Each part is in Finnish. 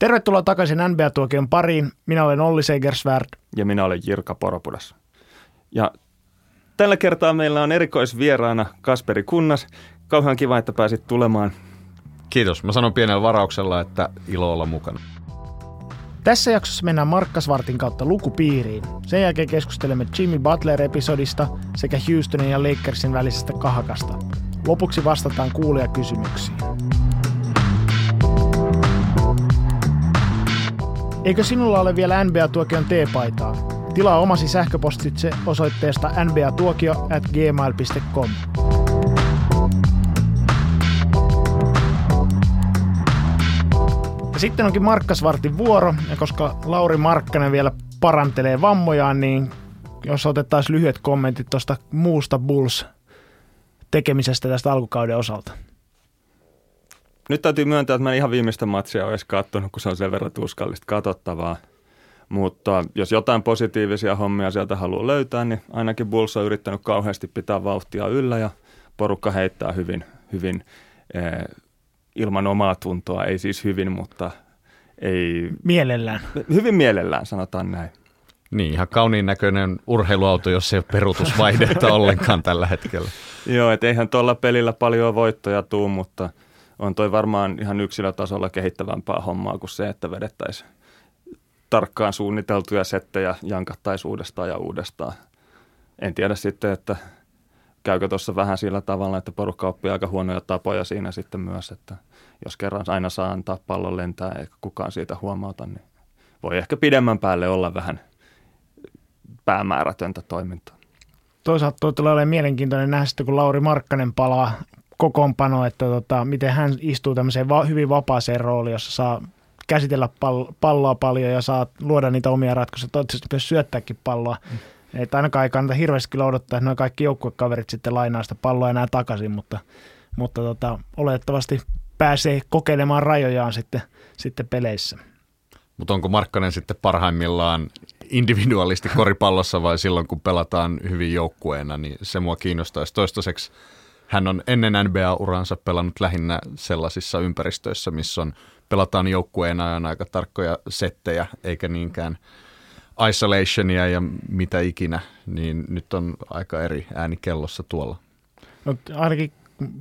Tervetuloa takaisin NBA-tuokion pariin. Minä olen Olli Segersvärd. Ja minä olen Jirka Poropudas. Ja tällä kertaa meillä on erikoisvieraana Kasperi Kunnas. Kauhean kiva, että pääsit tulemaan. Kiitos. Mä sanon pienellä varauksella, että ilo olla mukana. Tässä jaksossa mennään Markkasvartin kautta lukupiiriin. Sen jälkeen keskustelemme Jimmy Butler-episodista sekä Houstonin ja Lakersin välisestä kahakasta. Lopuksi vastataan kuulia kysymyksiin. Eikö sinulla ole vielä NBA-tuokion T-paitaa? Tilaa omasi sähköpostitse osoitteesta nbatuokio at gmail.com. Sitten onkin Markkasvartin vuoro, ja koska Lauri Markkanen vielä parantelee vammojaan, niin jos otettaisiin lyhyet kommentit tuosta muusta Bulls tekemisestä tästä alkukauden osalta. Nyt täytyy myöntää, että mä en ihan viimeistä matsia olisi katsonut, kun se on sen verran tuskallista katsottavaa. Mutta jos jotain positiivisia hommia sieltä haluaa löytää, niin ainakin Bulls on yrittänyt kauheasti pitää vauhtia yllä ja porukka heittää hyvin, hyvin eh, ilman omaa tuntoa. Ei siis hyvin, mutta ei... Mielellään. Hyvin mielellään, sanotaan näin. Niin, ihan kauniin näköinen urheiluauto, jos ei ole peruutusvaihdetta ollenkaan tällä hetkellä. Joo, et eihän tuolla pelillä paljon voittoja tuu, mutta on toi varmaan ihan yksilötasolla kehittävämpää hommaa kuin se, että vedettäisiin tarkkaan suunniteltuja settejä jankattaisiin uudestaan ja uudestaan. En tiedä sitten, että käykö tuossa vähän sillä tavalla, että porukka oppii aika huonoja tapoja siinä sitten myös, että jos kerran aina saa antaa pallon lentää eikä kukaan siitä huomauta, niin voi ehkä pidemmän päälle olla vähän päämäärätöntä toimintaa. Toisaalta tuo tulee olemaan mielenkiintoinen nähdä sitten, kun Lauri Markkanen palaa kokoonpano, että tota, miten hän istuu tämmöiseen va- hyvin vapaaseen rooliin, jossa saa käsitellä pall- palloa paljon ja saa luoda niitä omia ratkaisuja, toivottavasti myös syöttääkin palloa. Mm. Että ainakaan ei kannata hirveästi kyllä odottaa, että noin kaikki joukkuekaverit sitten lainaa sitä palloa enää takaisin, mutta, mutta tota, oletettavasti pääsee kokeilemaan rajojaan sitten, sitten peleissä. Mutta onko Markkanen sitten parhaimmillaan individualisti koripallossa vai silloin, kun pelataan hyvin joukkueena, niin se mua kiinnostaisi. Toistaiseksi hän on ennen NBA-uransa pelannut lähinnä sellaisissa ympäristöissä, missä on, pelataan joukkueena ja aika tarkkoja settejä, eikä niinkään isolationia ja mitä ikinä, niin nyt on aika eri ääni kellossa tuolla. No, ainakin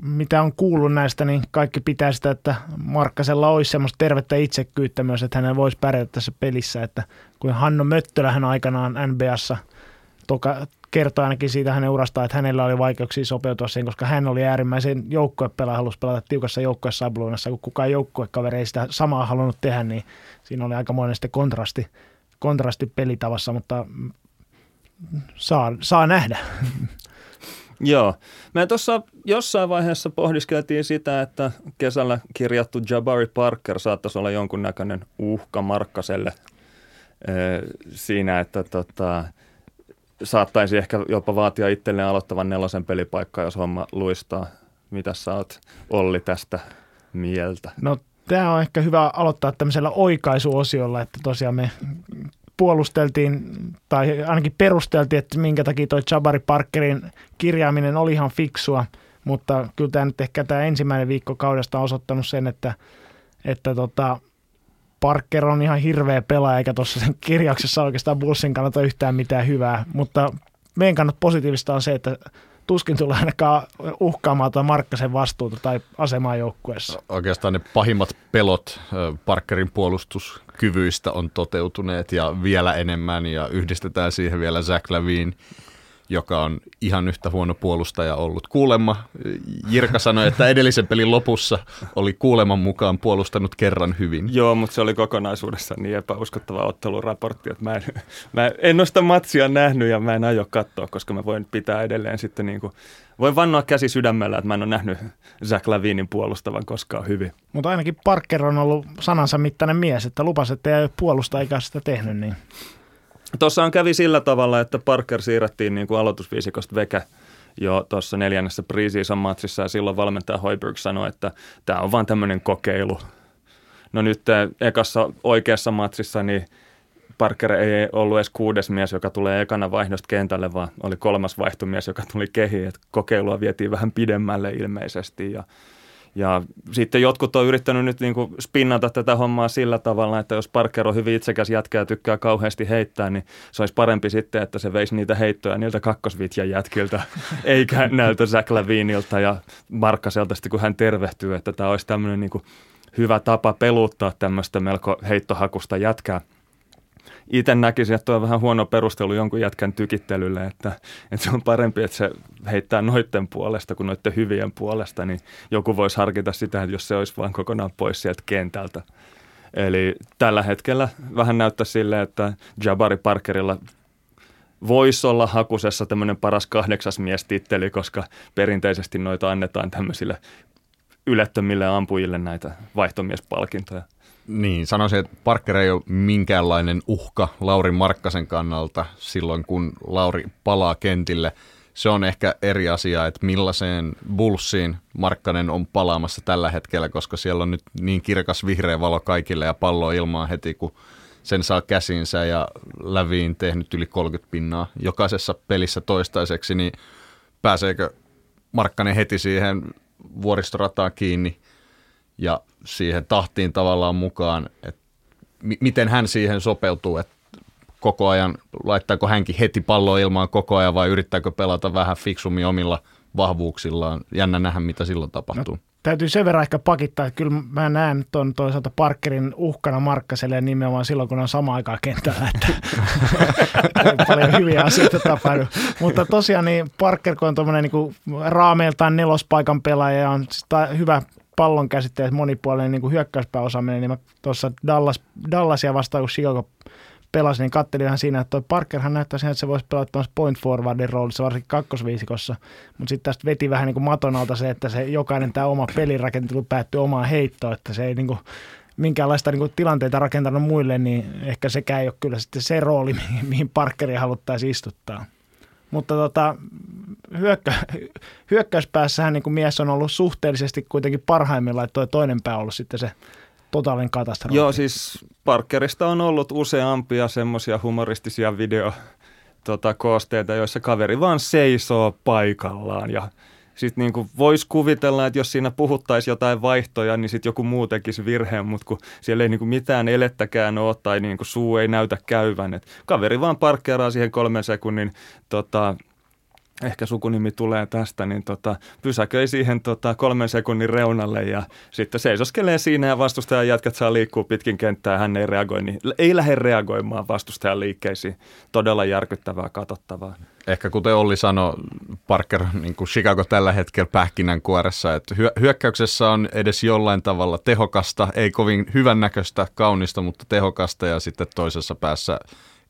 mitä on kuullut näistä, niin kaikki pitää sitä, että Markkasella olisi semmoista tervettä itsekyyttä myös, että hän voisi pärjätä tässä pelissä, että kun Hanno Möttölähän aikanaan NBAssa toka, kertoi ainakin siitä hänen urastaan, että hänellä oli vaikeuksia sopeutua siihen, koska hän oli äärimmäisen joukkuepelaaja, halusi pelata tiukassa joukkuesabluunassa, kun kukaan joukkuekaveri ei sitä samaa halunnut tehdä, niin siinä oli aikamoinen sitten kontrasti, kontrasti pelitavassa, mutta saa, saa nähdä. Joo. Me tuossa jossain vaiheessa pohdiskeltiin sitä, että kesällä kirjattu Jabari Parker saattaisi olla jonkunnäköinen uhka Markkaselle siinä, että tota, saattaisi ehkä jopa vaatia itselleen aloittavan nelosen pelipaikkaa, jos homma luistaa. Mitä sä oot Olli tästä mieltä? No tämä on ehkä hyvä aloittaa tämmöisellä oikaisuosiolla, että tosiaan me puolusteltiin tai ainakin perusteltiin, että minkä takia toi Jabari Parkerin kirjaaminen oli ihan fiksua, mutta kyllä tämä nyt ehkä tämä ensimmäinen viikko kaudesta on osoittanut sen, että, että tota, Parker on ihan hirveä pelaaja, eikä tuossa sen kirjauksessa oikeastaan Bullsin kannalta yhtään mitään hyvää, mutta meidän kannalta positiivista on se, että tuskin tulee ainakaan uhkaamaan tai Markkasen vastuuta tai asemaa joukkueessa. Oikeastaan ne pahimmat pelot Parkerin puolustuskyvyistä on toteutuneet ja vielä enemmän ja yhdistetään siihen vielä Zach Lavin joka on ihan yhtä huono puolustaja ollut. Kuulemma, Jirka sanoi, että edellisen pelin lopussa oli kuuleman mukaan puolustanut kerran hyvin. Joo, mutta se oli kokonaisuudessaan niin epäuskottava otteluraportti, että mä en, mä en ole sitä matsia nähnyt ja mä en aio katsoa, koska mä voin pitää edelleen sitten niin kuin, voin vannoa käsi sydämellä, että mä en ole nähnyt Zach Lavinin puolustavan koskaan hyvin. Mutta ainakin Parker on ollut sanansa mittainen mies, että lupasi, että ei puolusta eikä sitä tehnyt, niin Tuossa kävi sillä tavalla, että Parker siirrettiin niin kuin aloitusviisikosta veke jo tuossa neljännessä preseason matsissa ja silloin valmentaja Hoiberg sanoi, että tämä on vain tämmöinen kokeilu. No nyt ekassa oikeassa matsissa niin Parker ei ollut edes kuudes mies, joka tulee ekana vaihdosta kentälle, vaan oli kolmas vaihtomies, joka tuli kehiin. Et kokeilua vietiin vähän pidemmälle ilmeisesti ja Ja sitten jotkut on yrittänyt nyt niin kuin spinnata tätä hommaa sillä tavalla, että jos Parker on hyvin itsekäs jätkä ja tykkää kauheasti heittää, niin se olisi parempi sitten, että se veisi niitä heittoja niiltä kakkosvitjan jätkiltä, eikä näiltä Zach Lavinilta ja Markkaselta sitten, kun hän tervehtyy, että tämä olisi tämmöinen niin kuin hyvä tapa peluttaa tämmöistä melko heittohakusta jätkää itse näkisin, että on vähän huono perustelu jonkun jätkän tykittelylle, että, että se on parempi, että se heittää noitten puolesta kuin noitten hyvien puolesta, niin joku voisi harkita sitä, että jos se olisi vain kokonaan pois sieltä kentältä. Eli tällä hetkellä vähän näyttää sille, että Jabari Parkerilla voisi olla hakusessa tämmöinen paras kahdeksas mies titteli, koska perinteisesti noita annetaan tämmöisille ylettömille ampujille näitä vaihtomiespalkintoja. Niin, sanoisin, että Parker ei ole minkäänlainen uhka Lauri Markkasen kannalta silloin, kun Lauri palaa kentille. Se on ehkä eri asia, että millaiseen bullsiin Markkanen on palaamassa tällä hetkellä, koska siellä on nyt niin kirkas vihreä valo kaikille ja pallo ilmaan heti, kun sen saa käsinsä ja läviin tehnyt yli 30 pinnaa jokaisessa pelissä toistaiseksi, niin pääseekö Markkanen heti siihen vuoristorataan kiinni ja siihen tahtiin tavallaan mukaan, että miten hän siihen sopeutuu, että koko ajan, laittaako hänkin heti pallo ilmaan koko ajan vai yrittääkö pelata vähän fiksummin omilla vahvuuksillaan. Jännä nähdä, mitä silloin tapahtuu. No, täytyy sen verran ehkä pakittaa, että kyllä mä näen tuon toisaalta Parkerin uhkana Markkaselle nimenomaan silloin, kun on sama aikaa kentällä, että paljon hyviä asioita tapahdu. Mutta tosiaan niin Parker, kun on tuommoinen niin raameiltaan nelospaikan pelaaja ja on hyvä pallon käsitteet monipuolinen niin kuin hyökkäyspääosaaminen, niin mä tuossa Dallas, Dallasia vastaan, kun Chicago pelasi, niin katselin ihan siinä, että toi Parkerhan näyttää siihen, että se voisi pelata point forwardin roolissa, varsinkin kakkosviisikossa, mutta sitten tästä veti vähän niin kuin maton alta se, että se jokainen tämä oma pelirakentelu päättyy omaan heittoon, että se ei niin kuin minkäänlaista niin kuin tilanteita rakentanut muille, niin ehkä sekään ei ole kyllä sitten se rooli, mihin Parkeri haluttaisiin istuttaa. Mutta tota, hyökkä, hyökkäyspäässähän niin mies on ollut suhteellisesti kuitenkin parhaimmillaan, että toi toinen pää on ollut sitten se totaalinen katastrofi. Joo, siis Parkerista on ollut useampia semmoisia humoristisia video tota, joissa kaveri vaan seisoo paikallaan ja sitten niin voisi kuvitella, että jos siinä puhuttaisiin jotain vaihtoja, niin sitten joku muu tekisi virheen, mutta kun siellä ei niin kuin mitään elettäkään ole tai niin kuin suu ei näytä käyvän. Et kaveri vaan parkkeeraa siihen kolmen sekunnin tota, ehkä sukunimi tulee tästä, niin tota, pysäköi siihen tota, kolmen sekunnin reunalle ja sitten seisoskelee siinä ja vastustajan jätkät saa liikkua pitkin kenttää hän ei reagoi, niin ei lähde reagoimaan vastustajan liikkeisiin. Todella järkyttävää, katsottavaa. Ehkä kuten Olli sanoi, Parker, niin kuin Chicago tällä hetkellä pähkinänkuoressa, että hyökkäyksessä on edes jollain tavalla tehokasta, ei kovin hyvännäköistä, kaunista, mutta tehokasta ja sitten toisessa päässä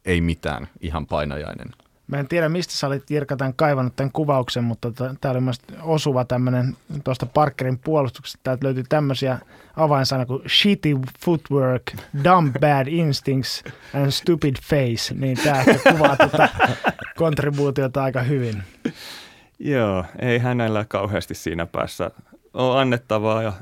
ei mitään, ihan painajainen. Mä en tiedä, mistä sä olit Jirka tämän kaivannut tämän kuvauksen, mutta tämä oli myös osuva tämmöinen tuosta Parkerin puolustuksesta. Täältä löytyy tämmöisiä avainsanoja kuin shitty footwork, dumb bad instincts and stupid face. Niin tämä kuvaa tätä kontribuutiota aika hyvin. Joo, ei hänellä kauheasti siinä päässä ole annettavaa ja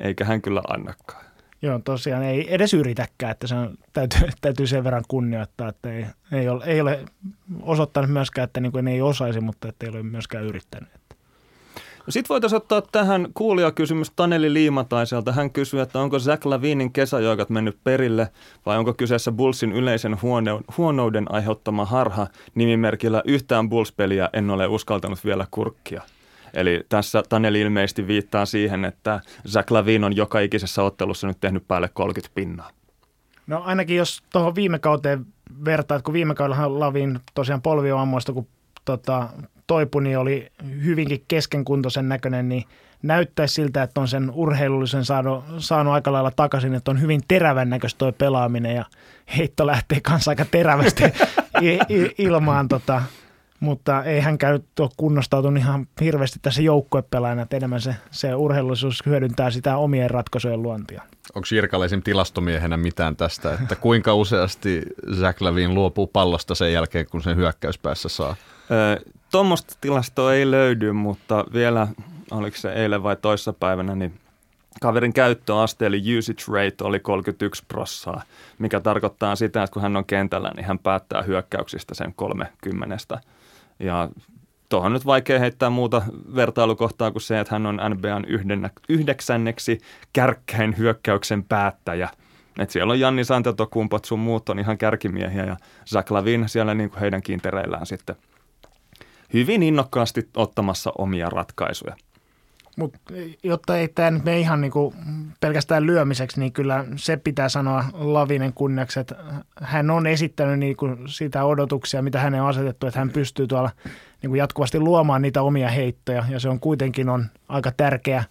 eikä hän kyllä annakaan. Joo, tosiaan ei edes yritäkään, että se on, täytyy, täytyy sen verran kunnioittaa, että ei, ei, ole, ei ole osoittanut myöskään, että niin kuin ei osaisi, mutta että ei ole myöskään yrittänyt. No Sitten voitaisiin ottaa tähän kuulijakysymys Taneli Liimataiselta. Hän kysyy, että onko Zach Lavinin kesäjoikat mennyt perille vai onko kyseessä Bullsin yleisen huonouden aiheuttama harha nimimerkillä yhtään Bulls-peliä en ole uskaltanut vielä kurkkia. Eli tässä Taneli ilmeisesti viittaa siihen, että Zach Lavin on joka ikisessä ottelussa nyt tehnyt päälle 30 pinnaa. No ainakin jos tuohon viime kauteen vertaa, että kun viime kaudella Lavin tosiaan polvioammoista, kun tota, toipui, niin oli hyvinkin keskenkuntoisen näköinen, niin näyttäisi siltä, että on sen urheilullisen saanut, saanut aika lailla takaisin, että on hyvin terävän näköistä toi pelaaminen ja heitto lähtee kanssa aika terävästi ilmaan tota, mutta ei hän käy ole kunnostautunut ihan hirveästi tässä joukkuepelaajana, että enemmän se, se urheilullisuus hyödyntää sitä omien ratkaisujen luontia. Onko Jirkalla tilastomiehenä mitään tästä, että kuinka useasti Zach Lavin luopuu pallosta sen jälkeen, kun sen hyökkäyspäässä saa? Tuommoista tilastoa ei löydy, mutta vielä, oliko se eilen vai toissapäivänä, niin kaverin käyttöaste eli usage rate oli 31 prossaa, mikä tarkoittaa sitä, että kun hän on kentällä, niin hän päättää hyökkäyksistä sen 30 ja tuohon nyt vaikea heittää muuta vertailukohtaa kuin se, että hän on NBAn yhdeksänneksi kärkkäin hyökkäyksen päättäjä. Et siellä on Janni Santetokumpot, sun muut on ihan kärkimiehiä ja Zach Lavin siellä niin kuin heidän kiintereillään sitten hyvin innokkaasti ottamassa omia ratkaisuja. Mutta jotta ei tämä nyt mene ihan niinku pelkästään lyömiseksi, niin kyllä se pitää sanoa Lavinen kunniaksi, että hän on esittänyt niinku sitä odotuksia, mitä hänen on asetettu, että hän pystyy tuolla niinku jatkuvasti luomaan niitä omia heittoja, ja se on kuitenkin on aika tärkeä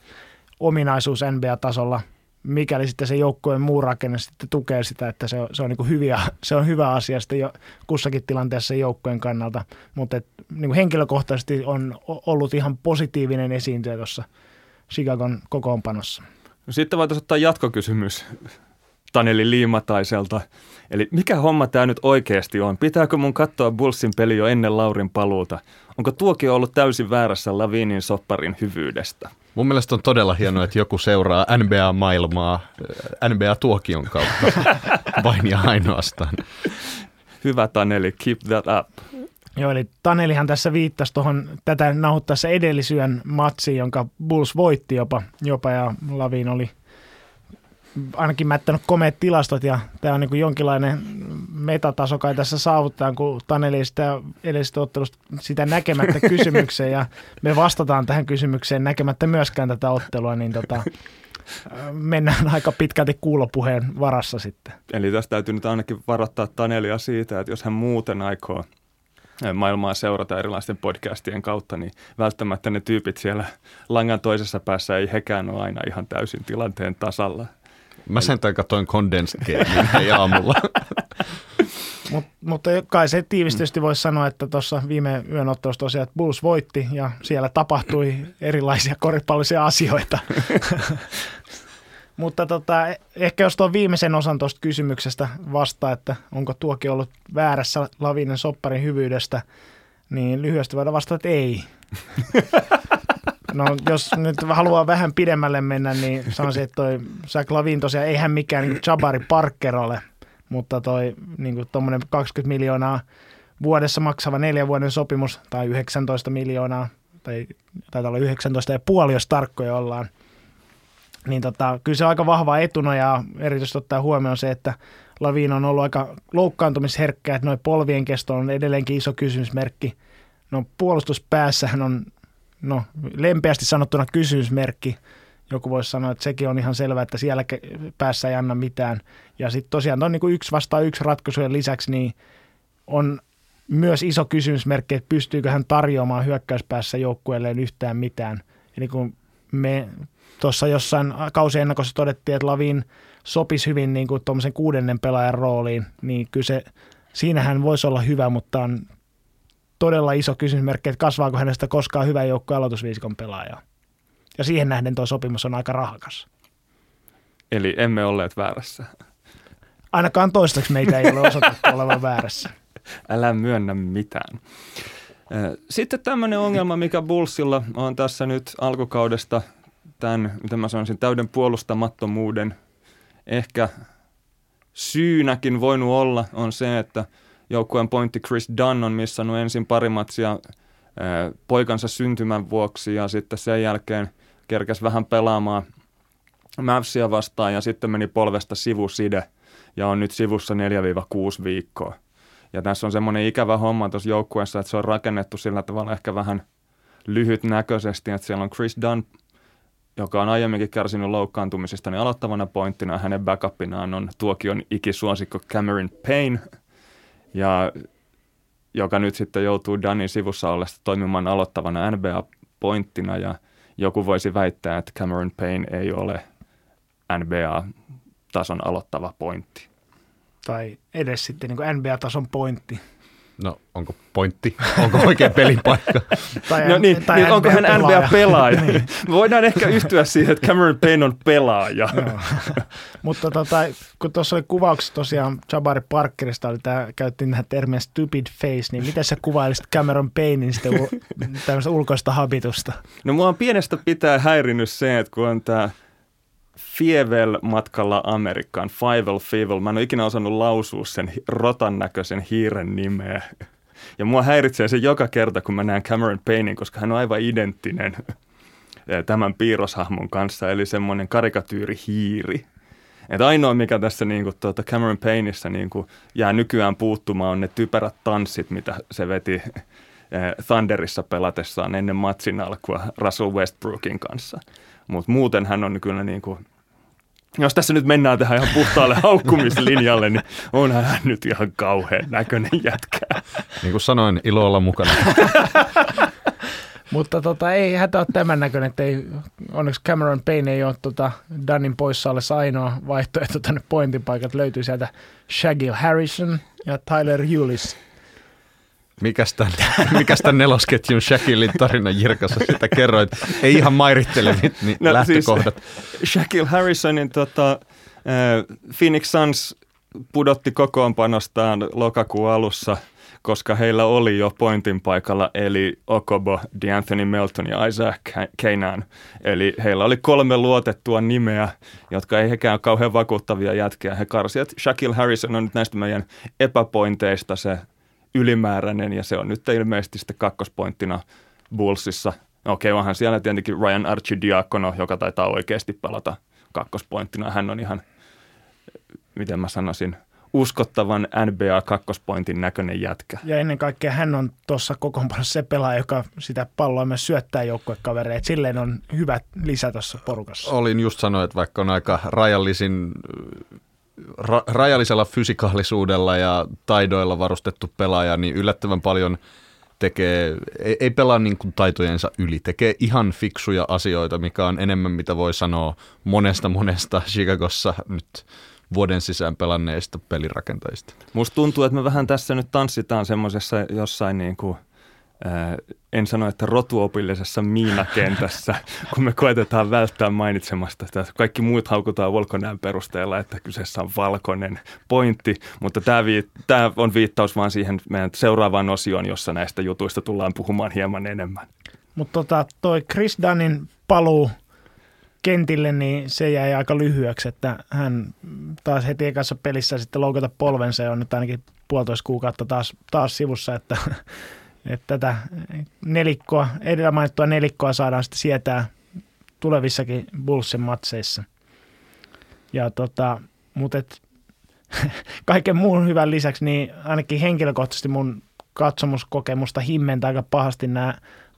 ominaisuus NBA-tasolla – mikäli sitten se joukkueen muu rakenne sitten tukee sitä, että se on, se on, niin hyviä, se on hyvä asia sitten jo kussakin tilanteessa joukkueen kannalta. Mutta et, niin henkilökohtaisesti on ollut ihan positiivinen esiintyjä tuossa Chicagon kokoonpanossa. No sitten voitaisiin ottaa jatkokysymys Taneli Liimataiselta. Eli mikä homma tämä nyt oikeasti on? Pitääkö mun katsoa Bullsin peli jo ennen Laurin paluuta? Onko tuokio ollut täysin väärässä Lavinin sopparin hyvyydestä? Mun mielestä on todella hienoa, että joku seuraa NBA-maailmaa äh, NBA-tuokion kautta vain ja ainoastaan. Hyvä Taneli, keep that up. Joo, eli Tanelihan tässä viittasi tuohon tätä nauhoittaessa edellisyön matsiin, jonka Bulls voitti jopa, jopa ja Lavin oli – ainakin mättänyt komeet tilastot ja tämä on niin jonkinlainen metataso kai tässä saavuttaa, kun Taneli sitä edellisestä ottelusta sitä näkemättä kysymykseen ja me vastataan tähän kysymykseen näkemättä myöskään tätä ottelua, niin tota, mennään aika pitkälti kuulopuheen varassa sitten. Eli tästä täytyy nyt ainakin varoittaa Tanelia siitä, että jos hän muuten aikoo maailmaa seurata erilaisten podcastien kautta, niin välttämättä ne tyypit siellä langan toisessa päässä ei hekään ole aina ihan täysin tilanteen tasalla. Mä sen katsoin Condensed Game aamulla. Mut, mutta kai se tiivistysti voisi sanoa, että tuossa viime yön ottelussa tosiaan, että Bulls voitti ja siellä tapahtui erilaisia koripalloisia asioita. mutta tota, ehkä jos tuon viimeisen osan tuosta kysymyksestä vastaa, että onko tuokin ollut väärässä Lavinen sopparin hyvyydestä, niin lyhyesti voidaan vastata, että ei. No jos nyt haluaa vähän pidemmälle mennä, niin sanoisin, että toi Zach Lavin tosiaan, eihän mikään niin Jabari Parker ole, mutta toi niin 20 miljoonaa vuodessa maksava neljän vuoden sopimus tai 19 miljoonaa, tai taitaa olla 19 ja puoli, jos tarkkoja ollaan, niin tota, kyllä se on aika vahva etuna ja erityisesti ottaa huomioon se, että Lavin on ollut aika loukkaantumisherkkä, että noin polvien kesto on edelleenkin iso kysymysmerkki. No puolustuspäässähän on no lempeästi sanottuna kysymysmerkki. Joku voisi sanoa, että sekin on ihan selvää, että siellä päässä ei anna mitään. Ja sitten tosiaan tuon niin yksi vastaan yksi ratkaisujen lisäksi, niin on myös iso kysymysmerkki, että pystyykö hän tarjoamaan hyökkäyspäässä joukkueelleen yhtään mitään. Eli kun me tuossa jossain kausiennakossa todettiin, että Lavin sopisi hyvin niin kuin kuudennen pelaajan rooliin, niin kyllä se, siinähän voisi olla hyvä, mutta on todella iso kysymysmerkki, että kasvaako hänestä koskaan hyvä joukko aloitusviisikon pelaaja. Ja siihen nähden tuo sopimus on aika rahakas. Eli emme olleet väärässä. Ainakaan toistaiseksi meitä ei ole osoitettu olevan väärässä. Älä myönnä mitään. Sitten tämmöinen ongelma, mikä Bullsilla on tässä nyt alkukaudesta tämän, mitä mä sanoisin, täyden puolustamattomuuden ehkä syynäkin voinut olla, on se, että – joukkueen pointti Chris Dunn on missannut ensin pari matsia poikansa syntymän vuoksi ja sitten sen jälkeen kerkes vähän pelaamaan Mavsia vastaan ja sitten meni polvesta sivuside ja on nyt sivussa 4-6 viikkoa. Ja tässä on semmoinen ikävä homma tuossa joukkueessa, että se on rakennettu sillä tavalla ehkä vähän lyhytnäköisesti, että siellä on Chris Dunn, joka on aiemminkin kärsinyt loukkaantumisista, niin aloittavana pointtina hänen backupinaan on tuokion ikisuosikko Cameron Payne – ja joka nyt sitten joutuu Danin sivussa ollessa toimimaan aloittavana NBA-pointtina ja joku voisi väittää, että Cameron Payne ei ole NBA-tason aloittava pointti. Tai edes sitten niin NBA-tason pointti. No, onko pointti? Onko oikein pelipaikka? tai, no niin, tai niin onko hän NBA-pelaaja? niin. Voidaan ehkä yhtyä siihen, että Cameron Payne on pelaaja. Mutta tota, kun tuossa oli kuvauksessa tosiaan Jabari Parkerista, oli tää, käyttiin tähän termiä stupid face, niin miten sä kuvailisit Cameron Paynein u- tämmöistä ulkoista habitusta? No mua on pienestä pitää häirinyt se, että kun on tämä Fievel matkalla Amerikkaan, Fivel Fievel. Mä en ole ikinä osannut lausua sen rotan näköisen hiiren nimeä. Ja mua häiritsee se joka kerta, kun mä näen Cameron Paynein, koska hän on aivan identtinen tämän piirroshahmon kanssa, eli semmoinen karikatyyri hiiri. Et ainoa, mikä tässä niin kuin, tuota Cameron Payneissa niin kuin, jää nykyään puuttumaan, on ne typerät tanssit, mitä se veti Thunderissa pelatessaan ennen matsin alkua Russell Westbrookin kanssa. Mutta muuten hän on kyllä niin kuin, jos tässä nyt mennään tähän ihan puhtaalle haukkumislinjalle, niin onhan hän nyt ihan kauhean näköinen jätkä. Niin kuin sanoin, ilo olla mukana. Mutta tota, ei hätä ole tämän näköinen, että ei, onneksi Cameron Payne ei ole tota, Dunnin poissa ollessa ainoa vaihtoehto tänne pointin paikat. Löytyy sieltä Shaggy Harrison ja Tyler Hewlis. Mikäs tämän, mikäs tämän nelosketjun Shaquillin tarina Jirkassa sitä kerroit? Ei ihan mairittelevit niin no, lähtökohdat. Siis Shaquille Harrisonin tota, äh, Phoenix Suns pudotti kokoonpanostaan lokakuun alussa, koska heillä oli jo pointin paikalla, eli Okobo, DeAnthony Melton ja Isaac Keinan. Eli heillä oli kolme luotettua nimeä, jotka ei hekään ole kauhean vakuuttavia jätkiä. He karsivat. Shaquille Harrison on nyt näistä meidän epäpointeista se ylimääräinen ja se on nyt ilmeisesti sitten kakkospointtina Bullsissa. Okei, onhan siellä tietenkin Ryan Archidiakono, joka taitaa oikeasti pelata kakkospointtina. Hän on ihan, miten mä sanoisin, uskottavan NBA-kakkospointin näköinen jätkä. Ja ennen kaikkea hän on tuossa kokoonpanossa se pelaaja, joka sitä palloa myös syöttää joukkuekavereille. Silleen on hyvä lisä tuossa porukassa. Olin just sanoa, että vaikka on aika rajallisin ra- rajallisella fysikaalisuudella ja taidoilla varustettu pelaaja, niin yllättävän paljon tekee, ei, ei pelaa niin kuin taitojensa yli, tekee ihan fiksuja asioita, mikä on enemmän mitä voi sanoa monesta monesta Chicagossa nyt vuoden sisään pelanneista pelirakentajista. Musta tuntuu, että me vähän tässä nyt tanssitaan semmoisessa jossain niin kuin – en sano, että rotuopillisessa miinakentässä, kun me koetetaan välttää mainitsemasta että kaikki muut haukutaan volkonään perusteella, että kyseessä on valkoinen pointti, mutta tämä, vii, tämä on viittaus vaan siihen meidän seuraavaan osioon, jossa näistä jutuista tullaan puhumaan hieman enemmän. Mutta tota, toi Chris Dunnin paluu kentille, niin se jäi aika lyhyeksi, että hän taas heti ekassa pelissä sitten loukata polvensa ja on nyt ainakin puolitoista kuukautta taas, taas sivussa, että että tätä nelikkoa, edellä mainittua nelikkoa saadaan sitten sietää tulevissakin Bullsin matseissa. Ja tota, mutta et, kaiken muun hyvän lisäksi, niin ainakin henkilökohtaisesti mun katsomuskokemusta himmentää aika pahasti nämä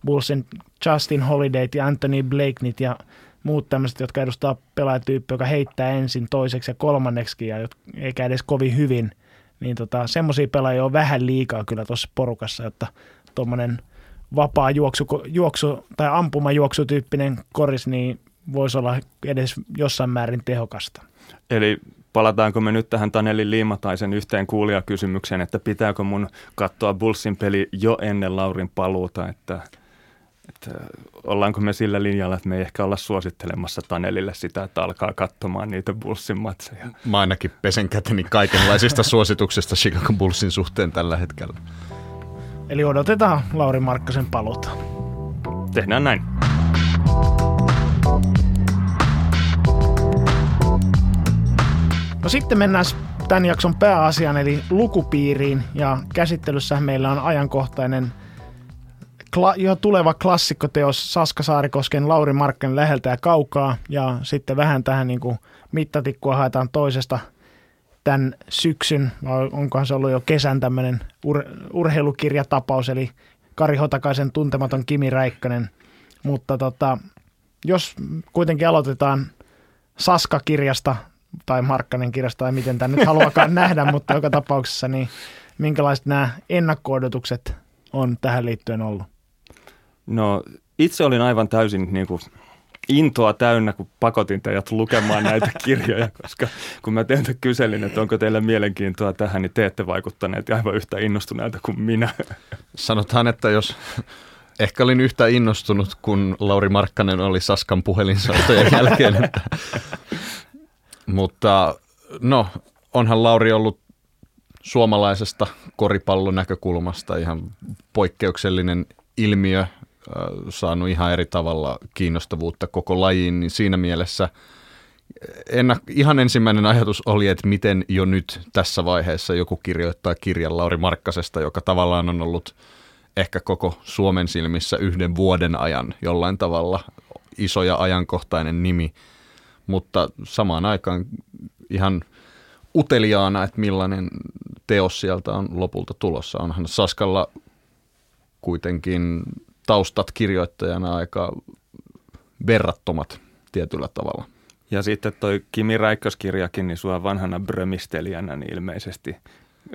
Bullsin Justin Holidayt ja Anthony Blakenit ja muut tämmöiset, jotka edustaa pelaajatyyppiä, joka heittää ensin toiseksi ja kolmanneksi ja eikä edes kovin hyvin – niin tota, semmoisia pelaajia on vähän liikaa kyllä tuossa porukassa, että tuommoinen vapaa juoksu, juoksu tai ampumajuoksutyyppinen koris, niin voisi olla edes jossain määrin tehokasta. Eli palataanko me nyt tähän Tanelin Liimataisen yhteen kuulijakysymykseen, että pitääkö mun katsoa Bullsin peli jo ennen Laurin paluuta, että – että ollaanko me sillä linjalla, että me ei ehkä olla suosittelemassa Tanelille sitä, että alkaa katsomaan niitä Bullsin matseja. Mä ainakin pesen käteni kaikenlaisista suosituksista Chicago Bullsin suhteen tällä hetkellä. Eli odotetaan Lauri Markkasen paluuta. Tehdään näin. No sitten mennään tämän jakson pääasiaan eli lukupiiriin ja käsittelyssä meillä on ajankohtainen – kla- jo tuleva klassikkoteos Saska Saarikosken Lauri Markken läheltä ja kaukaa ja sitten vähän tähän niin kuin mittatikkua haetaan toisesta tämän syksyn, vai onkohan se ollut jo kesän tämmöinen ur- urheilukirjatapaus, eli Kari Hotakaisen tuntematon Kimi Räikkönen. Mutta tota, jos kuitenkin aloitetaan Saska-kirjasta tai Markkanen kirjasta tai miten tämä nyt haluakaan nähdä, mutta joka tapauksessa, niin minkälaiset nämä ennakko on tähän liittyen ollut? No itse olin aivan täysin niin kuin intoa täynnä, kun pakotin teidät lukemaan näitä kirjoja, koska kun mä teiltä kyselin, että onko teillä mielenkiintoa tähän, niin te ette vaikuttaneet aivan yhtä innostuneelta kuin minä. Sanotaan, että jos ehkä olin yhtä innostunut, kun Lauri Markkanen oli Saskan puhelinsoitojen jälkeen. Että. Mutta no, onhan Lauri ollut suomalaisesta koripallon näkökulmasta ihan poikkeuksellinen ilmiö saanut ihan eri tavalla kiinnostavuutta koko lajiin, niin siinä mielessä ennak- ihan ensimmäinen ajatus oli, että miten jo nyt tässä vaiheessa joku kirjoittaa kirjan Lauri Markkasesta, joka tavallaan on ollut ehkä koko Suomen silmissä yhden vuoden ajan jollain tavalla iso ja ajankohtainen nimi, mutta samaan aikaan ihan uteliaana, että millainen teos sieltä on lopulta tulossa. Onhan Saskalla kuitenkin taustat kirjoittajana aika verrattomat tietyllä tavalla. Ja sitten toi Kimi Räikköskirjakin, niin sua vanhana brömistelijänä, niin ilmeisesti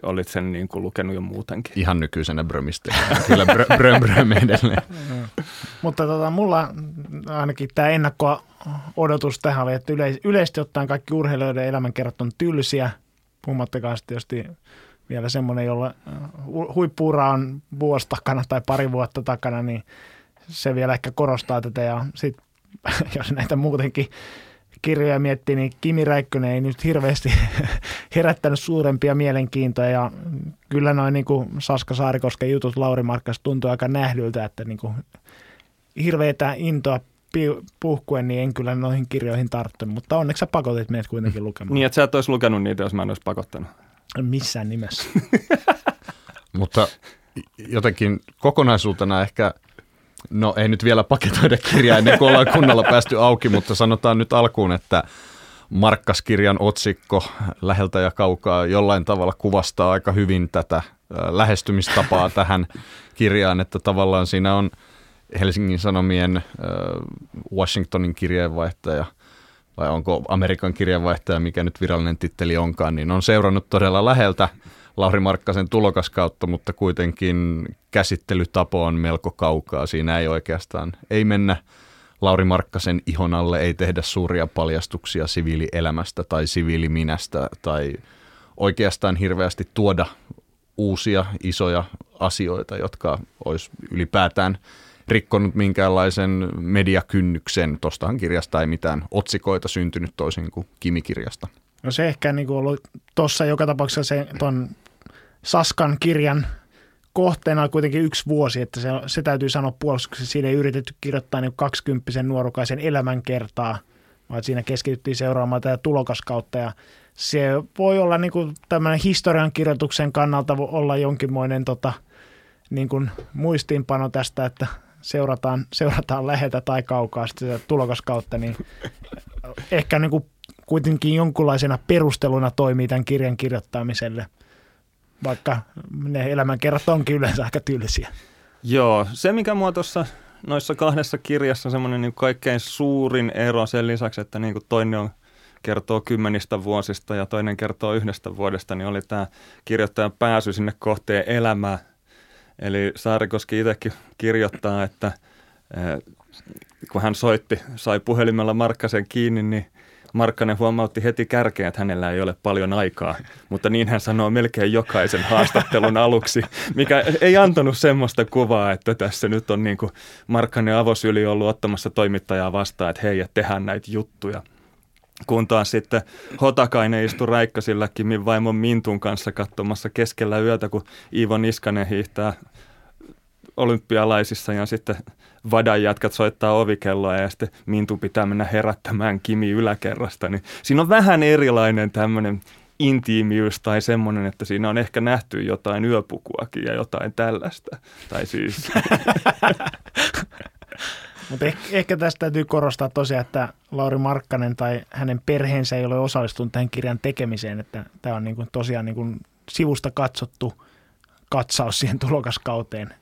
olit sen niin kuin lukenut jo muutenkin. Ihan nykyisenä brömistelijänä, kyllä brö, brö, brö edelleen. Mutta tota, mulla ainakin tämä ennakko-odotus tähän oli, että yleis- yleisesti ottaen kaikki urheilijoiden elämänkerrat on tylsiä, puhumattakaan sitten tietysti vielä semmoinen, jolla huippuura on vuosi takana tai pari vuotta takana, niin se vielä ehkä korostaa tätä ja sitten jos näitä muutenkin kirjoja miettii, niin Kimi Räikkönen ei nyt hirveästi herättänyt suurempia mielenkiintoja ja kyllä noin niin kuin Saska Saarikosken jutut Lauri Markkas tuntuu aika nähdyltä, että niin kuin hirveätä intoa puhkuen, niin en kyllä noihin kirjoihin tarttunut, mutta onneksi sä pakotit meidät kuitenkin lukemaan. Niin, että sä et olisi lukenut niitä, jos mä en olisi pakottanut. Missään nimessä. mutta jotenkin kokonaisuutena ehkä – No ei nyt vielä paketoida kirjaa ennen kuin ollaan kunnolla päästy auki, mutta sanotaan nyt alkuun, että Markkaskirjan otsikko läheltä ja kaukaa jollain tavalla kuvastaa aika hyvin tätä lähestymistapaa tähän kirjaan, että tavallaan siinä on Helsingin Sanomien Washingtonin kirjeenvaihtaja vai onko Amerikan kirjeenvaihtaja, mikä nyt virallinen titteli onkaan, niin on seurannut todella läheltä Lauri Markkasen tulokaskautta, mutta kuitenkin käsittelytapo on melko kaukaa. Siinä ei oikeastaan, ei mennä Lauri Markkasen ihon alle, ei tehdä suuria paljastuksia siviilielämästä tai siviiliminästä tai oikeastaan hirveästi tuoda uusia isoja asioita, jotka olisi ylipäätään rikkonut minkäänlaisen mediakynnyksen. Tuostahan kirjasta ei mitään otsikoita syntynyt toisin kuin Kimi-kirjasta. No se ehkä niin kuin ollut tuossa joka tapauksessa se ton Saskan kirjan kohteena kuitenkin yksi vuosi, että se, se täytyy sanoa puolustuksessa. Siinä ei yritetty kirjoittaa niin 20 nuorukaisen elämänkertaa, vaan siinä keskityttiin seuraamaan tätä tulokaskautta ja se voi olla niin kuin tämmöinen historian kirjoituksen kannalta olla jonkinmoinen tota, niin kuin muistiinpano tästä, että seurataan, seurataan läheltä tai kaukaa sitä tulokaskautta, niin ehkä niin kuin kuitenkin jonkunlaisena perusteluna toimii tämän kirjan kirjoittamiselle – vaikka ne elämänkerrat onkin yleensä aika tylsiä. Joo, se mikä mua tuossa noissa kahdessa kirjassa semmoinen niin kaikkein suurin ero sen lisäksi, että niin kuin toinen on kertoo kymmenistä vuosista ja toinen kertoo yhdestä vuodesta, niin oli tämä kirjoittajan pääsy sinne kohteen elämää. Eli Saarikoski itsekin kirjoittaa, että kun hän soitti, sai puhelimella Markkasen kiinni, niin Markkanen huomautti heti kärkeen, että hänellä ei ole paljon aikaa, mutta niin hän sanoo melkein jokaisen haastattelun aluksi, mikä ei antanut semmoista kuvaa, että tässä nyt on niin kuin Markkanen avosyli ollut ottamassa toimittajaa vastaan, että hei, että tehdään näitä juttuja. Kun taas sitten Hotakainen istui Räikkösillä Kimin vaimon Mintun kanssa katsomassa keskellä yötä, kun Iivo Niskanen hiihtää olympialaisissa ja sitten Vadan jätkät soittaa ovikelloa ja sitten Mintu pitää mennä herättämään Kimi yläkerrasta. Niin siinä on vähän erilainen tämmöinen intiimiys tai semmoinen, että siinä on ehkä nähty jotain yöpukuakin ja jotain tällaista. Tai siis... Mutta ehkä, ehkä tästä täytyy korostaa tosiaan, että Lauri Markkanen tai hänen perheensä ei ole osallistunut tähän kirjan tekemiseen, että tämä on niin kuin tosiaan niin kuin sivusta katsottu katsaus siihen tulokaskauteen,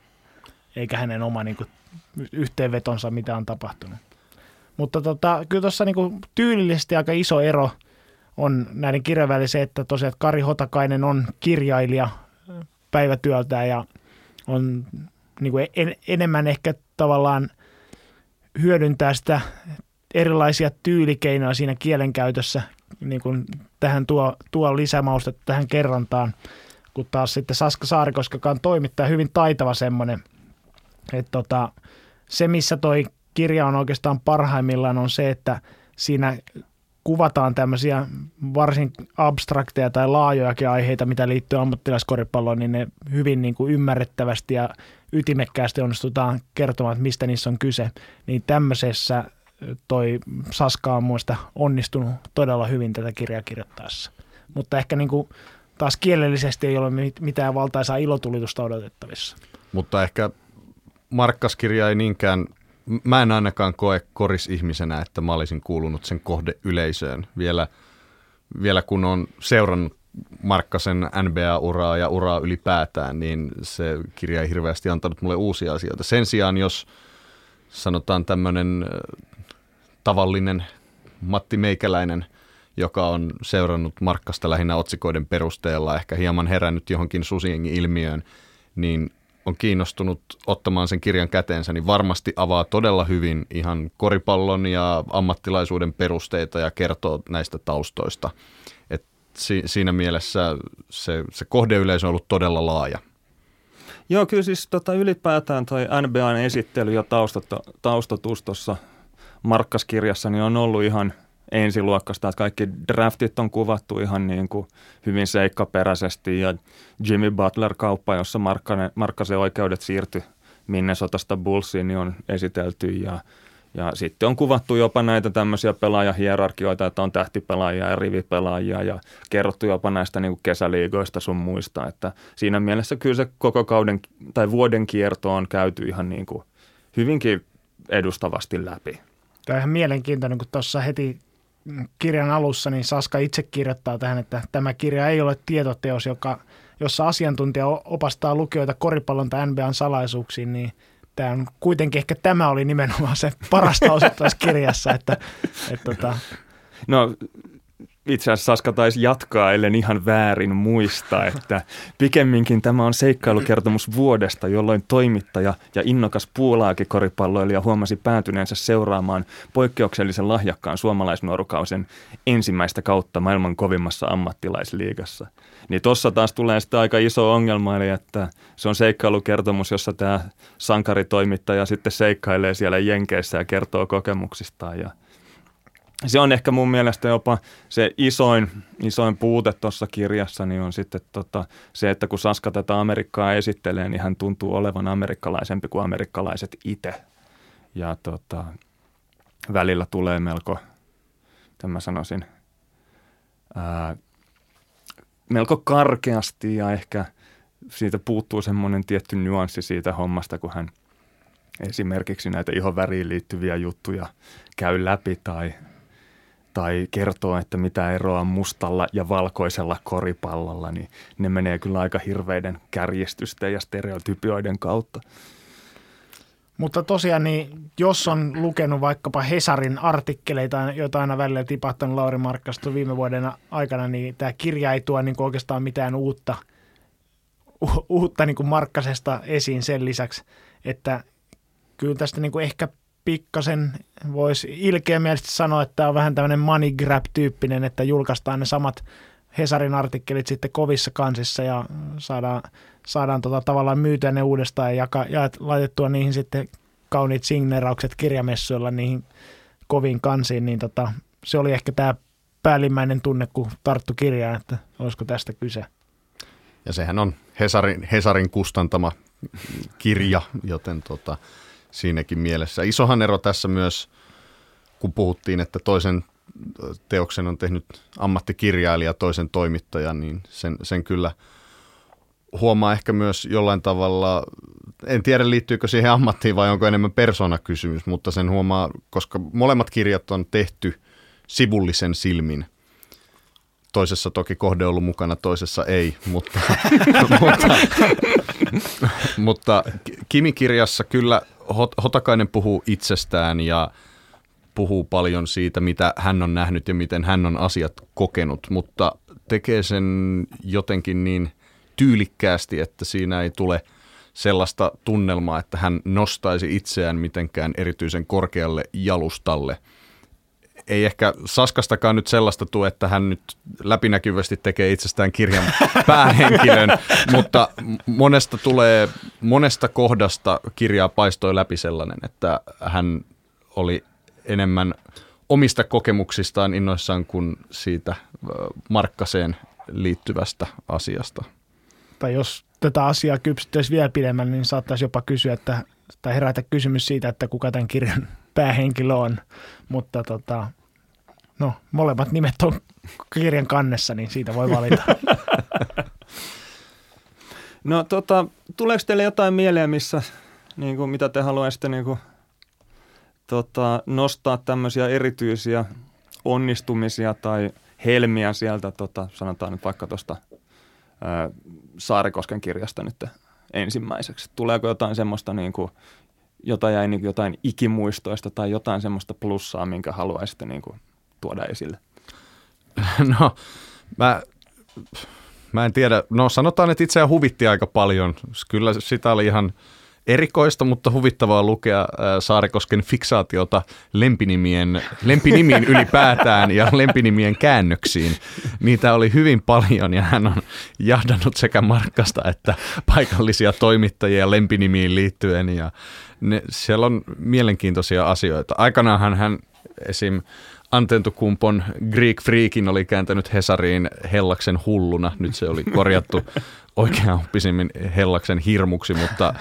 eikä hänen oma niin kuin yhteenvetonsa, mitä on tapahtunut. Mutta tota, kyllä tuossa niin tyylillisesti aika iso ero on näiden kirjan välillä se, että tosiaan että Kari Hotakainen on kirjailija päivätyöltä ja on niin kuin en, enemmän ehkä tavallaan hyödyntää sitä erilaisia tyylikeinoja siinä kielenkäytössä, niin kuin tähän tuo, tuo lisämaustetta tähän kerrantaan, kun taas sitten Saska Saarikoskakaan toimittaa hyvin taitava semmoinen, että tota, se, missä toi kirja on oikeastaan parhaimmillaan, on se, että siinä kuvataan tämmöisiä varsin abstrakteja tai laajojakin aiheita, mitä liittyy ammattilaiskoripalloon, niin ne hyvin niin kuin ymmärrettävästi ja ytimekkäästi onnistutaan kertomaan, että mistä niissä on kyse. Niin tämmöisessä toi Saska on muista onnistunut todella hyvin tätä kirjaa kirjoittaessa. Mutta ehkä niin kuin taas kielellisesti ei ole mitään valtaisaa ilotulitusta odotettavissa. Mutta ehkä Markkaskirja ei niinkään, mä en ainakaan koe korisihmisenä, että mä olisin kuulunut sen kohdeyleisöön vielä, vielä kun on seurannut Markkasen NBA-uraa ja uraa ylipäätään, niin se kirja ei hirveästi antanut mulle uusia asioita. Sen sijaan, jos sanotaan tämmöinen tavallinen Matti Meikäläinen, joka on seurannut Markkasta lähinnä otsikoiden perusteella, ehkä hieman herännyt johonkin susiengi-ilmiöön, niin on kiinnostunut ottamaan sen kirjan käteensä, niin varmasti avaa todella hyvin ihan koripallon ja ammattilaisuuden perusteita ja kertoo näistä taustoista. Et si- siinä mielessä se, se kohdeyleisö on ollut todella laaja. Joo, kyllä siis tota, ylipäätään toi NBAn esittely ja taustatus tuossa Markkaskirjassa niin on ollut ihan ensiluokkasta, että kaikki draftit on kuvattu ihan niin kuin hyvin seikkaperäisesti ja Jimmy Butler-kauppa, jossa Markkasen oikeudet siirtyi Minnesotasta Bullsiin, niin on esitelty ja ja sitten on kuvattu jopa näitä tämmöisiä pelaajahierarkioita, että on tähtipelaajia ja rivipelaajia ja kerrottu jopa näistä niin kuin kesäliigoista sun muista. Että siinä mielessä kyllä se koko kauden tai vuoden kierto on käyty ihan niin kuin hyvinkin edustavasti läpi. Tämä on ihan mielenkiintoinen, kun tuossa heti kirjan alussa niin Saska itse kirjoittaa tähän, että tämä kirja ei ole tietoteos, joka, jossa asiantuntija opastaa lukijoita koripallon tai NBAn salaisuuksiin, niin – tämä on kuitenkin ehkä tämä oli nimenomaan se parasta osa tässä kirjassa, että, että että tota. No itse asiassa Saska taisi jatkaa, ellen ihan väärin muista, että pikemminkin tämä on seikkailukertomus vuodesta, jolloin toimittaja ja innokas puulaakikoripalloilija huomasi päätyneensä seuraamaan poikkeuksellisen lahjakkaan suomalaisnuorukausen ensimmäistä kautta maailman kovimmassa ammattilaisliigassa. Niin tuossa taas tulee sitten aika iso ongelma, eli että se on seikkailukertomus, jossa tämä sankaritoimittaja sitten seikkailee siellä Jenkeissä ja kertoo kokemuksistaan ja – se on ehkä mun mielestä jopa se isoin, isoin puute tuossa kirjassa, niin on sitten tota, se, että kun Saska tätä Amerikkaa esittelee, niin hän tuntuu olevan amerikkalaisempi kuin amerikkalaiset itse. Ja tota, välillä tulee melko, mitä mä sanoisin, ää, melko karkeasti ja ehkä siitä puuttuu semmoinen tietty nyanssi siitä hommasta, kun hän esimerkiksi näitä ihon liittyviä juttuja käy läpi tai tai kertoo, että mitä eroa mustalla ja valkoisella koripallolla, niin ne menee kyllä aika hirveiden kärjistysten ja stereotypioiden kautta. Mutta tosiaan, niin jos on lukenut vaikkapa Hesarin artikkeleita, joita aina välillä tipahtanut Lauri Markkasto viime vuoden aikana, niin tämä kirja ei tuo niin oikeastaan mitään uutta, u- uutta niin kuin Markkasesta esiin sen lisäksi, että kyllä tästä niin kuin ehkä pikkasen voisi ilkeämielisesti sanoa, että tämä on vähän tämmöinen money grab-tyyppinen, että julkaistaan ne samat Hesarin artikkelit sitten kovissa kansissa ja saadaan, saadaan tota tavallaan myytyä ne uudestaan ja, jaka, ja laitettua niihin sitten kauniit signeraukset kirjamessuilla niihin koviin kansiin, niin tota, se oli ehkä tämä päällimmäinen tunne, kun tarttu kirjaan, että olisiko tästä kyse. Ja sehän on Hesarin, Hesarin kustantama kirja, joten tota, siinäkin mielessä. Isohan ero tässä myös, kun puhuttiin, että toisen teoksen on tehnyt ammattikirjailija, toisen toimittaja, niin sen, sen kyllä huomaa ehkä myös jollain tavalla, en tiedä liittyykö siihen ammattiin vai onko enemmän persoonakysymys, mutta sen huomaa, koska molemmat kirjat on tehty sivullisen silmin – toisessa toki kohde ollut mukana, toisessa ei, mutta, mutta, mutta Kimi-kirjassa kyllä Hotakainen puhuu itsestään ja puhuu paljon siitä, mitä hän on nähnyt ja miten hän on asiat kokenut, mutta tekee sen jotenkin niin tyylikkäästi, että siinä ei tule sellaista tunnelmaa, että hän nostaisi itseään mitenkään erityisen korkealle jalustalle – ei ehkä Saskastakaan nyt sellaista tule, että hän nyt läpinäkyvästi tekee itsestään kirjan päähenkilön, mutta monesta tulee, monesta kohdasta kirjaa paistoi läpi sellainen, että hän oli enemmän omista kokemuksistaan innoissaan kuin siitä Markkaseen liittyvästä asiasta. Tai jos tätä asiaa kypsyttäisiin vielä pidemmän, niin saattaisi jopa kysyä, että, tai herätä kysymys siitä, että kuka tämän kirjan päähenkilö on. Mutta tota, no, molemmat nimet on kirjan kannessa, niin siitä voi valita. No tota, tuleeko teille jotain mieleen, missä, niin kuin, mitä te haluaisitte niin kuin, tota, nostaa tämmöisiä erityisiä onnistumisia tai helmiä sieltä, tota, sanotaan nyt vaikka tuosta Saarikosken kirjasta nyt ensimmäiseksi. Tuleeko jotain semmoista, niin kuin, jota jäi niin jotain ikimuistoista tai jotain semmoista plussaa, minkä haluaisitte niin kuin, tuoda esille? No, mä, mä en tiedä. No sanotaan, että itseään huvitti aika paljon. Kyllä sitä oli ihan erikoista, mutta huvittavaa lukea Saarikosken fiksaatiota lempinimien, lempinimiin ylipäätään ja lempinimien käännöksiin. Niitä oli hyvin paljon ja hän on jahdannut sekä Markkasta että paikallisia toimittajia lempinimiin liittyen ja ne, siellä on mielenkiintoisia asioita. Aikanaan hän esim. Antentukumpon Greek Freakin oli kääntänyt Hesariin Hellaksen hulluna. Nyt se oli korjattu oikean oppisimmin Hellaksen hirmuksi, mutta,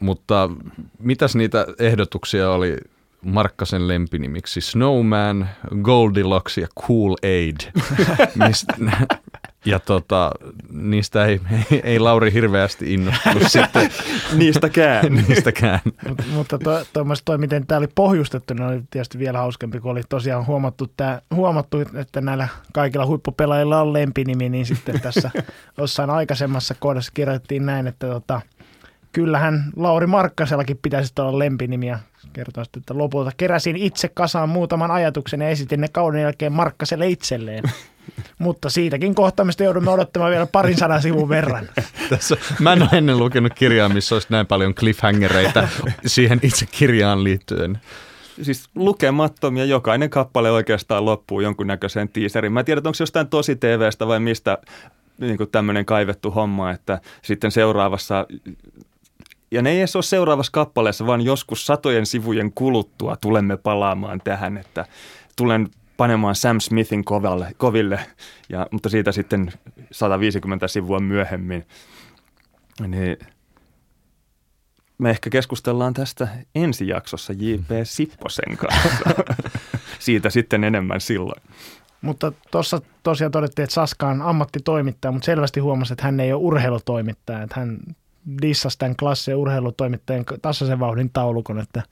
mutta mitäs niitä ehdotuksia oli Markkasen lempinimiksi? Snowman, Goldilocks ja Cool Aid. Mistä, ja tota, niistä ei, ei, ei Lauri hirveästi innostunut sitten. Niistäkään. Niistäkään. Mut, mutta tuommoista toi, miten tämä oli pohjustettu, niin oli tietysti vielä hauskempi, kun oli tosiaan huomattu, tää, huomattu, että näillä kaikilla huippupelaajilla on lempinimi, niin sitten tässä jossain aikaisemmassa kohdassa kirjoitettiin näin, että tota, kyllähän Lauri Markkasellakin pitäisi olla lempinimiä. Kertoo sitten, että lopulta keräsin itse kasaan muutaman ajatuksen ja esitin ne kauden jälkeen Markkaselle itselleen. Mutta siitäkin kohtaamista joudumme odottamaan vielä parin sadan sivun verran. Tässä, mä en ole ennen lukenut kirjaa, missä olisi näin paljon cliffhangereita siihen itse kirjaan liittyen. Siis lukemattomia, jokainen kappale oikeastaan loppuu jonkunnäköiseen tiiseriin. Mä en tiedä, onko se jostain tosi TVstä vai mistä niin tämmöinen kaivettu homma, että sitten seuraavassa ja ne ei edes ole seuraavassa kappaleessa, vaan joskus satojen sivujen kuluttua tulemme palaamaan tähän, että tulen panemaan Sam Smithin kovalle, koville, ja, mutta siitä sitten 150 sivua myöhemmin. Niin me ehkä keskustellaan tästä ensi jaksossa J.P. Sipposen kanssa. siitä sitten enemmän silloin. Mutta tuossa tosiaan todettiin, että Saska on ammattitoimittaja, mutta selvästi huomasi, että hän ei ole urheilutoimittaja. Että hän dissasi tämän klassisen urheilutoimittajan tasaisen vauhdin taulukon, että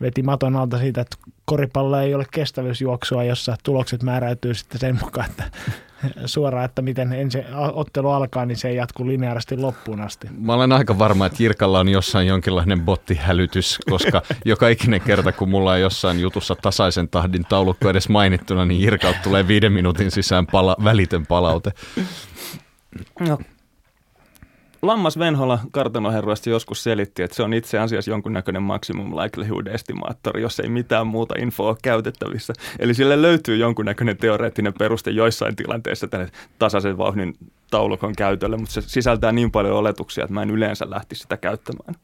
veti maton alta siitä, että koripallo ei ole kestävyysjuoksua, jossa tulokset määräytyy sitten sen mukaan, että suoraan, että miten ensi ottelu alkaa, niin se ei jatku lineaarisesti loppuun asti. Mä olen aika varma, että Jirkalla on jossain jonkinlainen bottihälytys, koska joka ikinen kerta, kun mulla on jossain jutussa tasaisen tahdin taulukko edes mainittuna, niin Jirkalta tulee viiden minuutin sisään pala- välitön palaute. No, Lammas Venhola kartanoherroista joskus selitti, että se on itse asiassa jonkunnäköinen maximum likelihood estimaattori, jos ei mitään muuta infoa ole käytettävissä. Eli sille löytyy jonkunnäköinen teoreettinen peruste joissain tilanteissa tänne tasaisen vauhdin taulukon käytölle, mutta se sisältää niin paljon oletuksia, että mä en yleensä lähtisi sitä käyttämään.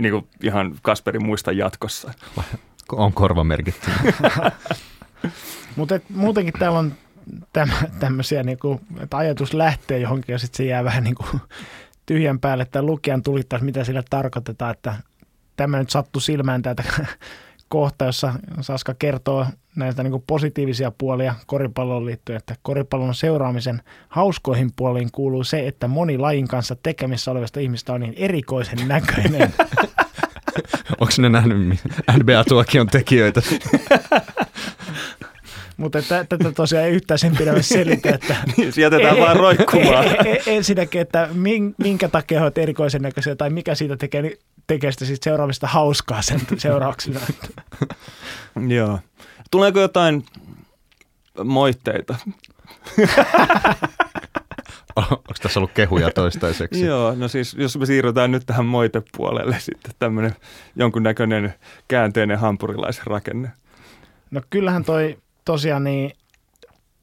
Niin kuin ihan Kasperi muista jatkossa. On korva merkitty. mutta muutenkin täällä on tämmöisiä, niin kuin, että ajatus lähtee johonkin ja sitten se jää vähän niin kuin tyhjän päälle, että lukijan tulittaisi, mitä sillä tarkoitetaan, että tämä nyt sattui silmään tätä kohta, jossa Saska kertoo näistä niin positiivisia puolia koripalloon liittyen, että koripallon seuraamisen hauskoihin puoliin kuuluu se, että moni lajin kanssa tekemissä olevista ihmistä on niin erikoisen näköinen. Onko ne nähnyt NBA-tuokion tekijöitä? Mutta tätä tosiaan ei yhtään sen pidä selitä, että... niin, jätetään vaan roikkumaan. Ensinnäkin, että minkä takia olet erikoisen näköisiä tai mikä siitä tekee, tekee sitä siitä seuraavista hauskaa sen seurauksena. Joo. Tuleeko jotain moitteita? Onko tässä ollut kehuja toistaiseksi? Joo, no siis jos me siirrytään nyt tähän moitepuolelle sitten tämmöinen jonkunnäköinen käänteinen hampurilaisrakenne. No kyllähän toi tosiaan niin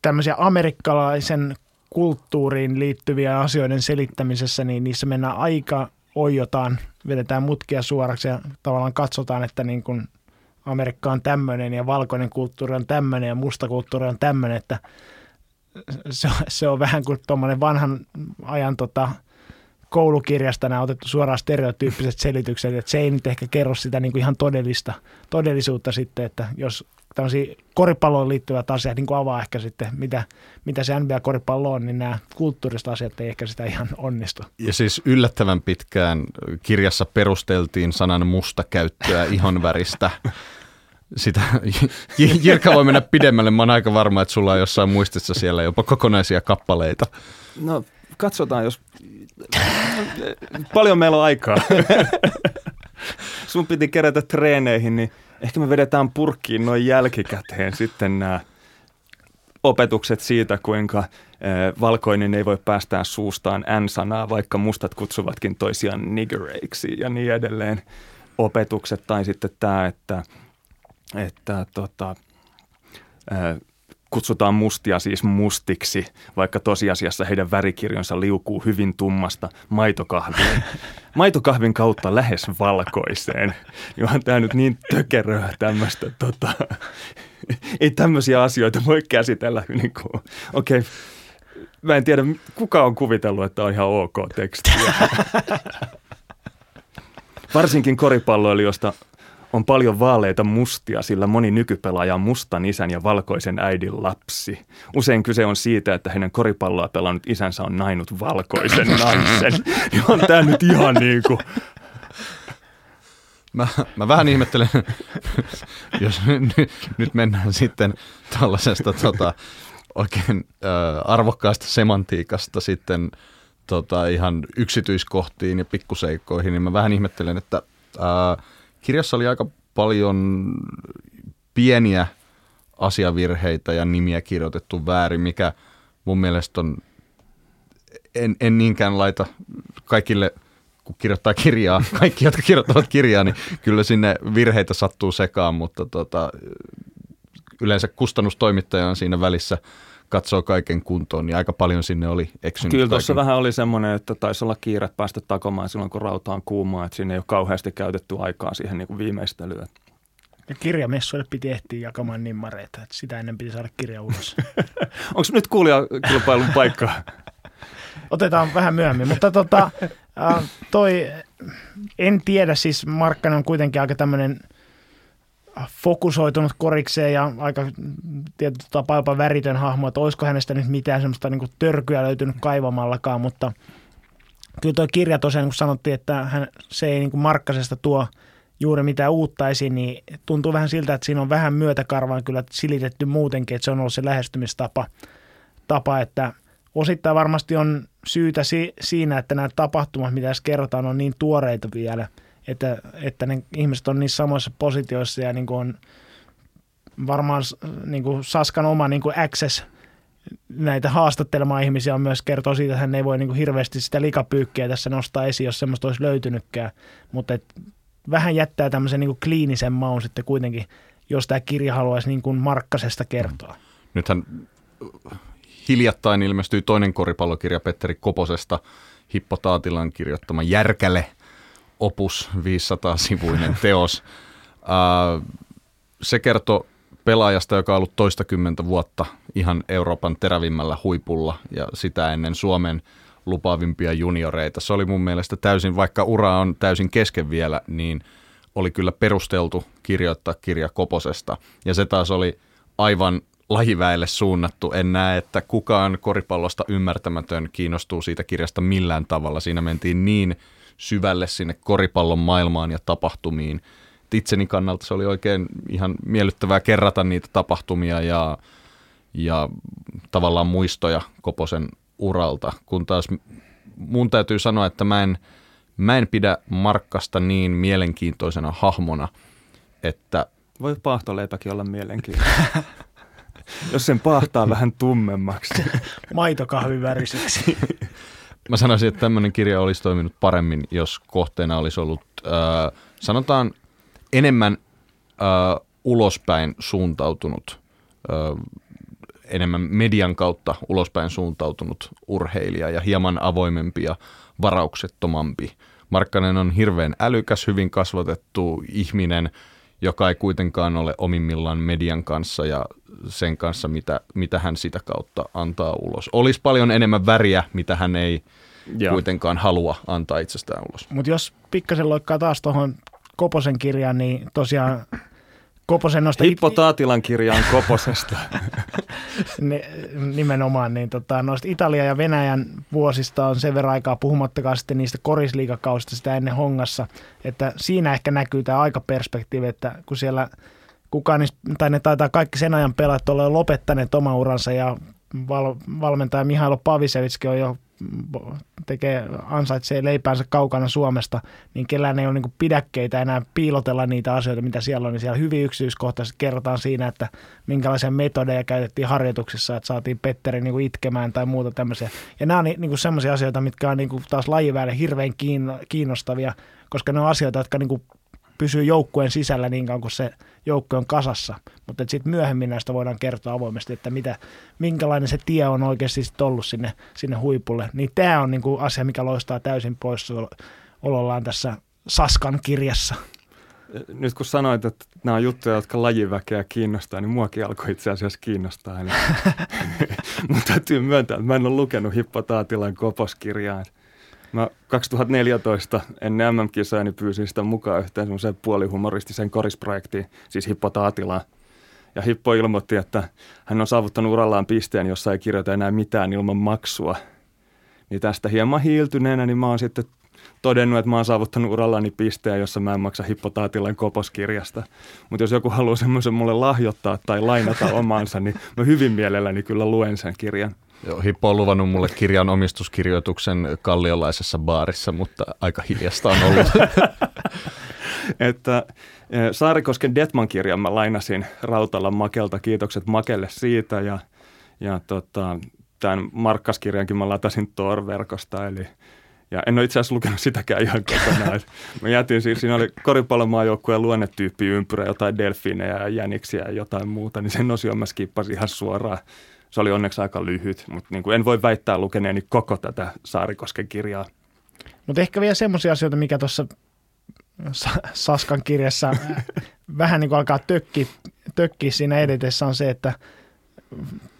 tämmöisiä amerikkalaisen kulttuuriin liittyviä asioiden selittämisessä, niin niissä mennään aika oijotaan, vedetään mutkia suoraksi ja tavallaan katsotaan, että niin kuin Amerikka on tämmöinen ja valkoinen kulttuuri on tämmöinen ja musta kulttuuri on tämmöinen, että se, se on vähän kuin tuommoinen vanhan ajan tota, koulukirjasta nämä otettu suoraan stereotyyppiset selitykset, että se ei nyt ehkä kerro sitä niin kuin ihan todellista, todellisuutta sitten, että jos tämmöisiä koripalloon liittyvät asiat niin kuin avaa ehkä sitten, mitä, mitä se NBA-koripallo on, niin nämä kulttuuriset asiat ei ehkä sitä ihan onnistu. Ja siis yllättävän pitkään kirjassa perusteltiin sanan musta käyttöä ihonväristä. Sitä, Jirka voi mennä pidemmälle, mä oon aika varma, että sulla on jossain muistissa siellä jopa kokonaisia kappaleita. No katsotaan, jos paljon meillä on aikaa. Sun piti kerätä treeneihin, niin ehkä me vedetään purkkiin noin jälkikäteen sitten nämä opetukset siitä, kuinka valkoinen ei voi päästää suustaan N-sanaa, vaikka mustat kutsuvatkin toisiaan niggereiksi ja niin edelleen opetukset. Tai sitten tämä, että, että tota, kutsutaan mustia siis mustiksi, vaikka tosiasiassa heidän värikirjonsa liukuu hyvin tummasta maitokahviin. Maitokahvin kautta lähes valkoiseen. Johan tämä nyt niin tökeröä tämmöistä, tota, ei tämmöisiä asioita voi käsitellä. Niin okei, okay. mä en tiedä, kuka on kuvitellut, että on ihan ok tekstiä. Varsinkin koripalloilijoista on paljon vaaleita mustia, sillä moni nykypelaaja on mustan isän ja valkoisen äidin lapsi. Usein kyse on siitä, että hänen koripalloa pelannut isänsä on nainut valkoisen naisen. Niin on tämä nyt ihan niin kuin... Mä, mä vähän ihmettelen, jos nyt, nyt mennään sitten tällaisesta tota, oikein äh, arvokkaasta semantiikasta sitten tota, ihan yksityiskohtiin ja pikkuseikkoihin, niin mä vähän ihmettelen, että äh, kirjassa oli aika paljon pieniä asiavirheitä ja nimiä kirjoitettu väärin, mikä mun mielestä on, en, en niinkään laita kaikille, kun kirjoittaa kirjaa, kaikki, jotka kirjoittavat kirjaa, niin kyllä sinne virheitä sattuu sekaan, mutta tota, yleensä kustannustoimittaja on siinä välissä – katsoo kaiken kuntoon, niin aika paljon sinne oli eksynyt. Kyllä tuossa vähän oli semmoinen, että taisi olla kiire päästä takomaan silloin, kun rauta on kuumaa, että sinne ei ole kauheasti käytetty aikaa siihen niin kuin viimeistelyyn. Ja kirjamessuille piti ehtiä jakamaan nimmareita, että sitä ennen piti saada kirja ulos. Onko nyt kuulijakilpailun paikka? Otetaan vähän myöhemmin, mutta tota, toi, en tiedä, siis Markkanen on kuitenkin aika tämmöinen – fokusoitunut korikseen ja aika tietyllä tapaa jopa väritön hahmo, että olisiko hänestä nyt mitään semmoista niin kuin törkyä löytynyt kaivamallakaan, mutta kyllä tuo kirja tosiaan, kun sanottiin, että hän, se ei niin kuin Markkasesta tuo juuri mitään uutta esiin, niin tuntuu vähän siltä, että siinä on vähän myötäkarvaan kyllä silitetty muutenkin, että se on ollut se lähestymistapa, tapa, että osittain varmasti on syytä si- siinä, että nämä tapahtumat, mitä tässä kerrotaan, on niin tuoreita vielä – että, että ne ihmiset on niissä samoissa positioissa ja niin kuin on varmaan niin kuin Saskan oma niin kuin access näitä haastattelemaan ihmisiä on myös kertoo siitä, että hän ei voi niin kuin hirveästi sitä likapyykkiä tässä nostaa esiin, jos semmoista olisi löytynytkään, mutta et vähän jättää tämmöisen niin kuin kliinisen maun sitten kuitenkin, jos tämä kirja haluaisi niin kuin Markkasesta kertoa. Nythän hiljattain ilmestyi toinen koripallokirja Petteri Koposesta, Hippo Taatilan kirjoittama Järkäle – opus 500-sivuinen teos. se kertoo pelaajasta, joka on ollut toistakymmentä vuotta ihan Euroopan terävimmällä huipulla ja sitä ennen Suomen lupaavimpia junioreita. Se oli mun mielestä täysin, vaikka ura on täysin kesken vielä, niin oli kyllä perusteltu kirjoittaa kirja Koposesta. Ja se taas oli aivan lajiväelle suunnattu. En näe, että kukaan koripallosta ymmärtämätön kiinnostuu siitä kirjasta millään tavalla. Siinä mentiin niin syvälle sinne koripallon maailmaan ja tapahtumiin. Et itseni kannalta se oli oikein ihan miellyttävää kerrata niitä tapahtumia ja, ja tavallaan muistoja Koposen uralta, kun taas mun täytyy sanoa, että mä en, mä en pidä Markkasta niin mielenkiintoisena hahmona, että... Voi paahtoleipäkin olla mielenkiintoinen. Jos sen pahtaa vähän tummemmaksi. Maitokahviväriseksi. Mä sanoisin, että tämmöinen kirja olisi toiminut paremmin, jos kohteena olisi ollut, äh, sanotaan, enemmän äh, ulospäin suuntautunut, äh, enemmän median kautta ulospäin suuntautunut urheilija ja hieman avoimempi ja varauksettomampi. Markkanen on hirveän älykäs, hyvin kasvatettu ihminen, joka ei kuitenkaan ole omimmillaan median kanssa ja sen kanssa, mitä, mitä hän sitä kautta antaa ulos. Olisi paljon enemmän väriä, mitä hän ei Joo. kuitenkaan halua antaa itsestään ulos. Mutta jos pikkasen loikkaa taas tuohon Koposen kirjaan, niin tosiaan Koposen noista... Hippo Taatilan kirjaan Koposesta. ne, nimenomaan, niin tota, noista Italia ja Venäjän vuosista on sen verran aikaa, puhumattakaan sitten niistä korisliikakausista sitä ennen hongassa, että siinä ehkä näkyy tämä aikaperspektiivi, että kun siellä kukaan, tai ne taitaa kaikki sen ajan pelaat olla lopettaneet oma uransa ja val, valmentaja Mihailo Pavisevitski on jo tekee, ansaitsee leipäänsä kaukana Suomesta, niin kellään ei ole niin pidäkkeitä enää piilotella niitä asioita, mitä siellä on, niin siellä hyvin yksityiskohtaisesti kerrotaan siinä, että minkälaisia metodeja käytettiin harjoituksissa, että saatiin Petteri niin itkemään tai muuta tämmöisiä. Ja nämä on niin semmoisia asioita, mitkä on niin taas lajiväelle hirveän kiinnostavia, koska ne on asioita, jotka niin pysyy joukkueen sisällä niin kauan kuin se joukkue on kasassa. Mutta sitten myöhemmin näistä voidaan kertoa avoimesti, että mitä, minkälainen se tie on oikeasti sit ollut sinne, sinne huipulle. Niin tämä on niinku asia, mikä loistaa täysin pois olollaan tässä Saskan kirjassa. Nyt kun sanoit, että nämä on juttuja, jotka lajiväkeä kiinnostaa, niin muakin alkoi itse asiassa kiinnostaa. Mutta täytyy myöntää, että mä en ole lukenut Hippo Taatilan koposkirjaa. Mä 2014 ennen MM-kisoja niin pyysin sitä mukaan yhteen semmoiseen puolihumoristiseen korisprojektiin, siis Hippo Taatilaan. Ja Hippo ilmoitti, että hän on saavuttanut urallaan pisteen, jossa ei kirjoita enää mitään ilman maksua. Niin tästä hieman hiiltyneenä, niin mä oon sitten todennut, että mä oon saavuttanut urallani pisteen, jossa mä en maksa Hippotaatilan koposkirjasta. Mutta jos joku haluaa semmoisen mulle lahjoittaa tai lainata omaansa, niin mä hyvin mielelläni kyllä luen sen kirjan. Joo, Hippo on luvannut mulle kirjan omistuskirjoituksen kalliolaisessa baarissa, mutta aika hiljasta on ollut. että e, Saarikosken Detman-kirjan mä lainasin Rautalla Makelta. Kiitokset Makelle siitä ja, ja tota, tämän Markkaskirjankin mä latasin Tor-verkosta, eli ja en ole itse asiassa lukenut sitäkään ihan kokonaan. Mä jätin siis, siinä oli koripallomaajoukkueen luonnetyyppi ympyrä, jotain delfiinejä ja jäniksiä ja jotain muuta, niin sen osion mä skippasin ihan suoraan se oli onneksi aika lyhyt, mutta niin kuin en voi väittää lukeneeni koko tätä Saarikosken kirjaa. Mutta ehkä vielä semmoisia asioita, mikä tuossa Saskan kirjassa vähän niin kuin alkaa tökki, tökkiä siinä edetessä on se, että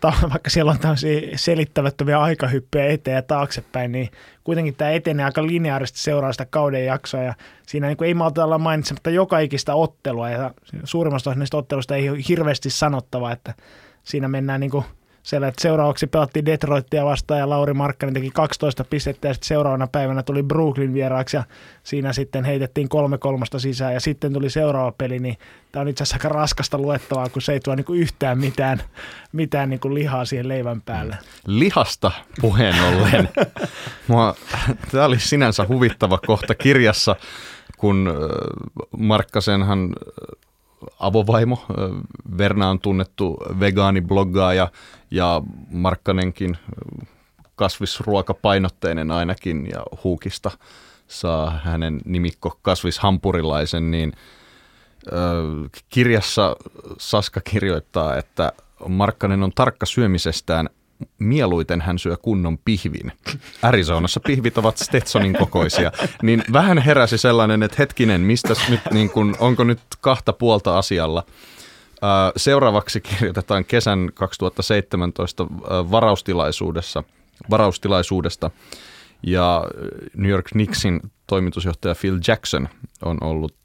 vaikka siellä on tämmöisiä selittämättömiä aikahyppyjä eteen ja taaksepäin, niin kuitenkin tämä etenee aika lineaarisesti seuraa sitä kauden jaksoa ja siinä niin kuin ei malta olla mainitsematta joka ikistä ottelua ja suurimmasta näistä ottelusta ei ole hirveästi sanottavaa, että siinä mennään niin kuin – siellä, että seuraavaksi pelattiin Detroitia vastaan ja Lauri Markkanen teki 12 pistettä ja sitten seuraavana päivänä tuli Brooklyn vieraaksi ja siinä sitten heitettiin kolme kolmasta sisään ja sitten tuli seuraava peli, niin tämä on itse asiassa aika raskasta luettavaa, kun se ei tuo niinku yhtään mitään, mitään niinku lihaa siihen leivän päälle. Lihasta puheen ollen. tämä oli sinänsä huvittava kohta kirjassa, kun Markkasenhan avovaimo. Verna on tunnettu vegaanibloggaaja ja Markkanenkin kasvisruokapainotteinen ainakin ja Huukista saa hänen nimikko kasvishampurilaisen, niin kirjassa Saska kirjoittaa, että Markkanen on tarkka syömisestään mieluiten hän syö kunnon pihvin. Arizonassa pihvit ovat Stetsonin kokoisia. Niin vähän heräsi sellainen, että hetkinen, mistä nyt, niin kun, onko nyt kahta puolta asialla? Seuraavaksi kirjoitetaan kesän 2017 varaustilaisuudessa, varaustilaisuudesta. Ja New York Knicksin toimitusjohtaja Phil Jackson on ollut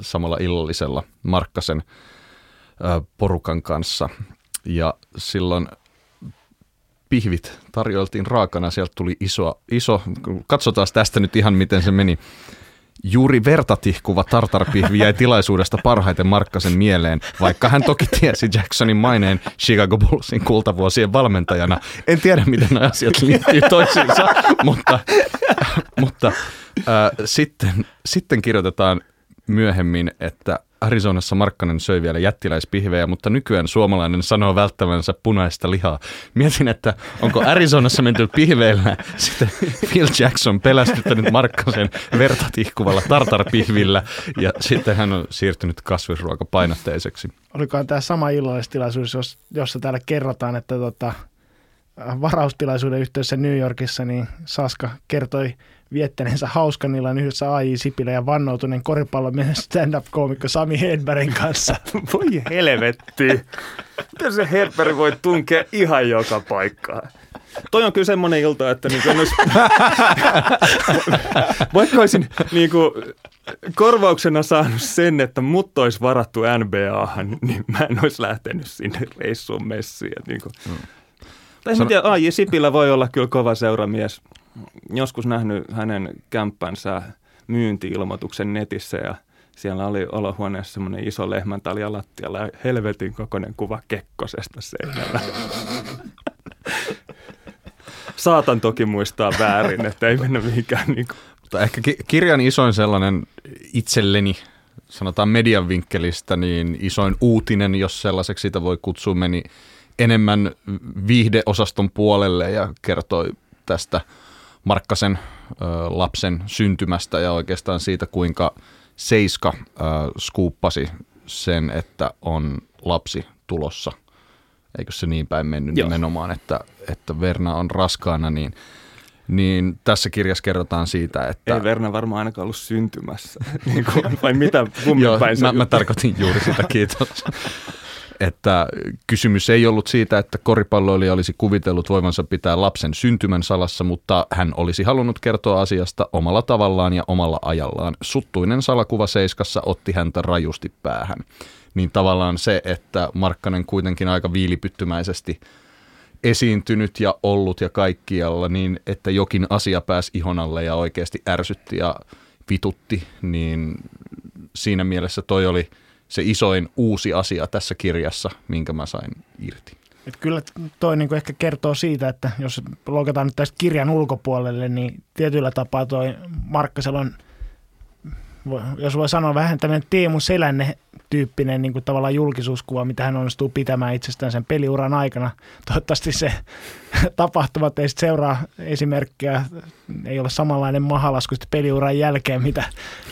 samalla illallisella Markkasen porukan kanssa. Ja silloin pihvit tarjoiltiin raakana, sieltä tuli iso, iso, katsotaan tästä nyt ihan miten se meni. Juuri vertatihkuva tartarpihvi jäi tilaisuudesta parhaiten Markkasen mieleen, vaikka hän toki tiesi Jacksonin maineen Chicago Bullsin kultavuosien valmentajana. En tiedä, miten nämä asiat liittyy toisiinsa, mutta, mutta äh, sitten, sitten kirjoitetaan myöhemmin, että Arizonassa Markkanen söi vielä jättiläispihvejä, mutta nykyään suomalainen sanoo välttävänsä punaista lihaa. Mietin, että onko Arizonassa menty pihveillä sitten Phil Jackson pelästyttänyt Markkasen verta tihkuvalla tartarpihvillä ja sitten hän on siirtynyt kasvisruokapainotteiseksi. Olikohan tämä sama illallistilaisuus, jossa täällä kerrotaan, että tota, varaustilaisuuden yhteydessä New Yorkissa, niin Saska kertoi viettäneensä hauskan illan yhdessä A.J. Sipilä ja vannoutuneen koripallon stand-up-koomikko Sami Hedbergin kanssa. Voi helvetti. Miten se Hedberg voi tunkea ihan joka paikkaan? Toi on kyllä semmoinen ilta, että niin olisi, vaikka olisin niin kuin, korvauksena saanut sen, että mut olisi varattu NBAhan, niin mä en olisi lähtenyt sinne reissuun messiin. Niin kuin. Mm. Tai en tiedä, A.J. Sipilä voi olla kyllä kova seuramies. Joskus nähnyt hänen kämppänsä myynti-ilmoituksen netissä ja siellä oli olohuoneessa semmoinen iso lehmäntalja lattialla ja helvetin kokoinen kuva Kekkosesta seinällä. Saatan toki muistaa väärin, että ei mennä mihinkään niin kuin. Mutta ehkä kirjan isoin sellainen itselleni, sanotaan median vinkkelistä, niin isoin uutinen, jos sellaiseksi sitä voi kutsua, meni enemmän viihdeosaston puolelle ja kertoi tästä Markkasen ö, lapsen syntymästä ja oikeastaan siitä, kuinka Seiska ö, skuuppasi sen, että on lapsi tulossa. Eikö se niin päin mennyt Joo. nimenomaan, että, että Verna on raskaana, niin – niin tässä kirjassa kerrotaan siitä, että... Ei Verna varmaan ainakaan ollut syntymässä. niin kuin, vai mitä, kummin Joo, päin mä, mä tarkoitin juuri sitä, kiitos. että kysymys ei ollut siitä, että koripalloilija olisi kuvitellut voivansa pitää lapsen syntymän salassa, mutta hän olisi halunnut kertoa asiasta omalla tavallaan ja omalla ajallaan. Suttuinen salakuva Seiskassa otti häntä rajusti päähän. Niin tavallaan se, että Markkanen kuitenkin aika viilipyttymäisesti – esiintynyt ja ollut ja kaikkialla, niin että jokin asia pääsi ihon alle ja oikeasti ärsytti ja vitutti, niin siinä mielessä toi oli se isoin uusi asia tässä kirjassa, minkä mä sain irti. Et kyllä toi niinku ehkä kertoo siitä, että jos lokataan nyt tästä kirjan ulkopuolelle, niin tietyllä tapaa toi Markkasella on – jos voi sanoa vähän tämmöinen Teemu Selänne tyyppinen niin kuin tavallaan julkisuuskuva, mitä hän onnistuu pitämään itsestään sen peliuran aikana. Toivottavasti se tapahtumat ei seuraa esimerkkiä, ei ole samanlainen mahalasku peliuran jälkeen, mitä,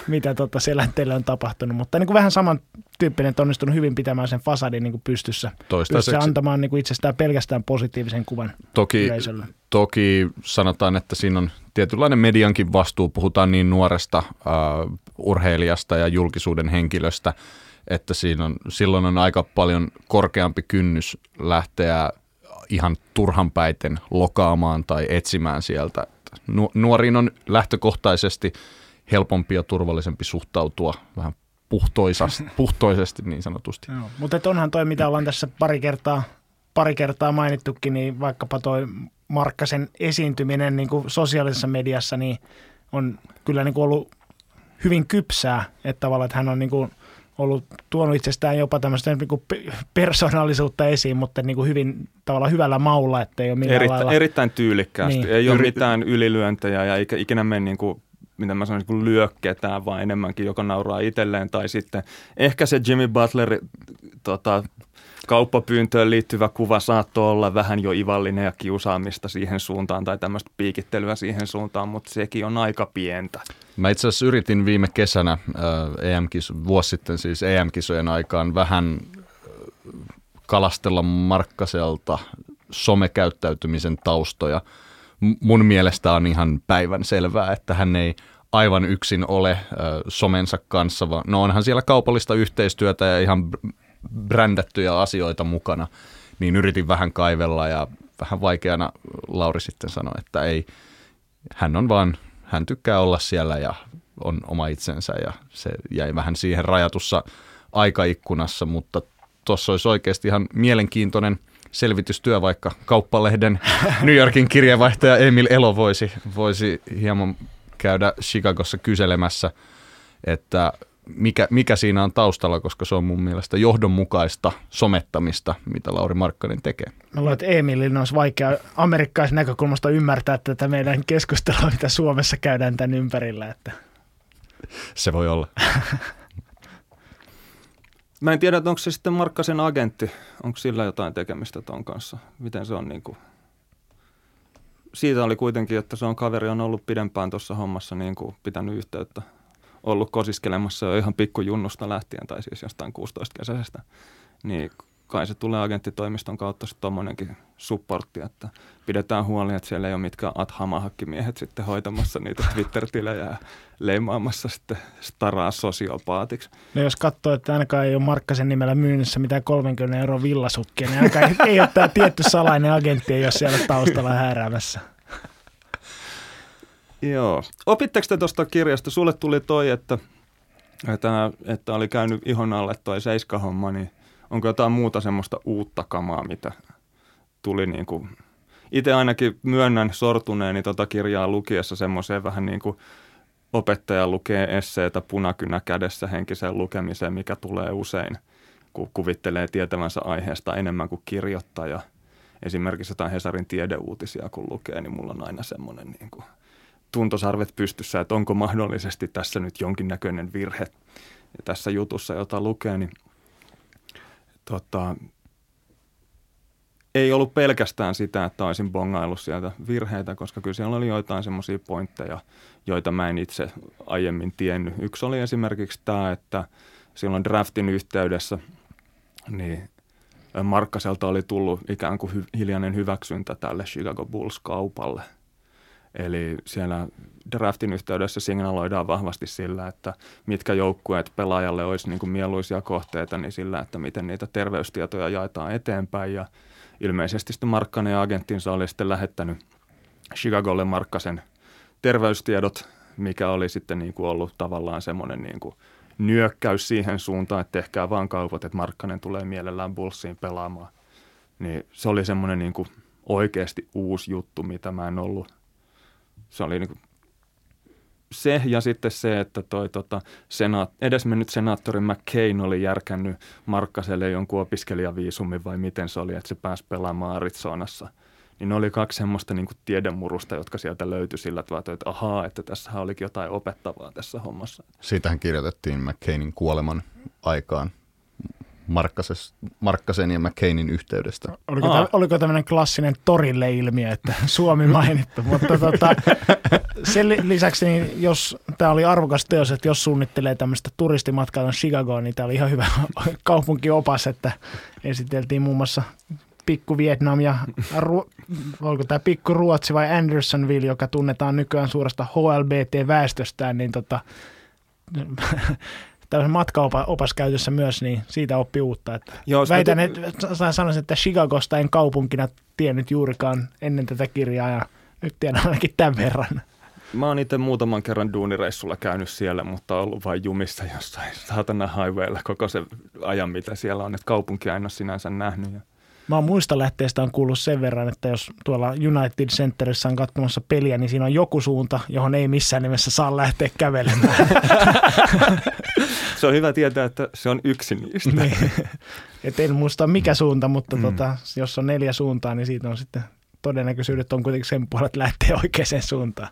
mitä tota Selänteelle on tapahtunut, mutta niin kuin vähän saman tyyppinen, että onnistunut hyvin pitämään sen fasadin niin kuin pystyssä, pystyssä antamaan niin kuin itsestään pelkästään positiivisen kuvan toki, yleisölle. Toki sanotaan, että siinä on tietynlainen mediankin vastuu, puhutaan niin nuoresta uh, urheilijasta ja julkisuuden henkilöstä, että siinä on, silloin on aika paljon korkeampi kynnys lähteä ihan turhanpäiten lokaamaan tai etsimään sieltä. Nuoriin on lähtökohtaisesti helpompi ja turvallisempi suhtautua vähän puhtoisasti, puhtoisesti niin sanotusti. Joo, mutta onhan toi, mitä ollaan tässä pari kertaa, pari kertaa mainittukin, niin vaikkapa toi Markkasen esiintyminen niin kuin sosiaalisessa mediassa, niin on kyllä niin kuin ollut hyvin kypsää, että tavallaan että hän on niin kuin ollut tuonut itsestään jopa tämmöistä niin kuin persoonallisuutta esiin, mutta niin kuin hyvin tavallaan hyvällä maulla, että ei ole millään Erittä, lailla... Erittäin tyylikkäästi, niin. ei ole mitään ylilyöntejä ja ikinä mene niin kuin mitä mä sanoisin, kun lyökketään, vaan enemmänkin joko nauraa itselleen tai sitten ehkä se Jimmy Butler tota, kauppapyyntöön liittyvä kuva saattoi olla vähän jo ivallinen ja kiusaamista siihen suuntaan tai tämmöistä piikittelyä siihen suuntaan, mutta sekin on aika pientä. Mä itse asiassa yritin viime kesänä, äh, EM-kis, vuosi sitten siis EM-kisojen aikaan vähän äh, kalastella Markkaselta somekäyttäytymisen taustoja. Mun mielestä on ihan päivän selvää, että hän ei aivan yksin ole äh, somensa kanssa, vaan no onhan siellä kaupallista yhteistyötä ja ihan brändättyjä asioita mukana, niin yritin vähän kaivella ja vähän vaikeana Lauri sitten sanoi, että ei, hän on vaan, hän tykkää olla siellä ja on oma itsensä ja se jäi vähän siihen rajatussa aikaikkunassa, mutta tuossa olisi oikeasti ihan mielenkiintoinen selvitystyö, vaikka kauppalehden New Yorkin kirjeenvaihtaja Emil Elo voisi, voisi hieman käydä Chicagossa kyselemässä, että mikä, mikä siinä on taustalla, koska se on mun mielestä johdonmukaista somettamista, mitä Lauri Markkanen tekee. Mä luulen, että Emilin olisi vaikea amerikkalaisen näkökulmasta ymmärtää tätä meidän keskustelua, mitä Suomessa käydään tämän ympärillä. Että. Se voi olla. Mä en tiedä, onko se sitten Markkasen agentti, onko sillä jotain tekemistä ton kanssa, miten se on niin kuin siitä oli kuitenkin, että se on kaveri on ollut pidempään tuossa hommassa niin kuin pitänyt yhteyttä ollut kosiskelemassa jo ihan pikkujunnusta lähtien, tai siis jostain 16 kesäisestä. Niin kai se tulee agenttitoimiston kautta sitten tuommoinenkin supportti, että pidetään huoli, että siellä ei ole mitkään adhamahakkimiehet sitten hoitamassa niitä Twitter-tilejä ja leimaamassa sitten staraa sosiopaatiksi. No jos katsoo, että ainakaan ei ole Markkasen nimellä myynnissä mitään 30 euroa villasukkia, niin ainakaan ei, ole tämä tietty salainen agentti, ole siellä taustalla hääräämässä. Joo. Opitteko te tuosta kirjasta? Sulle tuli toi, että, että, että oli käynyt ihon alle toi seiskahomma, niin onko jotain muuta semmoista uutta kamaa, mitä tuli niin kuin, itse ainakin myönnän sortuneeni tota kirjaa lukiessa semmoiseen vähän niin kuin opettaja lukee esseitä punakynä kädessä henkiseen lukemiseen, mikä tulee usein, kun kuvittelee tietävänsä aiheesta enemmän kuin kirjoittaja. Esimerkiksi jotain Hesarin tiedeuutisia kun lukee, niin mulla on aina semmoinen niin kuin tuntosarvet pystyssä, että onko mahdollisesti tässä nyt jonkinnäköinen virhe ja tässä jutussa, jota lukee, niin tota, ei ollut pelkästään sitä, että olisin bongaillut sieltä virheitä, koska kyllä siellä oli joitain semmoisia pointteja, joita mä en itse aiemmin tiennyt. Yksi oli esimerkiksi tämä, että silloin draftin yhteydessä niin Markkaselta oli tullut ikään kuin hiljainen hyväksyntä tälle Chicago Bulls-kaupalle. Eli siellä draftin yhteydessä signaloidaan vahvasti sillä, että mitkä joukkueet pelaajalle olisi niin kuin mieluisia kohteita, niin sillä, että miten niitä terveystietoja jaetaan eteenpäin ja – ilmeisesti sitten Markkanen ja agenttinsa oli sitten lähettänyt Chicagolle Markkasen terveystiedot, mikä oli sitten niin kuin ollut tavallaan semmoinen niin kuin nyökkäys siihen suuntaan, että tehkää vaan kaupat, että Markkanen tulee mielellään Bullsiin pelaamaan. Niin se oli semmoinen niin kuin oikeasti uusi juttu, mitä mä en ollut. Se oli niin kuin se ja sitten se, että toi tota, senaat, edesmennyt senaattori McCain oli järkännyt Markkaselle jonkun opiskelijaviisumin vai miten se oli, että se pääsi pelaamaan Arizonassa. Niin ne oli kaksi semmoista niin kuin tiedemurusta, jotka sieltä löytyi sillä tavalla, että ahaa, että tässä olikin jotain opettavaa tässä hommassa. Siitähän kirjoitettiin McCainin kuoleman aikaan Markkasen ja McCainin yhteydestä. Oliko, tämä, oliko tämmöinen klassinen torille-ilmiö, että Suomi mainittu, mutta tota, sen lisäksi, niin jos tämä oli arvokas teos, että jos suunnittelee tämmöistä turistimatkaa Chicagoon, niin tämä oli ihan hyvä kaupunkiopas, että esiteltiin muun muassa Pikku Vietnam ja Ru- oliko tämä Pikku Ruotsi vai Andersonville, joka tunnetaan nykyään suuresta HLBT-väestöstään, niin tota, tämmöisen matkaopas käytössä myös, niin siitä oppi uutta. Että Joo, väitän, että sanoisin, että Chicagosta en kaupunkina tiennyt juurikaan ennen tätä kirjaa ja nyt tiedän ainakin tämän verran. Mä oon itse muutaman kerran duunireissulla käynyt siellä, mutta ollut vain jumissa jossain saatana highwaylla koko se ajan, mitä siellä on. Että kaupunki en ole sinänsä nähnyt. Ja Mä oon muista lähteestä on kuullut sen verran, että jos tuolla United Centerissä on katsomassa peliä, niin siinä on joku suunta, johon ei missään nimessä saa lähteä kävelemään. se on hyvä tietää, että se on yksi niistä. niin. Et en muista mikä suunta, mutta mm. tota, jos on neljä suuntaa, niin siitä on sitten todennäköisyydet on kuitenkin sen puolella, että lähtee oikeaan suuntaan.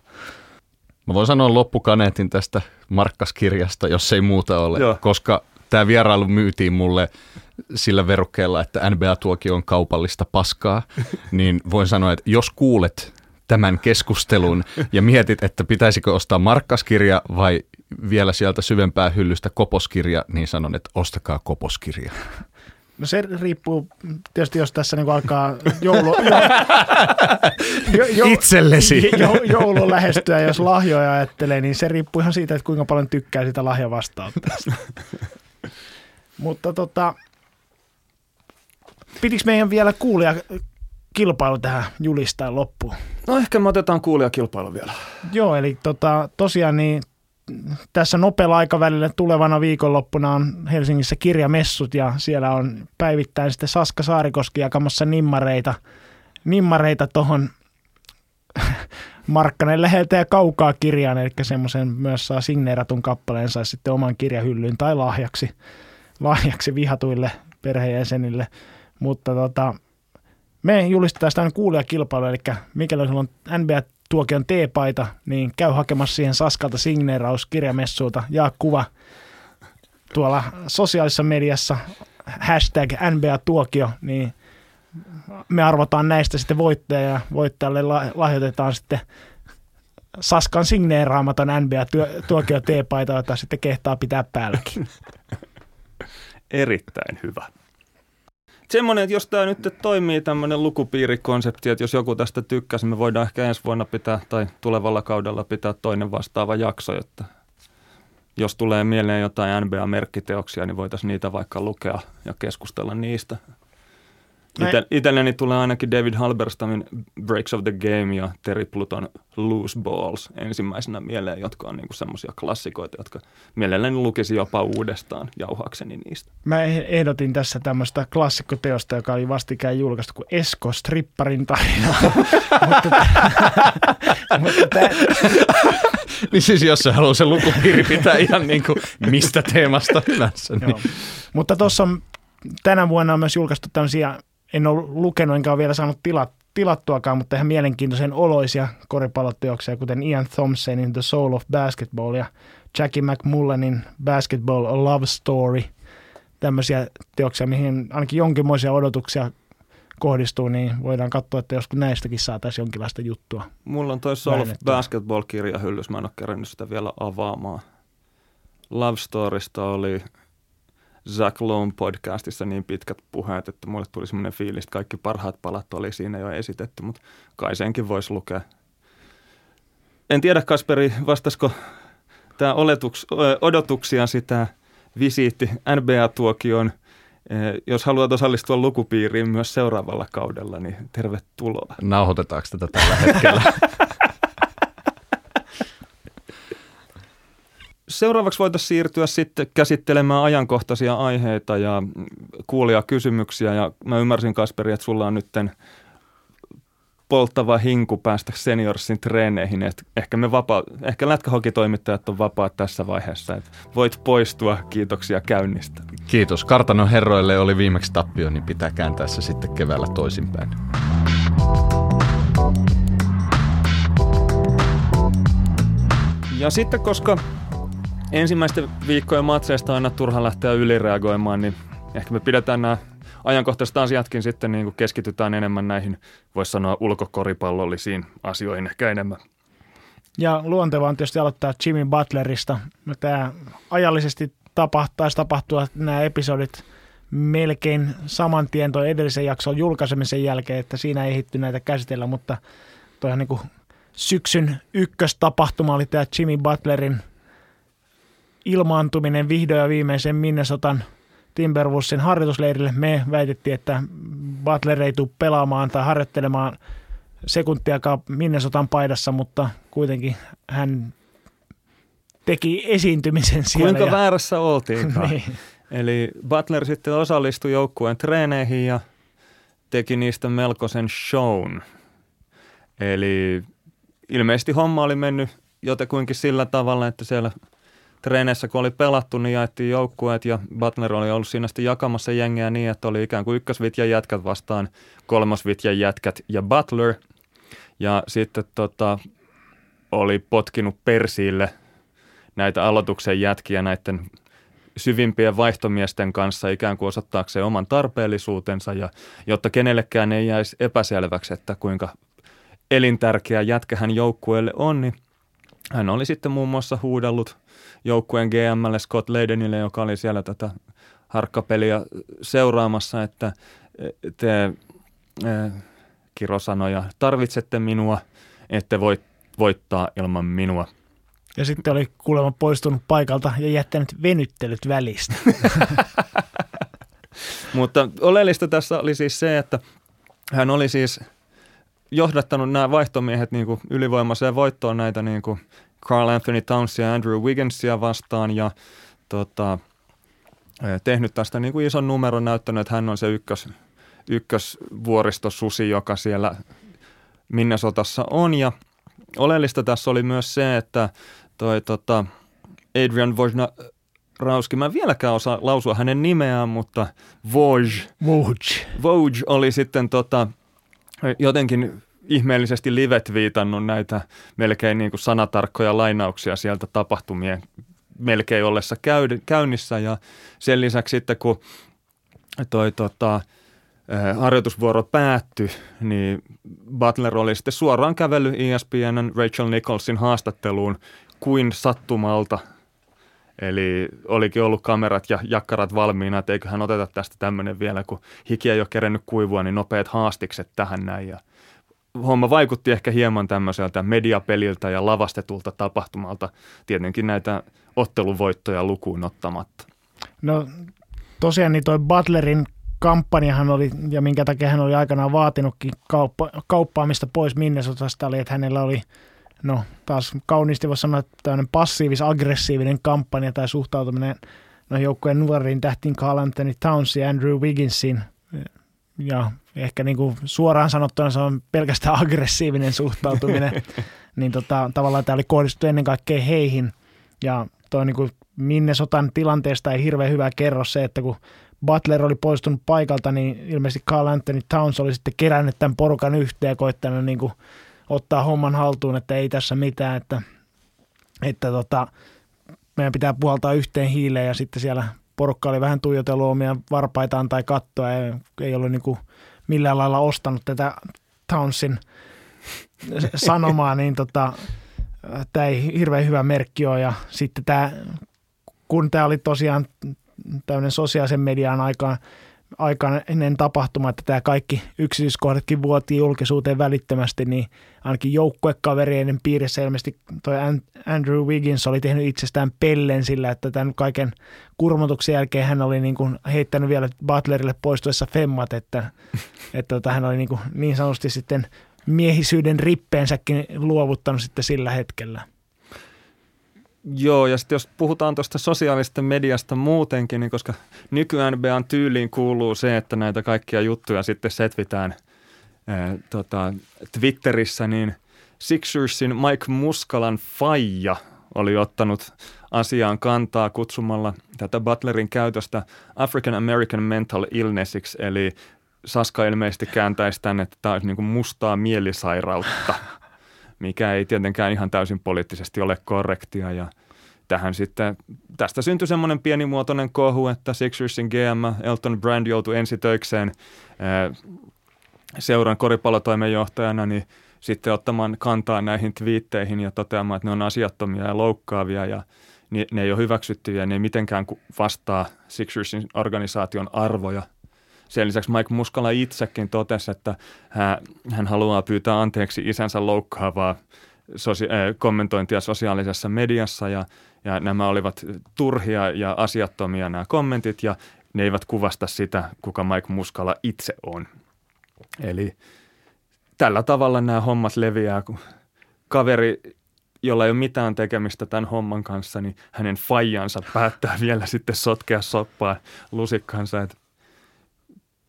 Mä voin sanoa loppukaneetin tästä Markkaskirjasta, jos ei muuta ole, Joo. koska tämä vierailu myytiin mulle sillä verukkeella, että NBA-tuokio on kaupallista paskaa, niin voin sanoa, että jos kuulet tämän keskustelun ja mietit, että pitäisikö ostaa markkaskirja vai vielä sieltä syvempää hyllystä koposkirja, niin sanon, että ostakaa koposkirja. No se riippuu tietysti, jos tässä niin alkaa joulu, jo, jo, Itsellesi. Jo, joulu lähestyä, jos lahjoja ajattelee, niin se riippuu ihan siitä, että kuinka paljon tykkää sitä lahja vastaanottajasta. Mutta tota, pitikö meidän vielä kuulia kilpailu tähän julistaa loppuun? No ehkä me otetaan kuulia kilpailu vielä. Joo, eli tota, tosiaan niin tässä nopealla aikavälillä tulevana viikonloppuna on Helsingissä kirjamessut ja siellä on päivittäin sitten Saska Saarikoski jakamassa nimmareita, nimmareita tuohon Markkanen läheltä ja kaukaa kirjaan, eli semmoisen myös saa signeeratun kappaleen, sai sitten oman kirjahyllyyn tai lahjaksi, lahjaksi vihatuille perheenjäsenille. Mutta tota, me julistetaan sitä kuulijakilpailu, eli mikäli on NBA tuokion T-paita, niin käy hakemassa siihen Saskalta signeeraus kirjamessuilta, jaa kuva tuolla sosiaalisessa mediassa, hashtag NBA-tuokio, niin me arvotaan näistä sitten voittaja ja voittajalle lahjoitetaan sitten Saskan signeeraamaton NBA-tuokio T-paita, jota sitten kehtaa pitää päälläkin. Erittäin hyvä. Semmoinen, että jos tämä nyt toimii tämmöinen lukupiirikonsepti, että jos joku tästä tykkäsi, me voidaan ehkä ensi vuonna pitää tai tulevalla kaudella pitää toinen vastaava jakso, että jos tulee mieleen jotain NBA-merkkiteoksia, niin voitaisiin niitä vaikka lukea ja keskustella niistä. Ite, itselleni tulee ainakin David Halberstamin Breaks of the Game ja Terry Pluton Loose Balls ensimmäisenä mieleen, jotka on niinku semmoisia klassikoita, jotka mielelläni lukisi jopa uudestaan jauhaakseni niistä. Mä ehdotin tässä tämmöistä klassikkoteosta, joka oli vastikään julkaistu kuin Esko Stripparin tarina. niin siis jos se haluaa se lukupiiri pitää ihan niin kuin mistä teemasta hyvänsä. Niin. Mutta tuossa on tänä vuonna on myös julkaistu tämmöisiä en ole lukenut enkä ole vielä saanut tilat, tilattuakaan, mutta ihan mielenkiintoisen oloisia koripalloteoksia, kuten Ian Thompsonin The Soul of Basketball ja Jackie McMullanin Basketball A Love Story. Tämmöisiä teoksia, mihin ainakin jonkinmoisia odotuksia kohdistuu, niin voidaan katsoa, että joskus näistäkin saataisiin jonkinlaista juttua. Mulla on toi Soul of Basketball-kirja hyllys, mä en ole kerännyt sitä vielä avaamaan. Love Storysta oli Zach Lowe podcastissa niin pitkät puheet, että mulle tuli semmoinen fiilis, että kaikki parhaat palat oli siinä jo esitetty, mutta kai senkin voisi lukea. En tiedä, Kasperi, vastasko tämä oletuks, odotuksia sitä visiitti NBA-tuokioon. Jos haluat osallistua lukupiiriin myös seuraavalla kaudella, niin tervetuloa. Nauhoitetaanko tätä tällä hetkellä? Seuraavaksi voitaisiin siirtyä sitten käsittelemään ajankohtaisia aiheita ja kuulia kysymyksiä. Ja mä ymmärsin, Kasperi, että sulla on nytten polttava hinku päästä seniorsin treeneihin. että ehkä, me vapaa, ehkä lätkähokitoimittajat on vapaat tässä vaiheessa. Että voit poistua. Kiitoksia käynnistä. Kiitos. Kartanon herroille oli viimeksi tappio, niin pitää kääntää se sitten keväällä toisinpäin. Ja sitten, koska ensimmäisten viikkojen matseista on aina turha lähteä ylireagoimaan, niin ehkä me pidetään nämä ajankohtaiset asiatkin sitten niin kuin keskitytään enemmän näihin, voisi sanoa ulkokoripallollisiin asioihin ehkä enemmän. Ja luontevaa on tietysti aloittaa Jimmy Butlerista. Tämä ajallisesti tapahtaisi tapahtua nämä episodit melkein saman tien toi edellisen jakson julkaisemisen jälkeen, että siinä ei hitty näitä käsitellä, mutta toihan niin kuin syksyn ykköstapahtuma oli tämä Jimmy Butlerin – ilmaantuminen vihdoin ja viimeisen Minnesotan Timberwolvesin harjoitusleirille. Me väitettiin, että Butler ei tule pelaamaan tai harjoittelemaan sekuntiakaan Minnesotan paidassa, mutta kuitenkin hän teki esiintymisen siellä. Kuinka ja... väärässä oltiin? niin. Eli Butler sitten osallistui joukkueen treeneihin ja teki niistä melkoisen shown. Eli ilmeisesti homma oli mennyt jotenkin sillä tavalla, että siellä – treeneissä, kun oli pelattu, niin jaettiin joukkueet ja Butler oli ollut siinä sitten jakamassa jengiä niin, että oli ikään kuin ykkösvitjan jätkät vastaan kolmosvitjan jätkät ja Butler. Ja sitten tota, oli potkinut persiille näitä aloituksen jätkiä näiden syvimpien vaihtomiesten kanssa ikään kuin osoittaakseen oman tarpeellisuutensa ja jotta kenellekään ei jäisi epäselväksi, että kuinka elintärkeä jätkä hän joukkueelle on, niin hän oli sitten muun muassa huudellut joukkueen GMlle Scott Leidenille, joka oli siellä tätä harkkapeliä seuraamassa, että te äh, Kiro sanoja, tarvitsette minua, ette voi voittaa ilman minua. Ja sitten oli kuulemma poistunut paikalta ja jättänyt venyttelyt välistä. Mutta oleellista tässä oli siis se, että hän oli siis johdattanut nämä vaihtomiehet niin kuin ylivoimaiseen voittoon näitä niin kuin Carl Anthony Townsia ja Andrew Wigginsia vastaan ja tota, tehnyt tästä niin kuin ison numeron näyttänyt, että hän on se ykkös, ykkösvuoristosusi, joka siellä Minnesotassa on ja oleellista tässä oli myös se, että toi tota, Adrian Wojna, Rauski, mä en vieläkään osaa lausua hänen nimeään, mutta Woj, Woj. Woj oli sitten tota, jotenkin ihmeellisesti livet viitannut näitä melkein niin kuin sanatarkkoja lainauksia sieltä tapahtumien melkein ollessa käynnissä ja sen lisäksi sitten kun toi tota, harjoitusvuoro päättyi, niin Butler oli sitten suoraan kävellyt ESPNn Rachel Nicholsin haastatteluun kuin sattumalta. Eli olikin ollut kamerat ja jakkarat valmiina, että eiköhän oteta tästä tämmöinen vielä, kun hiki ei ole kerennyt kuivua, niin nopeat haastikset tähän näin. Ja homma vaikutti ehkä hieman tämmöiseltä mediapeliltä ja lavastetulta tapahtumalta, tietenkin näitä otteluvoittoja lukuun ottamatta. No tosiaan niin toi Butlerin kampanjahan oli, ja minkä takia hän oli aikanaan vaatinutkin kauppa, kauppaamista pois Minnesotasta, oli, että hänellä oli, no taas kauniisti voisi sanoa, että tämmöinen passiivis-aggressiivinen kampanja tai suhtautuminen no, joukkueen nuoriin tähtiin Carl Anthony Towns ja Andrew Wigginsiin. Ja ehkä niin kuin suoraan sanottuna se on pelkästään aggressiivinen suhtautuminen. niin tota, tavallaan tämä oli kohdistettu ennen kaikkea heihin. Ja toi niin kuin Minnesotan tilanteesta ei hirveän hyvä kerro se, että kun Butler oli poistunut paikalta, niin ilmeisesti Carl Anthony Towns oli sitten kerännyt tämän porukan yhteen ja koittanut niin kuin ottaa homman haltuun, että ei tässä mitään, että, että tota, meidän pitää puhaltaa yhteen hiileen ja sitten siellä porukka oli vähän tuijotellut omia varpaitaan tai kattoa ja ei ollut niin kuin millään lailla ostanut tätä Townsin sanomaa, niin tota, tämä ei hirveän hyvä merkki ole. Ja sitten tämä, kun tämä oli tosiaan tämmöinen sosiaalisen median aikaan aikainen tapahtuma, että tämä kaikki yksityiskohdatkin vuotiin julkisuuteen välittömästi, niin ainakin joukkuekavereiden piirissä ilmeisesti toi Andrew Wiggins oli tehnyt itsestään pellen sillä, että tämän kaiken kurmotuksen jälkeen hän oli niin kuin heittänyt vielä Butlerille poistuessa femmat, että, että tota, hän oli niin, kuin niin sanotusti sitten miehisyyden rippeensäkin luovuttanut sitten sillä hetkellä. Joo, ja sitten jos puhutaan tuosta sosiaalista mediasta muutenkin, niin koska nykyään NBAn tyyliin kuuluu se, että näitä kaikkia juttuja sitten setvitään ää, tota, Twitterissä, niin Sixersin Mike Muskalan faija oli ottanut asiaan kantaa kutsumalla tätä Butlerin käytöstä African American Mental Illnessiksi, eli Saska ilmeisesti kääntäisi tänne, että tämä olisi niin mustaa mielisairautta – mikä ei tietenkään ihan täysin poliittisesti ole korrektia. Ja tähän sitten, tästä syntyi semmoinen pienimuotoinen kohu, että Sixersin GM Elton Brand joutui ensitöikseen seuran koripallotoimenjohtajana, niin sitten ottamaan kantaa näihin twiitteihin ja toteamaan, että ne on asiattomia ja loukkaavia ja ne ei ole hyväksyttyjä, ne ei mitenkään vastaa Sixersin organisaation arvoja – sen lisäksi Mike Muskala itsekin totesi, että hän, haluaa pyytää anteeksi isänsä loukkaavaa sosia- äh, kommentointia sosiaalisessa mediassa ja, ja nämä olivat turhia ja asiattomia nämä kommentit ja ne eivät kuvasta sitä, kuka Mike Muskala itse on. Eli tällä tavalla nämä hommat leviää, kun kaveri, jolla ei ole mitään tekemistä tämän homman kanssa, niin hänen fajansa päättää vielä sitten sotkea soppaa lusikkansa. Että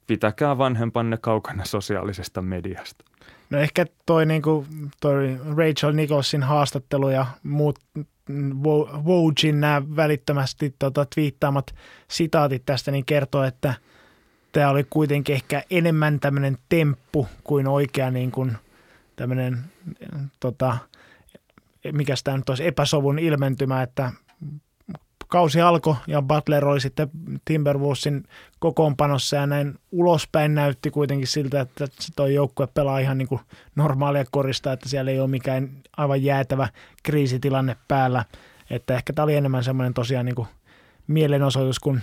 pitäkää vanhempanne kaukana sosiaalisesta mediasta. No ehkä toi, niin kuin, toi Rachel Nicholsin haastattelu ja muut Wojin nämä välittömästi tota, twiittaamat sitaatit tästä, niin kertoo, että tämä oli kuitenkin ehkä enemmän tämmöinen temppu kuin oikea niin kuin tämmöinen, tota, mikä tämä nyt olisi, epäsovun ilmentymä, että kausi alkoi ja Butler oli sitten Timberwolvesin kokoonpanossa ja näin ulospäin näytti kuitenkin siltä, että tuo joukkue pelaa ihan niin kuin normaalia korista, että siellä ei ole mikään aivan jäätävä kriisitilanne päällä. Että ehkä tämä oli enemmän semmoinen tosiaan niin kuin mielenosoitus, kun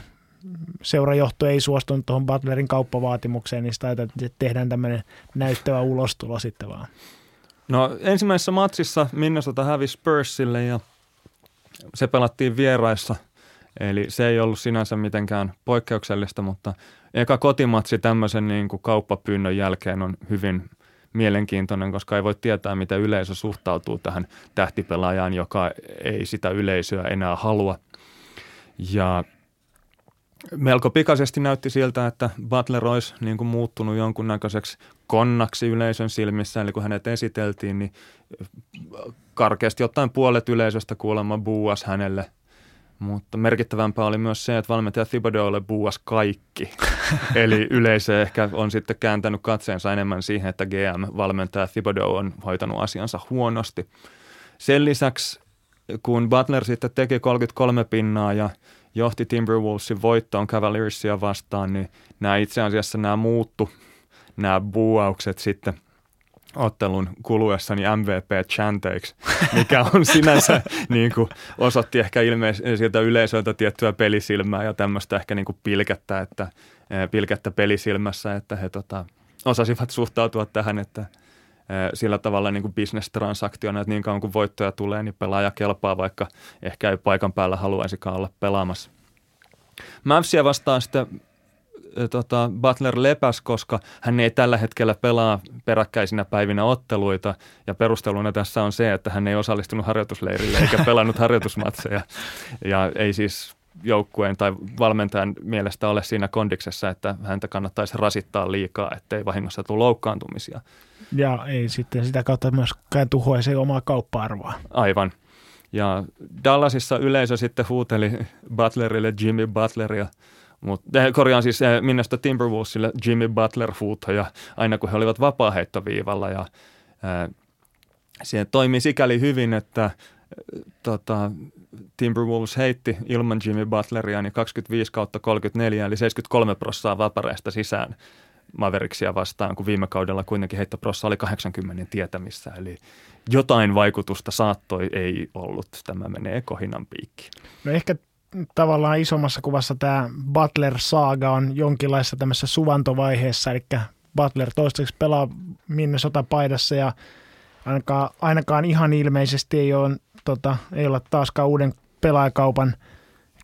seurajohto ei suostunut tuohon Butlerin kauppavaatimukseen, niin sitä että tehdään tämmöinen näyttävä ulostulo sitten vaan. No ensimmäisessä matsissa Minnesota hävisi Spursille ja se pelattiin vieraissa, eli se ei ollut sinänsä mitenkään poikkeuksellista, mutta eka kotimatsi tämmöisen niin kuin kauppapyynnön jälkeen on hyvin mielenkiintoinen, koska ei voi tietää, miten yleisö suhtautuu tähän tähtipelaajaan, joka ei sitä yleisöä enää halua. Ja melko pikaisesti näytti siltä, että Butler olisi niin kuin muuttunut jonkunnäköiseksi konnaksi yleisön silmissä, eli kun hänet esiteltiin, niin karkeasti ottaen puolet yleisöstä kuulemma buuas hänelle. Mutta merkittävämpää oli myös se, että valmentaja Thibodeaulle buuas kaikki. Eli yleisö ehkä on sitten kääntänyt katseensa enemmän siihen, että GM-valmentaja Thibodeau on hoitanut asiansa huonosti. Sen lisäksi, kun Butler sitten teki 33 pinnaa ja johti Timberwolvesin voittoon Cavaliersia vastaan, niin nämä itse asiassa nämä muuttu, nämä buuaukset sitten ottelun kuluessani MVP-chanteiksi, mikä on sinänsä niin kuin, osoitti ehkä ilmeisiltä yleisöltä tiettyä pelisilmää ja tämmöistä ehkä niin kuin pilkettä, että, pilkettä pelisilmässä, että he tota, osasivat suhtautua tähän, että sillä tavalla niin kuin bisnestransaktioina, että niin kauan kuin voittoja tulee, niin pelaaja kelpaa, vaikka ehkä ei paikan päällä haluaisikaan olla pelaamassa. Mavsia vastaan sitten tota, Butler lepäs, koska hän ei tällä hetkellä pelaa peräkkäisinä päivinä otteluita. Ja perusteluna tässä on se, että hän ei osallistunut harjoitusleirille eikä pelannut harjoitusmatseja. Ja ei siis joukkueen tai valmentajan mielestä ole siinä kondiksessa, että häntä kannattaisi rasittaa liikaa, ettei vahingossa tule loukkaantumisia. Ja ei sitten sitä kautta myöskään tuhoisi omaa kauppa-arvoa. Aivan. Ja Dallasissa yleisö sitten huuteli Butlerille Jimmy Butleria – eh, korjaan siis eh, Minnesota Timberwolvesille Jimmy Butler huutoja aina kun he olivat vapaaheittoviivalla ja eh, se toimi sikäli hyvin, että tota, Timberwolves heitti ilman Jimmy Butleria niin 25 kautta 34 eli 73 prossaa vapareista sisään Maveriksia vastaan, kun viime kaudella kuitenkin heittoprossa oli 80 tietämissä. Eli jotain vaikutusta saattoi ei ollut. Tämä menee kohinan piikki. No ehkä tavallaan isommassa kuvassa tämä Butler-saaga on jonkinlaisessa tämmöisessä suvantovaiheessa, eli Butler toistaiseksi pelaa Minnesota paidassa ja ainakaan, ainakaan ihan ilmeisesti ei ole, tota, ei ole taaskaan uuden pelaajakaupan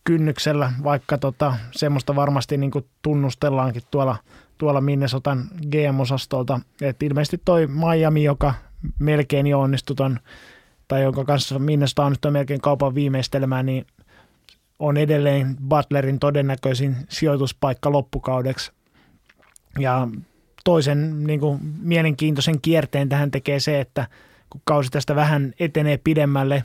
kynnyksellä, vaikka tota, semmoista varmasti niin kuin tunnustellaankin tuolla, tuolla Minnesotan GM-osastolta. Et ilmeisesti toi Miami, joka melkein jo onnistui ton, tai jonka kanssa Minnesota onnistui melkein kaupan viimeistelemään, niin on edelleen Butlerin todennäköisin sijoituspaikka loppukaudeksi. Ja toisen niin kuin, mielenkiintoisen kierteen tähän tekee se, että kun kausi tästä vähän etenee pidemmälle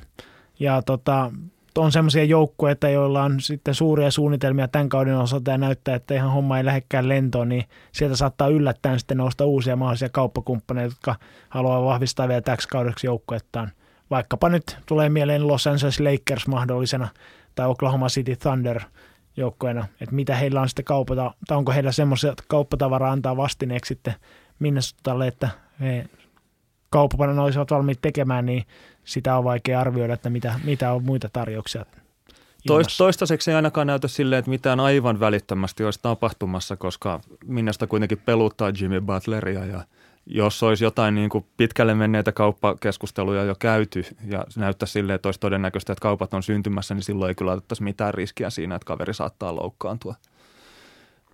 ja tota, on semmoisia joukkueita, joilla on sitten suuria suunnitelmia tämän kauden osalta ja näyttää, että ihan homma ei lähdekään lentoon, niin sieltä saattaa yllättäen sitten nousta uusia mahdollisia kauppakumppaneita, jotka haluaa vahvistaa vielä täksi kaudeksi joukkuettaan. Vaikkapa nyt tulee mieleen Los Angeles Lakers mahdollisena tai Oklahoma City Thunder joukkoina, että mitä heillä on sitten kaupata, tai onko heillä semmoisia kauppatavaraa antaa vastineeksi sitten Minnesotalle, että he kauppapanon olisivat valmiit tekemään, niin sitä on vaikea arvioida, että mitä, mitä on muita tarjouksia. Toist, toistaiseksi ei ainakaan näytä silleen, että mitään aivan välittömästi olisi tapahtumassa, koska Minnestä kuitenkin peluttaa Jimmy Butleria ja – jos olisi jotain niin kuin pitkälle menneitä kauppakeskusteluja jo käyty ja näyttää silleen, että olisi todennäköistä, että kaupat on syntymässä, niin silloin ei kyllä otettaisi mitään riskiä siinä, että kaveri saattaa loukkaantua.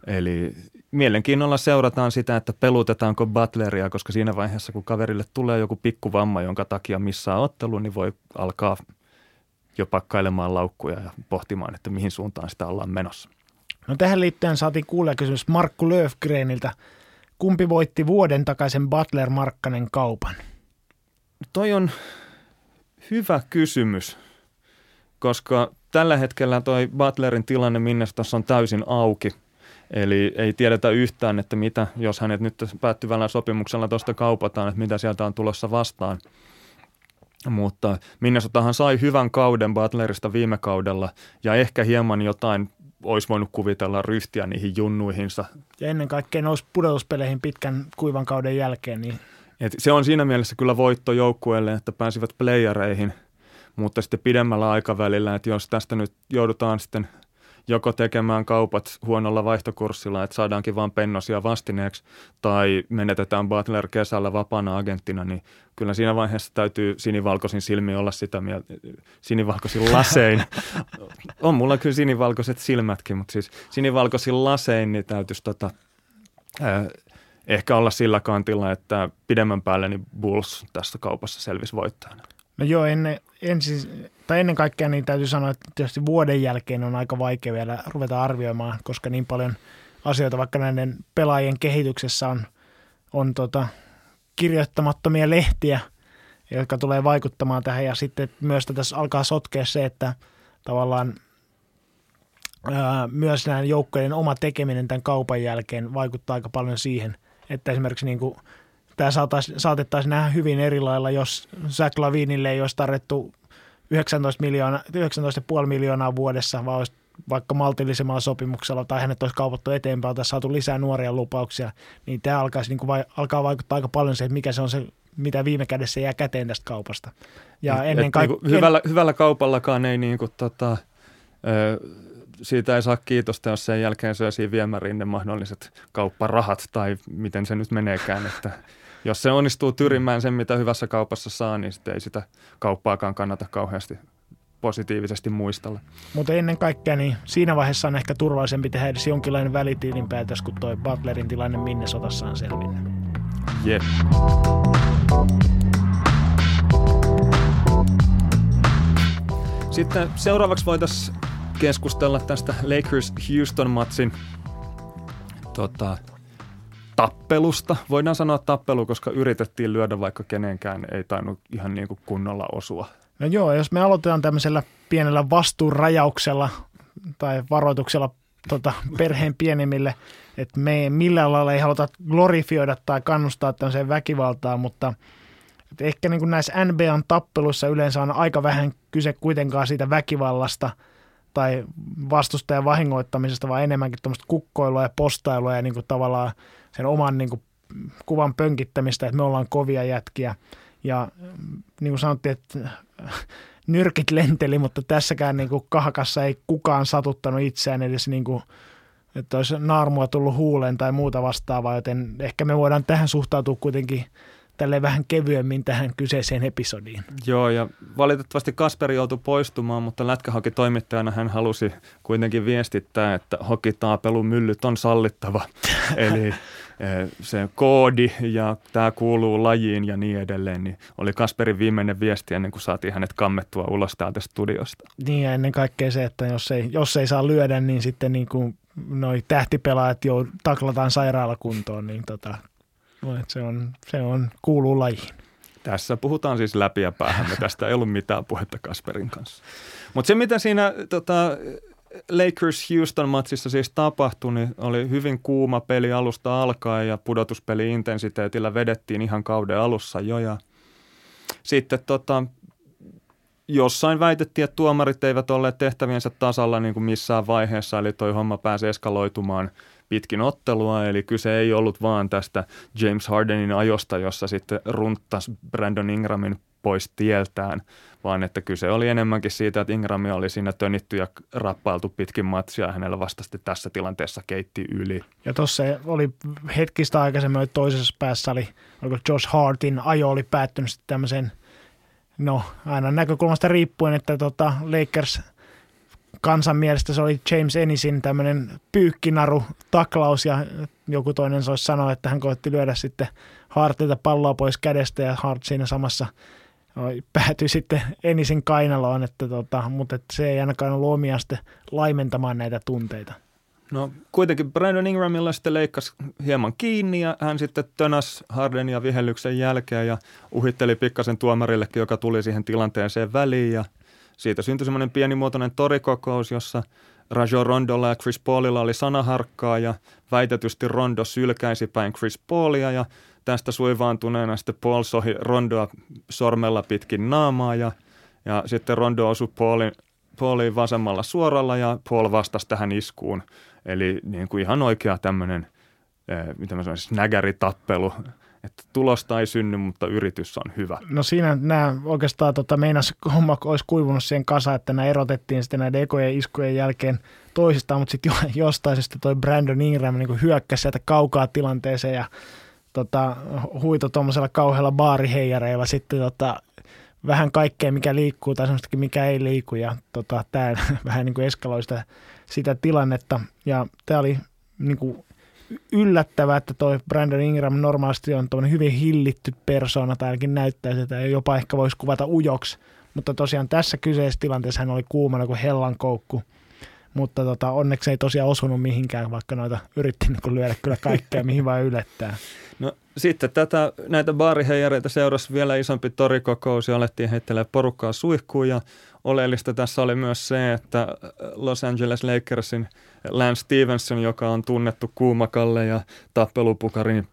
Eli mielenkiinnolla seurataan sitä, että pelutetaanko Butleria, koska siinä vaiheessa, kun kaverille tulee joku pikkuvamma, jonka takia missaa ottelu, niin voi alkaa jo pakkailemaan laukkuja ja pohtimaan, että mihin suuntaan sitä ollaan menossa. No tähän liittyen saatiin kuulla kysymys Markku Löfgreniltä – Kumpi voitti vuoden takaisen Butler-Markkanen kaupan? Toi on hyvä kysymys, koska tällä hetkellä toi Butlerin tilanne Minnesotassa on täysin auki. Eli ei tiedetä yhtään, että mitä, jos hänet nyt päättyvällä sopimuksella tuosta kaupataan, että mitä sieltä on tulossa vastaan. Mutta Minnesotahan sai hyvän kauden Butlerista viime kaudella ja ehkä hieman jotain olisi voinut kuvitella ryhtiä niihin junnuihinsa. Ja ennen kaikkea nousi pudotuspeleihin pitkän kuivan kauden jälkeen. Niin... Et se on siinä mielessä kyllä voitto joukkueelle, että pääsivät playereihin, mutta sitten pidemmällä aikavälillä, että jos tästä nyt joudutaan sitten – joko tekemään kaupat huonolla vaihtokurssilla, että saadaankin vain pennosia vastineeksi, tai menetetään Butler kesällä vapaana agenttina, niin kyllä siinä vaiheessa täytyy sinivalkoisin silmi olla sitä mieltä, sinivalkoisin lasein. On mulla kyllä sinivalkoiset silmätkin, mutta siis sinivalkoisin lasein, niin täytyisi tota, äh, ehkä olla sillä kantilla, että pidemmän päälle niin Bulls tässä kaupassa selvisi voittajana. No joo, ennen, ensin, tai ennen kaikkea niin täytyy sanoa, että tietysti vuoden jälkeen on aika vaikea vielä ruveta arvioimaan, koska niin paljon asioita vaikka näiden pelaajien kehityksessä on, on tota, kirjoittamattomia lehtiä, jotka tulee vaikuttamaan tähän. Ja sitten myös tässä alkaa sotkea se, että tavallaan ää, myös näiden joukkojen oma tekeminen tämän kaupan jälkeen vaikuttaa aika paljon siihen, että esimerkiksi niin kuin tämä saatettaisiin nähdä hyvin eri lailla, jos Zach Lavinille ei olisi tarjottu 19 miljoona, 19,5 miljoonaa vuodessa, vaan olisi vaikka maltillisemmalla sopimuksella tai hänet olisi kaupattu eteenpäin tai saatu lisää nuoria lupauksia, niin tämä alkaisi, niin kuin vai, alkaa vaikuttaa aika paljon se, että mikä se on se mitä viime kädessä jää käteen tästä kaupasta. Ja Et- ennen et niinku hyvällä, hyvällä kaupallakaan ei niinku tota, ö, siitä ei saa kiitosta, jos sen jälkeen syö siinä viemäriin ne mahdolliset kaupparahat tai miten se nyt meneekään. Että jos se onnistuu tyrimään sen, mitä hyvässä kaupassa saa, niin sitten ei sitä kauppaakaan kannata kauheasti positiivisesti muistella. Mutta ennen kaikkea niin siinä vaiheessa on ehkä turvallisempi tehdä edes jonkinlainen välitilinpäätös, kun toi Butlerin tilanne minne sotassa on selvinnyt. Jep. Sitten seuraavaksi voitaisiin keskustella tästä Lakers-Houston-matsin tota, tappelusta. Voidaan sanoa tappelu, koska yritettiin lyödä, vaikka kenenkään ei tainnut ihan niin kuin kunnolla osua. No joo, jos me aloitetaan tämmöisellä pienellä vastuunrajauksella tai varoituksella tota, perheen pienemmille, että me millään lailla ei haluta glorifioida tai kannustaa tämmöiseen väkivaltaan, mutta et ehkä niin kuin näissä NBAn tappeluissa yleensä on aika vähän kyse kuitenkaan siitä väkivallasta tai vastustajan vahingoittamisesta, vaan enemmänkin tuommoista kukkoilua ja postailua ja niin kuin tavallaan sen oman niin kuin kuvan pönkittämistä, että me ollaan kovia jätkiä. Ja mm, niin kuin sanottiin, että nyrkit lenteli, mutta tässäkään niin kuin kahakassa ei kukaan satuttanut itseään edes niin kuin, että olisi naarmua tullut huuleen tai muuta vastaavaa, joten ehkä me voidaan tähän suhtautua kuitenkin tälleen vähän kevyemmin tähän kyseiseen episodiin. Joo, ja valitettavasti Kasperi joutui poistumaan, mutta lätkähoki toimittajana hän halusi kuitenkin viestittää, että hokitaapelun myllyt on sallittava. Eli se koodi ja tämä kuuluu lajiin ja niin edelleen, niin oli Kasperin viimeinen viesti ennen kuin saatiin hänet kammettua ulos täältä studiosta. Niin ja ennen kaikkea se, että jos ei, jos ei saa lyödä, niin sitten niin kuin noi tähtipelaajat jo taklataan sairaalakuntoon, niin tota, se, on, se on, kuuluu lajiin. Tässä puhutaan siis läpi ja päähän. Tästä ei ollut mitään puhetta Kasperin kanssa. Mutta se, mitä siinä tota, Lakers-Houston-matsissa siis tapahtui, niin oli hyvin kuuma peli alusta alkaen ja pudotuspeli-intensiteetillä vedettiin ihan kauden alussa jo. Ja sitten tota, jossain väitettiin, että tuomarit eivät olleet tehtäviensä tasalla niin kuin missään vaiheessa, eli toi homma pääsi eskaloitumaan pitkin ottelua, eli kyse ei ollut vaan tästä James Hardenin ajosta, jossa sitten runtas Brandon Ingramin pois tieltään, vaan että kyse oli enemmänkin siitä, että Ingramia oli siinä tönitty ja rappailtu pitkin matsia ja hänellä vastasti tässä tilanteessa keitti yli. Ja tuossa oli hetkistä aikaisemmin oli toisessa päässä oli, oliko Josh Hartin ajo oli päättynyt sitten tämmöisen, no aina näkökulmasta riippuen, että tota Lakers kansan mielestä se oli James Ennisin tämmöinen pyykkinaru taklaus ja joku toinen se olisi sanoa, että hän koitti lyödä sitten Hartilta palloa pois kädestä ja Hart siinä samassa päätyi sitten Enisin kainaloon, että tota, mutta että se ei ainakaan ollut omiaan sitten laimentamaan näitä tunteita. No kuitenkin Brandon Ingramilla sitten leikkasi hieman kiinni ja hän sitten tönäs Hardenia vihellyksen jälkeen ja uhitteli pikkasen tuomarillekin, joka tuli siihen tilanteeseen väliin ja siitä syntyi semmoinen pienimuotoinen torikokous, jossa Rajo Rondolla ja Chris Paulilla oli sanaharkkaa ja väitetysti Rondo sylkäisi päin Chris Paulia ja tästä suivaantuneena sitten Paul sohi Rondoa sormella pitkin naamaa ja, ja sitten Rondo osui Paulin, Paulin vasemmalla suoralla ja Paul vastasi tähän iskuun. Eli niin kuin ihan oikea tämmöinen, eh, mitä mä sanoin, snägäritappelu, että tulosta ei synny, mutta yritys on hyvä. No siinä nämä oikeastaan tota, meinas homma olisi kuivunut siihen kasaan, että nämä erotettiin sitten näiden ekojen iskujen jälkeen toisistaan, mutta sitten jostain sitten toi Brandon Ingram niin hyökkäsi sieltä kaukaa tilanteeseen ja tota, huito tuommoisella kauhealla baariheijareilla sitten tota, vähän kaikkea, mikä liikkuu tai semmoistakin, mikä ei liiku. Ja tota, tämä vähän niin kuin eskaloi sitä, sitä tilannetta. Ja tämä oli niin kuin yllättävää, että toi Brandon Ingram normaalisti on tuommoinen hyvin hillitty persona, tai ainakin näyttää että jopa ehkä voisi kuvata ujoksi. Mutta tosiaan tässä kyseisessä tilanteessa hän oli kuumana kuin hellan koukku. Mutta tota, onneksi ei tosiaan osunut mihinkään, vaikka noita yritti niin lyödä kyllä kaikkea, mihin vaan ylettää. No sitten tätä, näitä baariheijareita seurasi vielä isompi torikokous ja alettiin heittelee porukkaa suihkuun ja oleellista tässä oli myös se, että Los Angeles Lakersin Lance Stevenson, joka on tunnettu kuumakalle ja tappelupukari, niin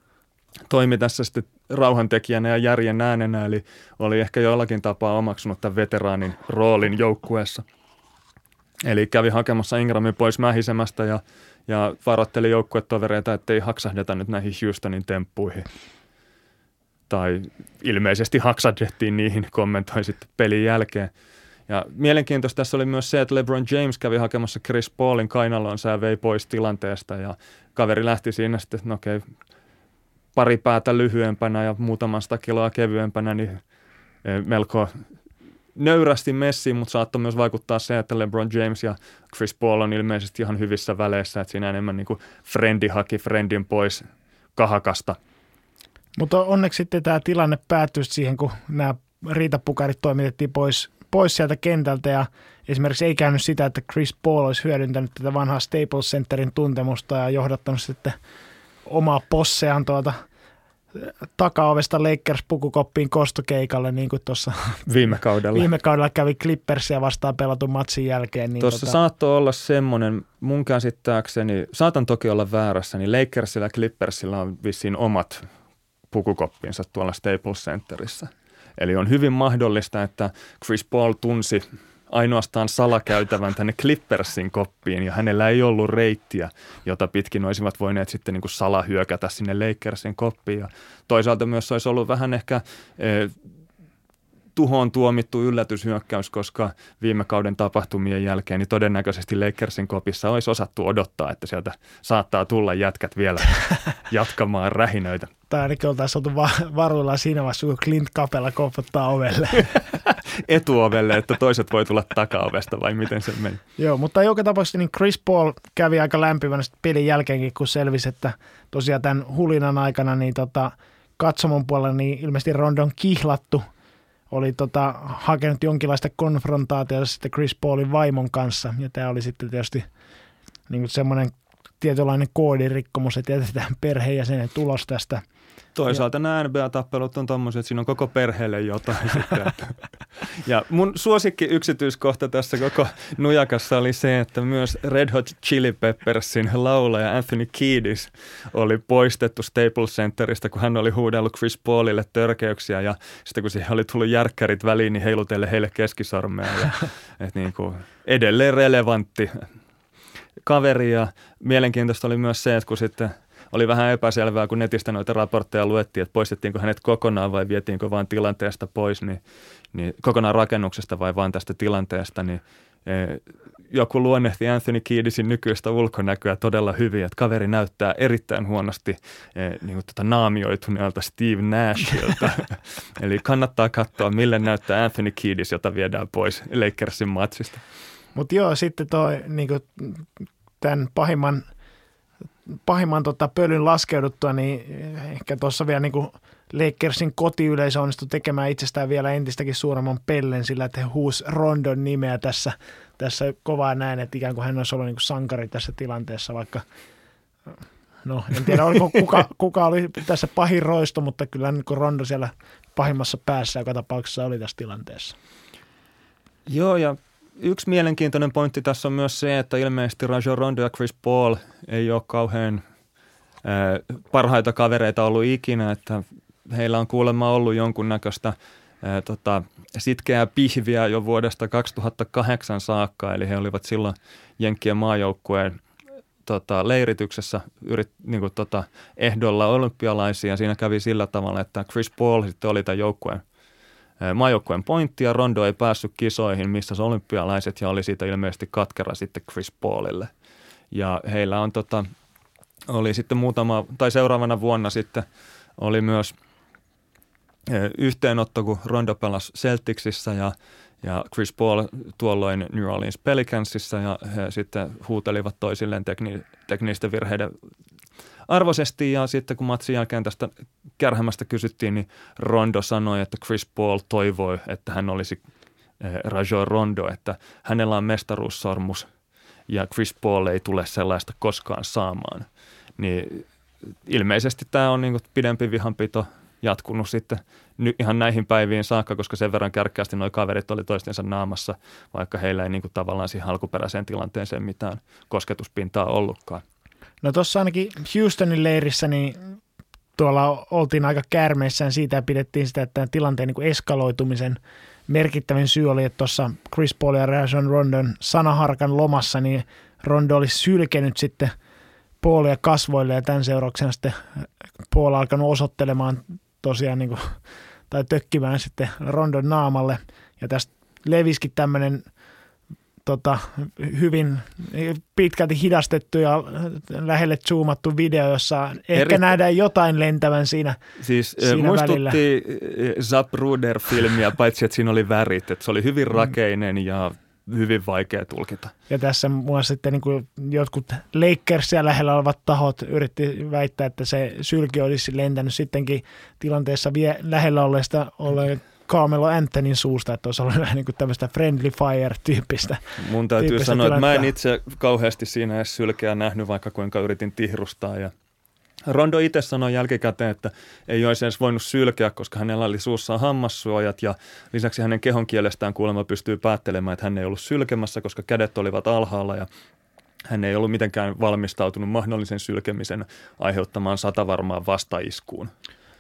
toimi tässä sitten rauhantekijänä ja järjen äänenä, eli oli ehkä jollakin tapaa omaksunut tämän veteraanin roolin joukkueessa. Eli kävi hakemassa Ingramin pois mähisemästä ja, ja varoitteli joukkuetovereita, ettei haksahdeta nyt näihin Houstonin temppuihin. tai ilmeisesti haksadettiin niihin, kommentoi sitten pelin jälkeen. Ja mielenkiintoista tässä oli myös se, että LeBron James kävi hakemassa Chris Paulin kainaloon ja vei pois tilanteesta ja kaveri lähti siinä sitten, että no okei, pari päätä lyhyempänä ja muutamasta kiloa kevyempänä, niin e, melko nöyrästi messiin, mutta saattoi myös vaikuttaa se, että LeBron James ja Chris Paul on ilmeisesti ihan hyvissä väleissä, että siinä enemmän niin kuin frendi haki friendin pois kahakasta. Mutta onneksi sitten tämä tilanne päättyi siihen, kun nämä riitapukarit toimitettiin pois, pois sieltä kentältä ja esimerkiksi ei käynyt sitä, että Chris Paul olisi hyödyntänyt tätä vanhaa Staples Centerin tuntemusta ja johdattanut sitten omaa posseaan tuolta – takaovesta Lakers-pukukoppiin kostokeikalle, niin kuin tuossa viime kaudella. viime kaudella kävi Clippersia vastaan pelatun matsin jälkeen. Niin tuossa tota... saattoi olla semmoinen, mun käsittääkseni, saatan toki olla väärässä, niin Lakersilla ja Clippersilla on vissiin omat pukukoppinsa tuolla Staples Centerissä. Eli on hyvin mahdollista, että Chris Paul tunsi ainoastaan salakäytävän tänne Clippersin koppiin ja hänellä ei ollut reittiä, jota pitkin olisivat voineet sitten niin kuin salahyökätä sinne Lakersin koppiin. Ja toisaalta myös olisi ollut vähän ehkä e, tuhoon tuomittu yllätyshyökkäys, koska viime kauden tapahtumien jälkeen niin todennäköisesti Lakersin kopissa olisi osattu odottaa, että sieltä saattaa tulla jätkät vielä jatkamaan rähinöitä. Tai ainakin oltaisiin oltu va- varuilla siinä vaiheessa, kun Clint Capella koputtaa ovelle. Etuovelle, että toiset voi tulla takaovesta vai miten se meni? Joo, mutta joka tapauksessa niin Chris Paul kävi aika lämpimänä pelin jälkeenkin, kun selvisi, että tosiaan tämän hulinan aikana niin tota, katsomon puolella niin ilmeisesti Rondon kihlattu oli tota, hakenut jonkinlaista konfrontaatiota sitten Chris Paulin vaimon kanssa. Ja tämä oli sitten tietysti niin semmoinen tietynlainen koodirikkomus, että jätetään perheenjäsenen tulos tästä. Toisaalta ja. nämä NBA-tappelut on tommosia, että siinä on koko perheelle jotain sitten. Ja mun suosikki yksityiskohta tässä koko nujakassa oli se, että myös Red Hot Chili Peppersin laulaja Anthony Kiedis oli poistettu Staples Centeristä, kun hän oli huudellut Chris Paulille törkeyksiä ja sitten kun siihen oli tullut järkkärit väliin, niin heilutelle heille keskisormea. Ja, et niin kuin edelleen relevantti kaveri ja mielenkiintoista oli myös se, että kun sitten oli vähän epäselvää, kun netistä noita raportteja luettiin, että poistettiinko hänet kokonaan vai vietiinkö vain tilanteesta pois, niin, niin kokonaan rakennuksesta vai vain tästä tilanteesta, niin e, joku luonnehti Anthony Kiedisin nykyistä ulkonäköä todella hyvin, että kaveri näyttää erittäin huonosti e, niin kuin tota naamioituneelta Steve Nashilta. Eli kannattaa katsoa, millä näyttää Anthony Kiedis, jota viedään pois Lakersin matsista. Mutta joo, sitten toi niin tämän pahimman, pahimman tota pölyn laskeuduttua, niin ehkä tuossa vielä niin kuin Lakersin kotiyleisö onnistui tekemään itsestään vielä entistäkin suuremman pellen sillä, että he huus Rondon nimeä tässä, tässä kovaa näin, että ikään kuin hän olisi ollut niin kuin sankari tässä tilanteessa, vaikka no en tiedä oliko kuka, kuka oli tässä pahin roisto, mutta kyllä niin kuin Rondo siellä pahimmassa päässä joka tapauksessa oli tässä tilanteessa. Joo, ja yksi mielenkiintoinen pointti tässä on myös se, että ilmeisesti Rajon Rondo ja Chris Paul ei ole kauhean äh, parhaita kavereita ollut ikinä, että heillä on kuulemma ollut jonkunnäköistä äh, tota, sitkeää pihviä jo vuodesta 2008 saakka, eli he olivat silloin Jenkkien maajoukkueen tota, leirityksessä yrit, niin kuin, tota, ehdolla olympialaisia. Siinä kävi sillä tavalla, että Chris Paul sitten oli tämän joukkueen – maajoukkueen pointti ja Rondo ei päässyt kisoihin, missä se olympialaiset ja oli siitä ilmeisesti katkera sitten Chris Paulille. Ja heillä on tota, oli sitten muutama, tai seuraavana vuonna sitten oli myös yhteenotto, kun Rondo pelasi Celticsissa ja, ja Chris Paul tuolloin New Orleans Pelicansissa ja he sitten huutelivat toisilleen tekni, teknisten virheiden arvoisesti ja sitten kun matsin jälkeen tästä kärhämästä kysyttiin, niin Rondo sanoi, että Chris Paul toivoi, että hän olisi eh, Rajo Rondo, että hänellä on mestaruussormus ja Chris Paul ei tule sellaista koskaan saamaan. Niin ilmeisesti tämä on niin pidempi vihanpito jatkunut sitten ihan näihin päiviin saakka, koska sen verran kärkkäästi nuo kaverit oli toistensa naamassa, vaikka heillä ei niin kuin tavallaan siihen alkuperäiseen tilanteeseen mitään kosketuspintaa ollutkaan. No tuossa ainakin Houstonin leirissä, niin tuolla oltiin aika kärmeissään siitä ja pidettiin sitä, että tilanteen niin eskaloitumisen merkittävin syy oli, että tuossa Chris Paul ja Rajon Rondon sanaharkan lomassa, niin Rondo olisi sylkenyt sitten Paulia kasvoille ja tämän seurauksena sitten Paul alkanut osoittelemaan tosiaan niin kuin, tai tökkimään sitten Rondon naamalle. Ja tästä levisikin tämmöinen tota, hyvin pitkälti hidastettu ja lähelle zoomattu video, jossa ehkä Eri... nähdään jotain lentävän siinä Siis siinä muistutti. Zapruder-filmiä, paitsi että siinä oli värit. Että se oli hyvin rakeinen ja hyvin vaikea tulkita. Ja tässä mua sitten niin kuin jotkut Lakersia lähellä olevat tahot yritti väittää, että se sylki olisi lentänyt sittenkin tilanteessa vie lähellä olleesta ole Carmelo Anthonyn suusta, että olisi ollut vähän niin kuin tämmöistä friendly fire-tyyppistä. Mun täytyy tyyppistä sanoa, tilannetta. että mä en itse kauheasti siinä edes sylkeä nähnyt, vaikka kuinka yritin tihrustaa ja Rondo itse sanoi jälkikäteen, että ei olisi edes voinut sylkeä, koska hänellä oli suussaan hammassuojat ja lisäksi hänen kehon kielestään kuulemma pystyy päättelemään, että hän ei ollut sylkemässä, koska kädet olivat alhaalla ja hän ei ollut mitenkään valmistautunut mahdollisen sylkemisen aiheuttamaan satavarmaan vastaiskuun.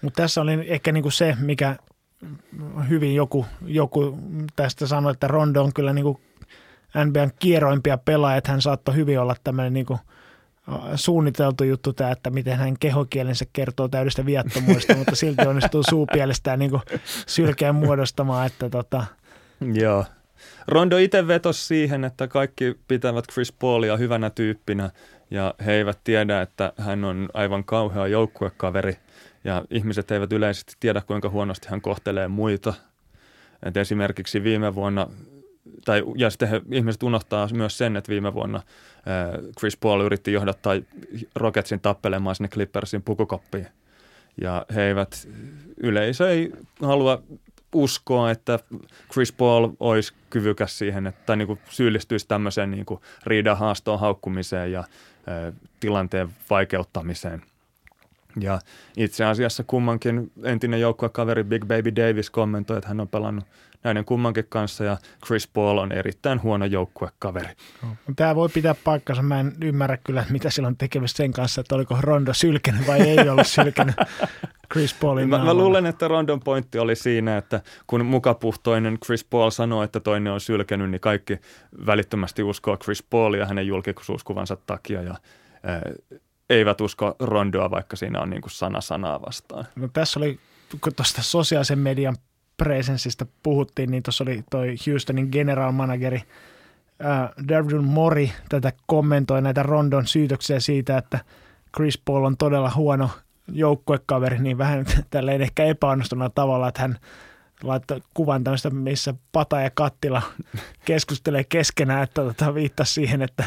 Mutta tässä oli ehkä niinku se, mikä hyvin joku, joku tästä sanoi, että Rondo on kyllä niinku NBAn kierroimpia pelaajia, että hän saattoi hyvin olla tämmöinen niinku – suunniteltu juttu tämä, että miten hän kehokielensä kertoo täydestä viattomuudesta, mutta silti onnistuu suupielestään niin sylkeän muodostamaan, että tota... Joo. Rondo itse vetosi siihen, että kaikki pitävät Chris Paulia hyvänä tyyppinä ja he eivät tiedä, että hän on aivan kauhea joukkuekaveri ja ihmiset eivät yleisesti tiedä, kuinka huonosti hän kohtelee muita. Et esimerkiksi viime vuonna tai, ja sitten he, ihmiset unohtaa myös sen, että viime vuonna Chris Paul yritti johdattaa Rocketsin tappelemaan sinne Clippersin pukukoppiin. Ja he eivät, yleisö ei halua uskoa, että Chris Paul olisi kyvykäs siihen, että tai niin kuin syyllistyisi tämmöiseen niin kuin riidan haastoon haukkumiseen ja ä, tilanteen vaikeuttamiseen. Ja itse asiassa kummankin entinen joukkuekaveri Big Baby Davis kommentoi, että hän on pelannut näiden kummankin kanssa ja Chris Paul on erittäin huono joukkuekaveri. Tämä voi pitää paikkansa. Mä en ymmärrä kyllä, mitä sillä on tekemistä sen kanssa, että oliko Rondo sylkenyt vai ei ollut sylkenyt Chris Paulin mä, mä luulen, että Rondon pointti oli siinä, että kun mukapuhtoinen Chris Paul sanoo, että toinen on sylkenyt, niin kaikki välittömästi uskoo Chris Paulia hänen julkisuuskuvansa takia ja äh, eivät usko Rondoa, vaikka siinä on niin kuin sana sanaa vastaan. No, tässä oli, kun tuosta sosiaalisen median presenssistä puhuttiin, niin tuossa oli toi Houstonin general manageri äh, Darvin Mori tätä kommentoi näitä Rondon syytöksiä siitä, että Chris Paul on todella huono joukkuekaveri, niin vähän tälleen ehkä epäonnistunut tavalla, että hän laittoi kuvan tämmöistä, missä Pata ja Kattila keskustelee keskenään, että tota, viittasi siihen, että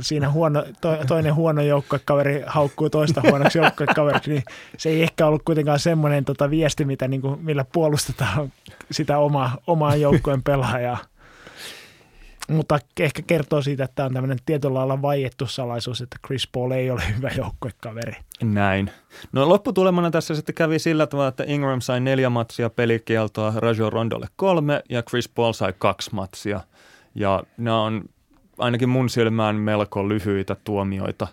siinä huono, to, toinen huono joukkuekaveri haukkuu toista huonoksi joukkuekaveriksi, niin se ei ehkä ollut kuitenkaan semmoinen tota viesti, mitä, niin kuin, millä puolustetaan sitä oma, omaa joukkueen pelaajaa. Mutta ehkä kertoo siitä, että tämä on tämmöinen tietyllä lailla vaiettu salaisuus, että Chris Paul ei ole hyvä joukkuekaveri. Näin. No lopputulemana tässä sitten kävi sillä tavalla, että Ingram sai neljä matsia pelikieltoa, Rajo Rondolle kolme ja Chris Paul sai kaksi matsia. Ja nämä on ainakin mun silmään melko lyhyitä tuomioita,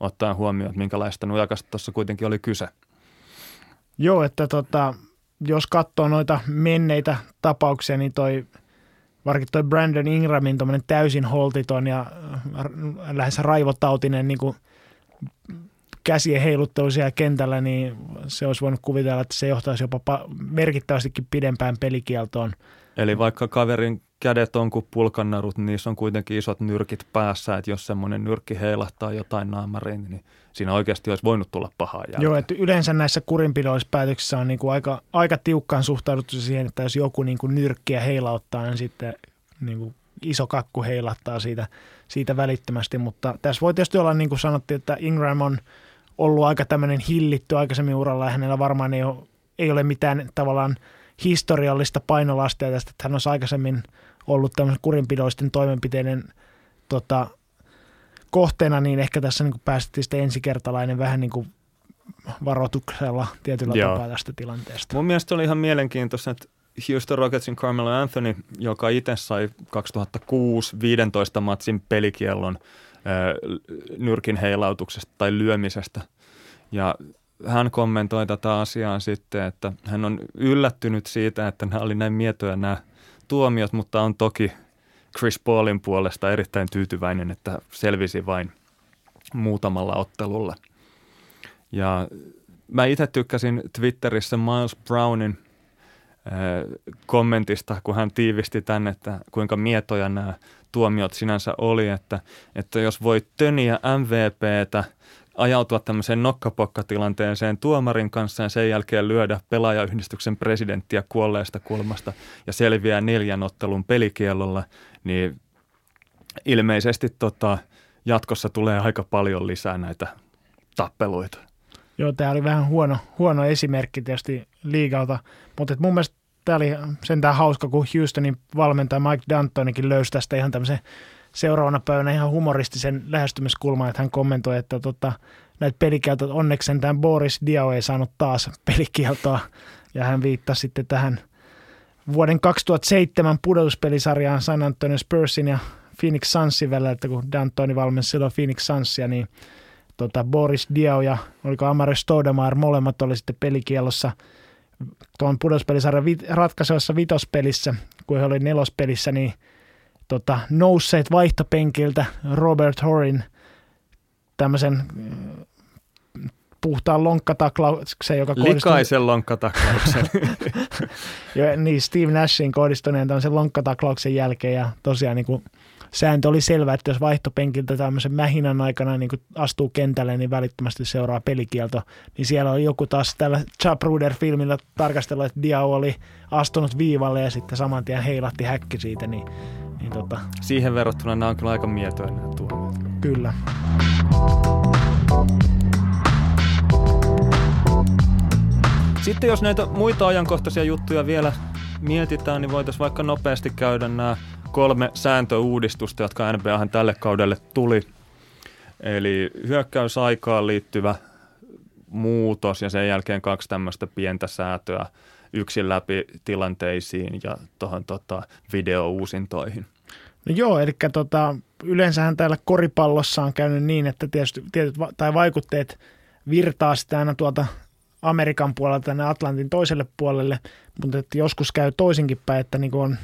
ottaen huomioon, että minkälaista nujakasta tuossa kuitenkin oli kyse. Joo, että tota, jos katsoo noita menneitä tapauksia, niin toi, varsinkin toi Brandon Ingramin täysin holtiton ja äh, lähes raivotautinen niin kuin käsien heiluttelu siellä kentällä, niin se olisi voinut kuvitella, että se johtaisi jopa merkittävästikin pidempään pelikieltoon. Eli vaikka kaverin kädet on kuin pulkannarut, niin niissä on kuitenkin isot nyrkit päässä, että jos semmoinen nyrkki heilahtaa jotain naamariin, niin siinä oikeasti olisi voinut tulla pahaa jälkeen. Joo, että yleensä näissä kurinpidollispäätöksissä on niin kuin aika, aika tiukkaan suhtauduttu siihen, että jos joku niin kuin nyrkkiä heilauttaa, niin sitten niin kuin iso kakku heilahtaa siitä, siitä välittömästi, mutta tässä voi tietysti olla, niin kuin sanottiin, että Ingram on ollut aika tämmöinen hillitty aikaisemmin uralla ja hänellä varmaan ei ole, ei ole mitään tavallaan historiallista painolastia tästä, että hän on aikaisemmin – ollut tämmöisen kurinpidoisten toimenpiteiden tota, kohteena, niin ehkä tässä niin päästettiin sitten ensikertalainen vähän niin kuin varoituksella tietyllä Joo. tapaa tästä tilanteesta. Mun mielestä oli ihan mielenkiintoista, että Houston Rocketsin Carmelo Anthony, joka itse sai 2006 15 matsin pelikiellon nyrkin heilautuksesta tai lyömisestä. Ja hän kommentoi tätä asiaa sitten, että hän on yllättynyt siitä, että nämä oli näin mietoja nämä tuomiot, mutta on toki Chris Paulin puolesta erittäin tyytyväinen, että selvisi vain muutamalla ottelulla. Ja mä itse tykkäsin Twitterissä Miles Brownin kommentista, kun hän tiivisti tänne, että kuinka mietoja nämä tuomiot sinänsä oli, että, että jos voi töniä MVPtä, ajautua tämmöiseen nokkapokkatilanteeseen tuomarin kanssa ja sen jälkeen lyödä pelaajayhdistyksen presidenttiä kuolleesta kulmasta ja selviää neljän ottelun pelikielolla, niin ilmeisesti tota, jatkossa tulee aika paljon lisää näitä tappeluita. Joo, tämä oli vähän huono, huono esimerkki tietysti liigalta, mutta mun mielestä tämä oli sentään hauska, kun Houstonin valmentaja Mike D'Antonikin löysi tästä ihan tämmöisen seuraavana päivänä ihan humoristisen lähestymiskulman, että hän kommentoi, että tota, näitä pelikieltoja onneksi sentään Boris Dio ei saanut taas pelikieltoa, ja hän viittasi sitten tähän vuoden 2007 pudotuspelisarjaan San Antonio Spursin ja Phoenix Sunsin välillä, että kun D'Antoni valmensi silloin Phoenix Sunsia, niin tota, Boris Dio ja oliko Amare Stoudemire, molemmat oli sitten pelikielossa tuon pudotuspelisarjan ratkaisevassa vitospelissä, kun he oli nelospelissä, niin tota, nousseet vaihtopenkiltä Robert Horin tämmöisen äh, puhtaan lonkkataklauksen, joka kohdistui... Likaisen lonkkataklauksen. ja, niin, Steve Nashin kohdistuneen tämmöisen lonkkataklauksen jälkeen ja tosiaan niin kuin, sääntö oli selvä, että jos vaihtopenkiltä tämmöisen mähinän aikana niin kuin astuu kentälle, niin välittömästi seuraa pelikielto. Niin siellä oli joku taas tällä Chapruder-filmillä tarkastella, että Diao oli astunut viivalle ja sitten saman tien heilatti häkki siitä, niin, niin tota... Siihen verrattuna nämä on kyllä aika mietoja nämä tuomiot. Kyllä. Sitten jos näitä muita ajankohtaisia juttuja vielä mietitään, niin voitaisiin vaikka nopeasti käydä nämä kolme sääntöuudistusta, jotka NBAhan tälle kaudelle tuli. Eli hyökkäysaikaan liittyvä muutos ja sen jälkeen kaksi tämmöistä pientä säätöä yksin läpi tilanteisiin ja tuohon tota, videouusintoihin. No joo, eli tota, yleensähän täällä koripallossa on käynyt niin, että tietysti tietyt tai vaikutteet virtaa sitä aina tuolta Amerikan puolelta tänne Atlantin toiselle puolelle, mutta että joskus käy toisinkin päin, että niin on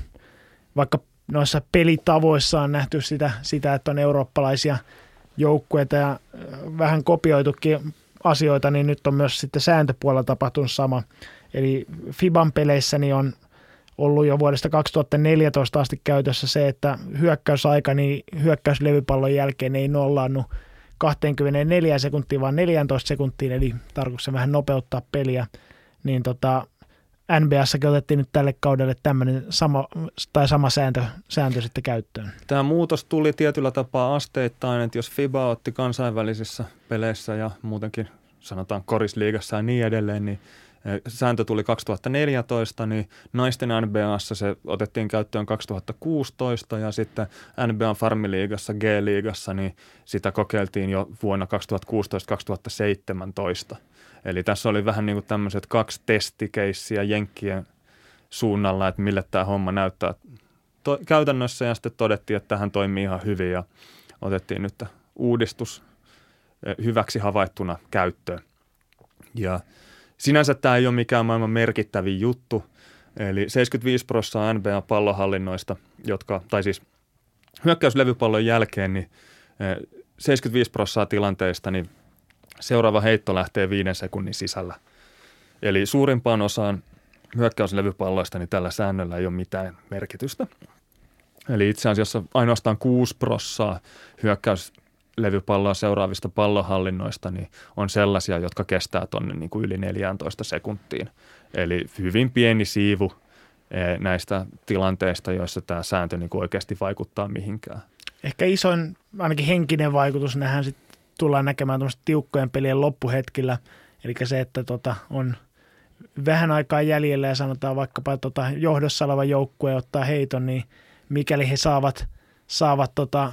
vaikka noissa pelitavoissa on nähty sitä, sitä, että on eurooppalaisia joukkueita ja vähän kopioitukin asioita, niin nyt on myös sitten sääntöpuolella tapahtunut sama. Eli FIBAn peleissä niin on ollut jo vuodesta 2014 asti käytössä se, että hyökkäysaika niin hyökkäyslevypallon jälkeen ei nollaannut 24 sekuntiin, vaan 14 sekuntiin, eli tarkoitus vähän nopeuttaa peliä. Niin tota, NBAssakin otettiin nyt tälle kaudelle tämmöinen sama, tai sama sääntö, sääntö sitten käyttöön. Tämä muutos tuli tietyllä tapaa asteittain, että jos FIBA otti kansainvälisissä peleissä ja muutenkin sanotaan korisliigassa ja niin edelleen, niin sääntö tuli 2014, niin naisten NBAssa se otettiin käyttöön 2016 ja sitten NBA Farmiliigassa, G-liigassa, niin sitä kokeiltiin jo vuonna 2016-2017. Eli tässä oli vähän niin kuin tämmöiset kaksi testikeissiä Jenkkien suunnalla, että mille tämä homma näyttää to- käytännössä ja sitten todettiin, että tähän toimii ihan hyvin ja otettiin nyt uudistus eh, hyväksi havaittuna käyttöön. Ja sinänsä tämä ei ole mikään maailman merkittävin juttu, eli 75 prosenttia NBA-pallohallinnoista, jotka, tai siis hyökkäyslevypallon jälkeen, niin 75 eh, prosenttia tilanteista, niin seuraava heitto lähtee viiden sekunnin sisällä. Eli suurimpaan osaan hyökkäyslevypalloista niin tällä säännöllä ei ole mitään merkitystä. Eli itse asiassa ainoastaan 6 prossaa hyökkäyslevypalloa seuraavista pallohallinnoista niin on sellaisia, jotka kestää tuonne niin yli 14 sekuntiin. Eli hyvin pieni siivu eh, näistä tilanteista, joissa tämä sääntö niin oikeasti vaikuttaa mihinkään. Ehkä isoin ainakin henkinen vaikutus nähdään sit tullaan näkemään tiukkojen pelien loppuhetkillä. Eli se, että tota, on vähän aikaa jäljellä ja sanotaan vaikkapa tota, johdossa oleva joukkue ottaa heiton, niin mikäli he saavat, saavat tota,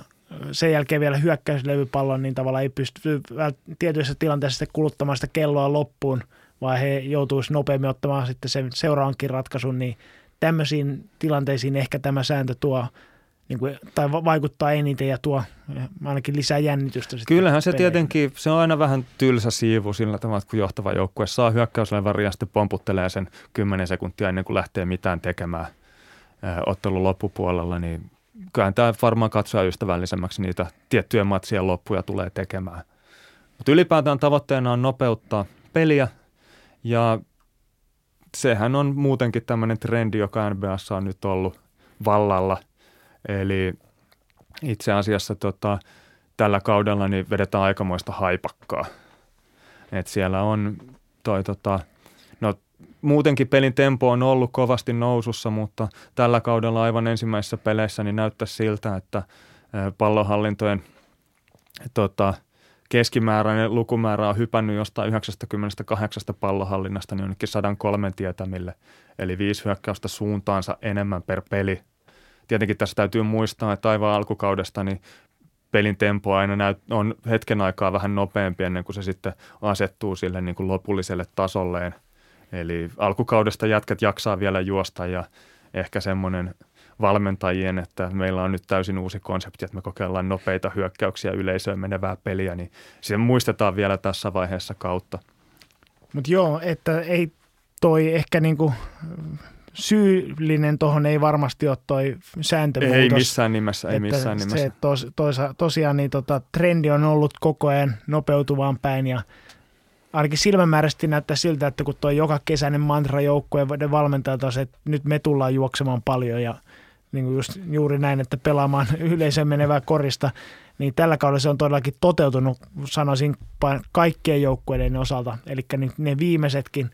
sen jälkeen vielä hyökkäyslevypallon, niin tavallaan ei pysty tietyissä tilanteissa sitten kuluttamaan sitä kelloa loppuun, vaan he joutuisivat nopeammin ottamaan sitten sen seuraavankin ratkaisun, niin tämmöisiin tilanteisiin ehkä tämä sääntö tuo niin kuin, tai vaikuttaa eniten ja tuo ainakin lisää jännitystä. Kyllähän se peleihin. tietenkin, se on aina vähän tylsä siivu sillä tavalla, että kun johtava joukkue saa hyökkäyslevaria ja sitten pomputtelee sen 10 sekuntia ennen kuin lähtee mitään tekemään ottelun loppupuolella, niin kyllähän tämä varmaan katsoa ystävällisemmäksi niitä tiettyjä matsien loppuja tulee tekemään. Mutta ylipäätään tavoitteena on nopeuttaa peliä Ja sehän on muutenkin tämmöinen trendi, joka NBAssa on nyt ollut vallalla. Eli itse asiassa tota, tällä kaudella niin vedetään aikamoista haipakkaa. Et siellä on toi, tota, muutenkin pelin tempo on ollut kovasti nousussa, mutta tällä kaudella aivan ensimmäisissä peleissä niin näyttää siltä, että pallonhallintojen tota, keskimääräinen lukumäärä on hypännyt jostain 98 pallohallinnasta niin jonnekin 103 tietämille, eli viisi hyökkäystä suuntaansa enemmän per peli. Tietenkin tässä täytyy muistaa, että aivan alkukaudesta niin pelin tempo aina näyt, on hetken aikaa vähän nopeampi ennen kuin se sitten asettuu sille niin kuin lopulliselle tasolleen. Eli alkukaudesta jätkät jaksaa vielä juosta ja ehkä semmoinen valmentajien, että meillä on nyt täysin uusi konsepti, että me kokeillaan nopeita hyökkäyksiä yleisöön menevää peliä, niin se muistetaan vielä tässä vaiheessa kautta. Mutta joo, että ei toi ehkä niinku syyllinen tuohon ei varmasti ole toi sääntömuutos. Ei missään nimessä, ei missään nimessä. Se, tos, toisa, tosiaan niin tota, trendi on ollut koko ajan nopeutuvaan päin ja ainakin silmämääräisesti näyttää siltä, että kun tuo joka kesäinen mantra joukkueen valmentajat on se, että nyt me tullaan juoksemaan paljon ja niin kuin just juuri näin, että pelaamaan yleisön menevää korista, niin tällä kaudella se on todellakin toteutunut, sanoisin, kaikkien joukkueiden osalta. Eli ne viimeisetkin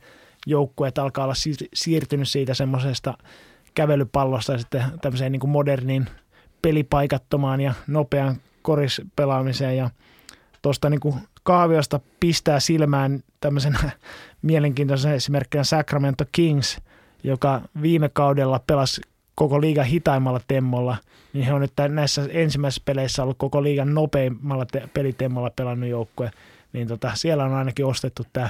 joukkueet alkaa olla siirtynyt siitä semmoisesta kävelypallosta sitten tämmöiseen niin kuin moderniin pelipaikattomaan ja nopean korispelaamiseen ja tuosta niin kaaviosta pistää silmään tämmöisen mielenkiintoisen esimerkkinä Sacramento Kings, joka viime kaudella pelasi koko liigan hitaimmalla temmolla, niin he on nyt näissä ensimmäisissä peleissä ollut koko liigan nopeimmalla te- pelitemmolla pelannut joukkue, niin tota, siellä on ainakin ostettu tämä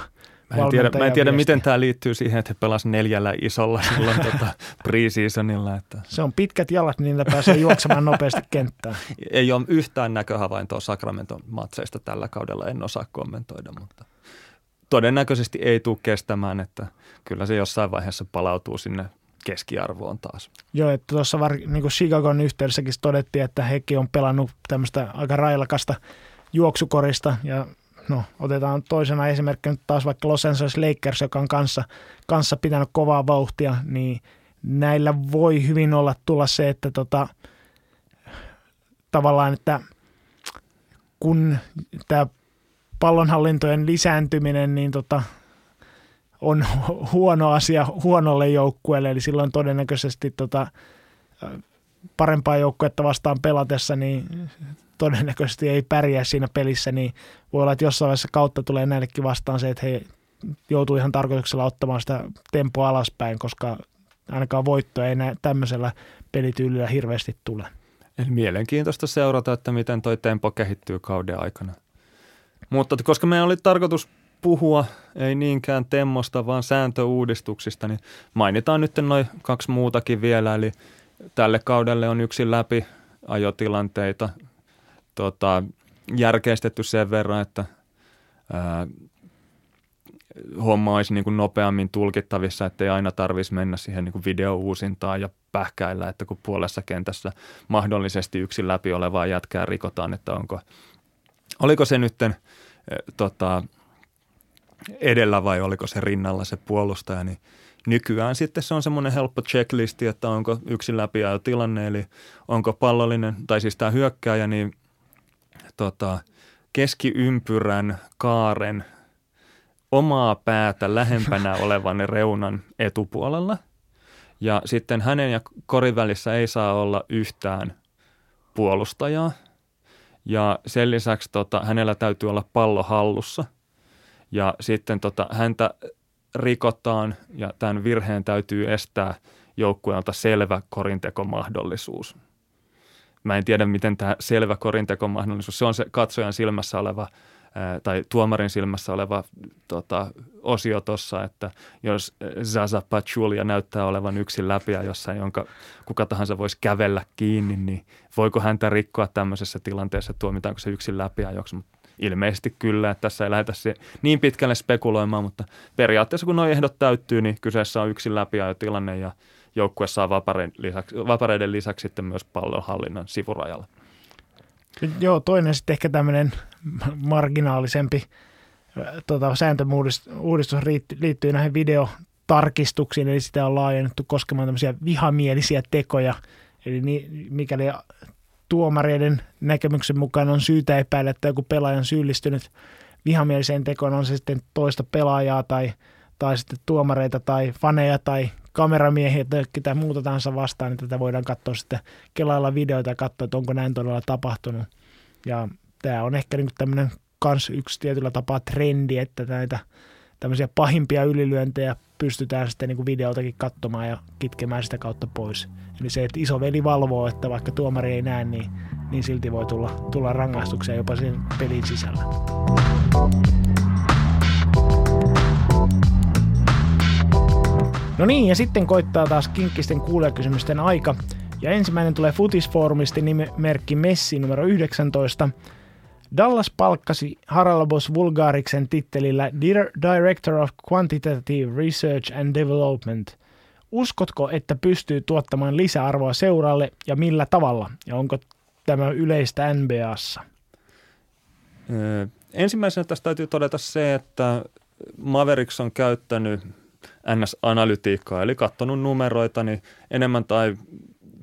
Mä en tiedä, mä en tiedä miten tämä liittyy siihen, että he pelasivat neljällä isolla silloin tota pre-seasonilla. Että. Se on pitkät jalat, niin niillä pääsee juoksemaan nopeasti kenttään. Ei ole yhtään näköhavaintoa Sacramento matseista tällä kaudella, en osaa kommentoida, mutta todennäköisesti ei tule kestämään, että kyllä se jossain vaiheessa palautuu sinne keskiarvoon taas. Joo, että tuossa var, niin kuin Chicagon yhteydessäkin todettiin, että hekin on pelannut tämmöistä aika railakasta juoksukorista ja no, otetaan toisena esimerkkinä taas vaikka Los Angeles Lakers, joka on kanssa, kanssa pitänyt kovaa vauhtia, niin näillä voi hyvin olla tulla se, että tota, tavallaan, että kun tämä pallonhallintojen lisääntyminen, niin tota, on huono asia huonolle joukkueelle, eli silloin todennäköisesti tota, parempaa joukkuetta vastaan pelatessa, niin todennäköisesti ei pärjää siinä pelissä, niin voi olla, että jossain vaiheessa kautta tulee näillekin vastaan se, että he joutuu ihan tarkoituksella ottamaan sitä tempoa alaspäin, koska ainakaan voittoa ei näin tämmöisellä pelityylillä hirveästi tule. Eli mielenkiintoista seurata, että miten toi tempo kehittyy kauden aikana. Mutta koska meidän oli tarkoitus puhua ei niinkään temmosta, vaan sääntöuudistuksista, niin mainitaan nyt noin kaksi muutakin vielä. Eli tälle kaudelle on yksi läpi ajotilanteita tota, järkeistetty sen verran, että ää, homma olisi niin kuin nopeammin tulkittavissa, että ei aina tarvitsisi mennä siihen niin kuin videouusintaan ja pähkäillä, että kun puolessa kentässä mahdollisesti yksi läpi olevaa jätkää rikotaan, että onko, oliko se nytten tota, edellä vai oliko se rinnalla se puolustaja, niin nykyään sitten se on semmoinen helppo checklisti, että onko yksi jo tilanne, eli onko pallollinen, tai siis tämä hyökkääjä, niin tota, keskiympyrän kaaren omaa päätä lähempänä olevan reunan etupuolella. Ja sitten hänen ja korin välissä ei saa olla yhtään puolustajaa. Ja sen lisäksi tota, hänellä täytyy olla pallo hallussa – ja sitten tota, häntä rikotaan ja tämän virheen täytyy estää joukkueelta selvä korintekomahdollisuus. Mä en tiedä, miten tämä selvä korintekomahdollisuus, se on se katsojan silmässä oleva tai tuomarin silmässä oleva tota, osio tuossa, että jos Zaza Pachulia näyttää olevan yksin läpiä jossain, jonka kuka tahansa voisi kävellä kiinni, niin voiko häntä rikkoa tämmöisessä tilanteessa, tuomitaanko se yksin läpiä joksi, mutta Ilmeisesti kyllä, että tässä ei lähdetä niin pitkälle spekuloimaan, mutta periaatteessa kun nuo ehdot täyttyy, niin kyseessä on yksin tilanne ja joukkue saa vapareiden lisäksi, vapareiden lisäksi sitten myös pallonhallinnan sivurajalla. Joo, toinen sitten ehkä tämmöinen marginaalisempi tota, sääntöuudistus liittyy näihin videotarkistuksiin, eli sitä on laajennettu koskemaan tämmöisiä vihamielisiä tekoja. Eli mikäli tuomareiden näkemyksen mukaan on syytä epäillä, että joku pelaaja on syyllistynyt vihamieliseen tekoon, on se sitten toista pelaajaa tai, tai sitten tuomareita tai faneja tai kameramiehiä tai ketä muuta tahansa vastaan, niin tätä voidaan katsoa sitten kelailla videoita ja katsoa, että onko näin todella tapahtunut. Ja tämä on ehkä niin tämmöinen kans yksi tietyllä tapaa trendi, että näitä tämmöisiä pahimpia ylilyöntejä pystytään sitten niin kuin videoltakin katsomaan ja kitkemään sitä kautta pois. Eli se, että iso veli valvoo, että vaikka tuomari ei näe, niin, niin silti voi tulla, tulla rangaistuksia jopa sen pelin sisällä. No niin, ja sitten koittaa taas kinkkisten kuulijakysymysten aika. Ja ensimmäinen tulee Futisfoorumista nimimerkki Messi numero 19. Dallas palkkasi Haralabos Vulgariksen tittelillä Director of Quantitative Research and Development. Uskotko, että pystyy tuottamaan lisäarvoa seuralle ja millä tavalla? Ja onko tämä yleistä NBAssa? Öö, ensimmäisenä tästä täytyy todeta se, että Mavericks on käyttänyt NS-analytiikkaa, eli katsonut numeroita niin enemmän tai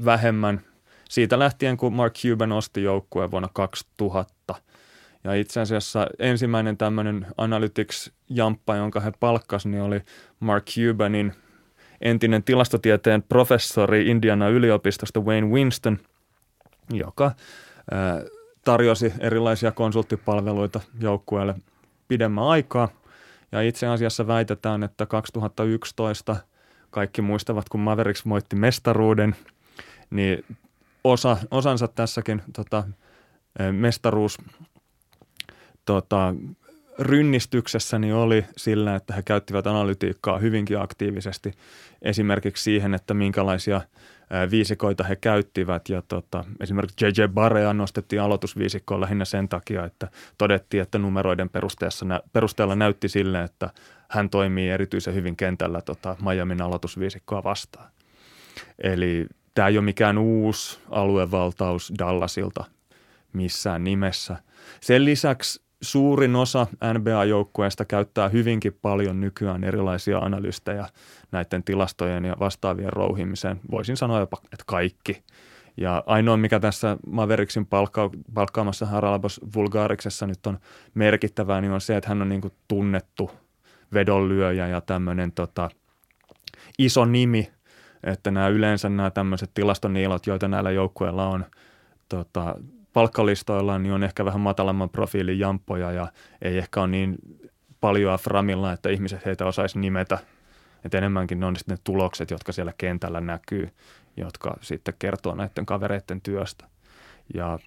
vähemmän siitä lähtien, kun Mark Cuban osti joukkueen vuonna 2000. Ja itse asiassa ensimmäinen tämmöinen Analytics-jamppa, jonka he palkkasivat, niin oli Mark Cubanin entinen tilastotieteen professori Indiana yliopistosta Wayne Winston, joka tarjosi erilaisia konsulttipalveluita joukkueelle pidemmän aikaa. Ja itse asiassa väitetään, että 2011 kaikki muistavat, kun Mavericks voitti mestaruuden, niin osa, osansa tässäkin tota, mestaruus tota, rynnistyksessäni oli sillä, että he käyttivät analytiikkaa hyvinkin aktiivisesti esimerkiksi siihen, että minkälaisia viisikoita he käyttivät. Ja tota, esimerkiksi JJ Barea nostettiin aloitusviisikkoon lähinnä sen takia, että todettiin, että numeroiden perusteella näytti sille, että hän toimii erityisen hyvin kentällä tota, Miamin aloitusviisikkoa vastaan. Eli tämä ei ole mikään uusi aluevaltaus Dallasilta missään nimessä. Sen lisäksi suurin osa NBA-joukkueista käyttää hyvinkin paljon nykyään erilaisia analystejä näiden tilastojen ja vastaavien rouhimiseen. Voisin sanoa jopa, että kaikki. Ja ainoa, mikä tässä Mavericksin palkka- palkkaamassa Haralabos Vulgaariksessa nyt on merkittävää, niin on se, että hän on niin kuin tunnettu vedonlyöjä ja tämmöinen tota, iso nimi, että nämä yleensä nämä tämmöiset tilastoniilot, joita näillä joukkueilla on, tota, palkkalistoillaan niin on ehkä vähän matalamman profiilin jampoja ja ei ehkä ole niin paljon framilla, että ihmiset heitä osaisi nimetä. Että enemmänkin ne on sitten ne tulokset, jotka siellä kentällä näkyy, jotka sitten kertoo näiden kavereiden työstä. Ja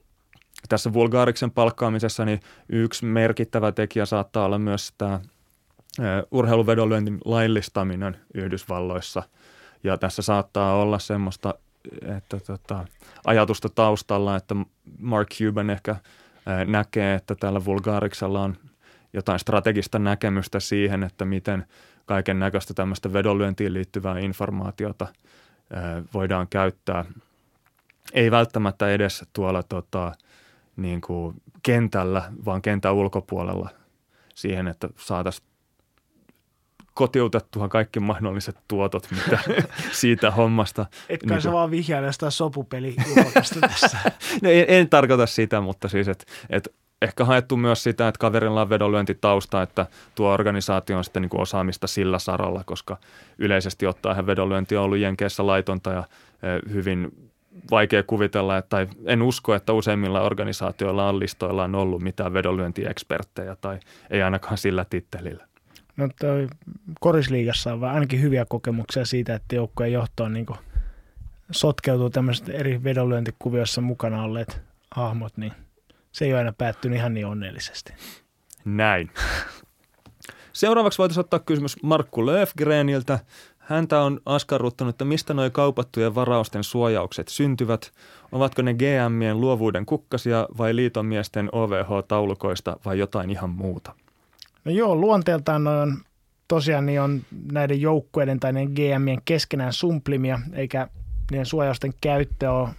tässä vulgaariksen palkkaamisessa niin yksi merkittävä tekijä saattaa olla myös tämä urheiluvedonlyöntin laillistaminen Yhdysvalloissa. Ja tässä saattaa olla semmoista että tota, ajatusta taustalla, että Mark Cuban ehkä näkee, että tällä vulgaariksella on jotain strategista näkemystä siihen, että miten kaiken näköistä tämmöistä vedonlyöntiin liittyvää informaatiota voidaan käyttää. Ei välttämättä edes tuolla tota, niin kuin kentällä, vaan kentän ulkopuolella siihen, että saataisiin kotiutettua kaikki mahdolliset tuotot, mitä siitä hommasta. Etkö niin sä vaan vihjaile sitä sopupeli tässä? no, en, en, tarkoita sitä, mutta siis, että et ehkä haettu myös sitä, että kaverilla on vedonlyöntitausta, että tuo organisaatio on sitten niin kuin osaamista sillä saralla, koska yleisesti ottaen vedonlyönti on ollut Jenkeissä laitonta ja e, hyvin vaikea kuvitella, että, tai en usko, että useimmilla organisaatioilla on listoillaan ollut mitään vedonlyöntieksperttejä tai ei ainakaan sillä tittelillä. No toi korisliigassa on ainakin hyviä kokemuksia siitä, että joukkueen johtoon niin sotkeutuu tämmöiset eri vedonlyöntikuvioissa mukana olleet hahmot, niin se ei ole aina päättynyt ihan niin onnellisesti. Näin. Seuraavaksi voitaisiin ottaa kysymys Markku Löfgreniltä. Häntä on askarruttanut, että mistä nuo kaupattujen varausten suojaukset syntyvät. Ovatko ne GMien luovuuden kukkasia vai liitomiesten OVH-taulukoista vai jotain ihan muuta? No joo, luonteeltaan noin on tosiaan niin on näiden joukkueiden tai näiden GMien keskenään sumplimia, eikä niiden suojausten käyttö ole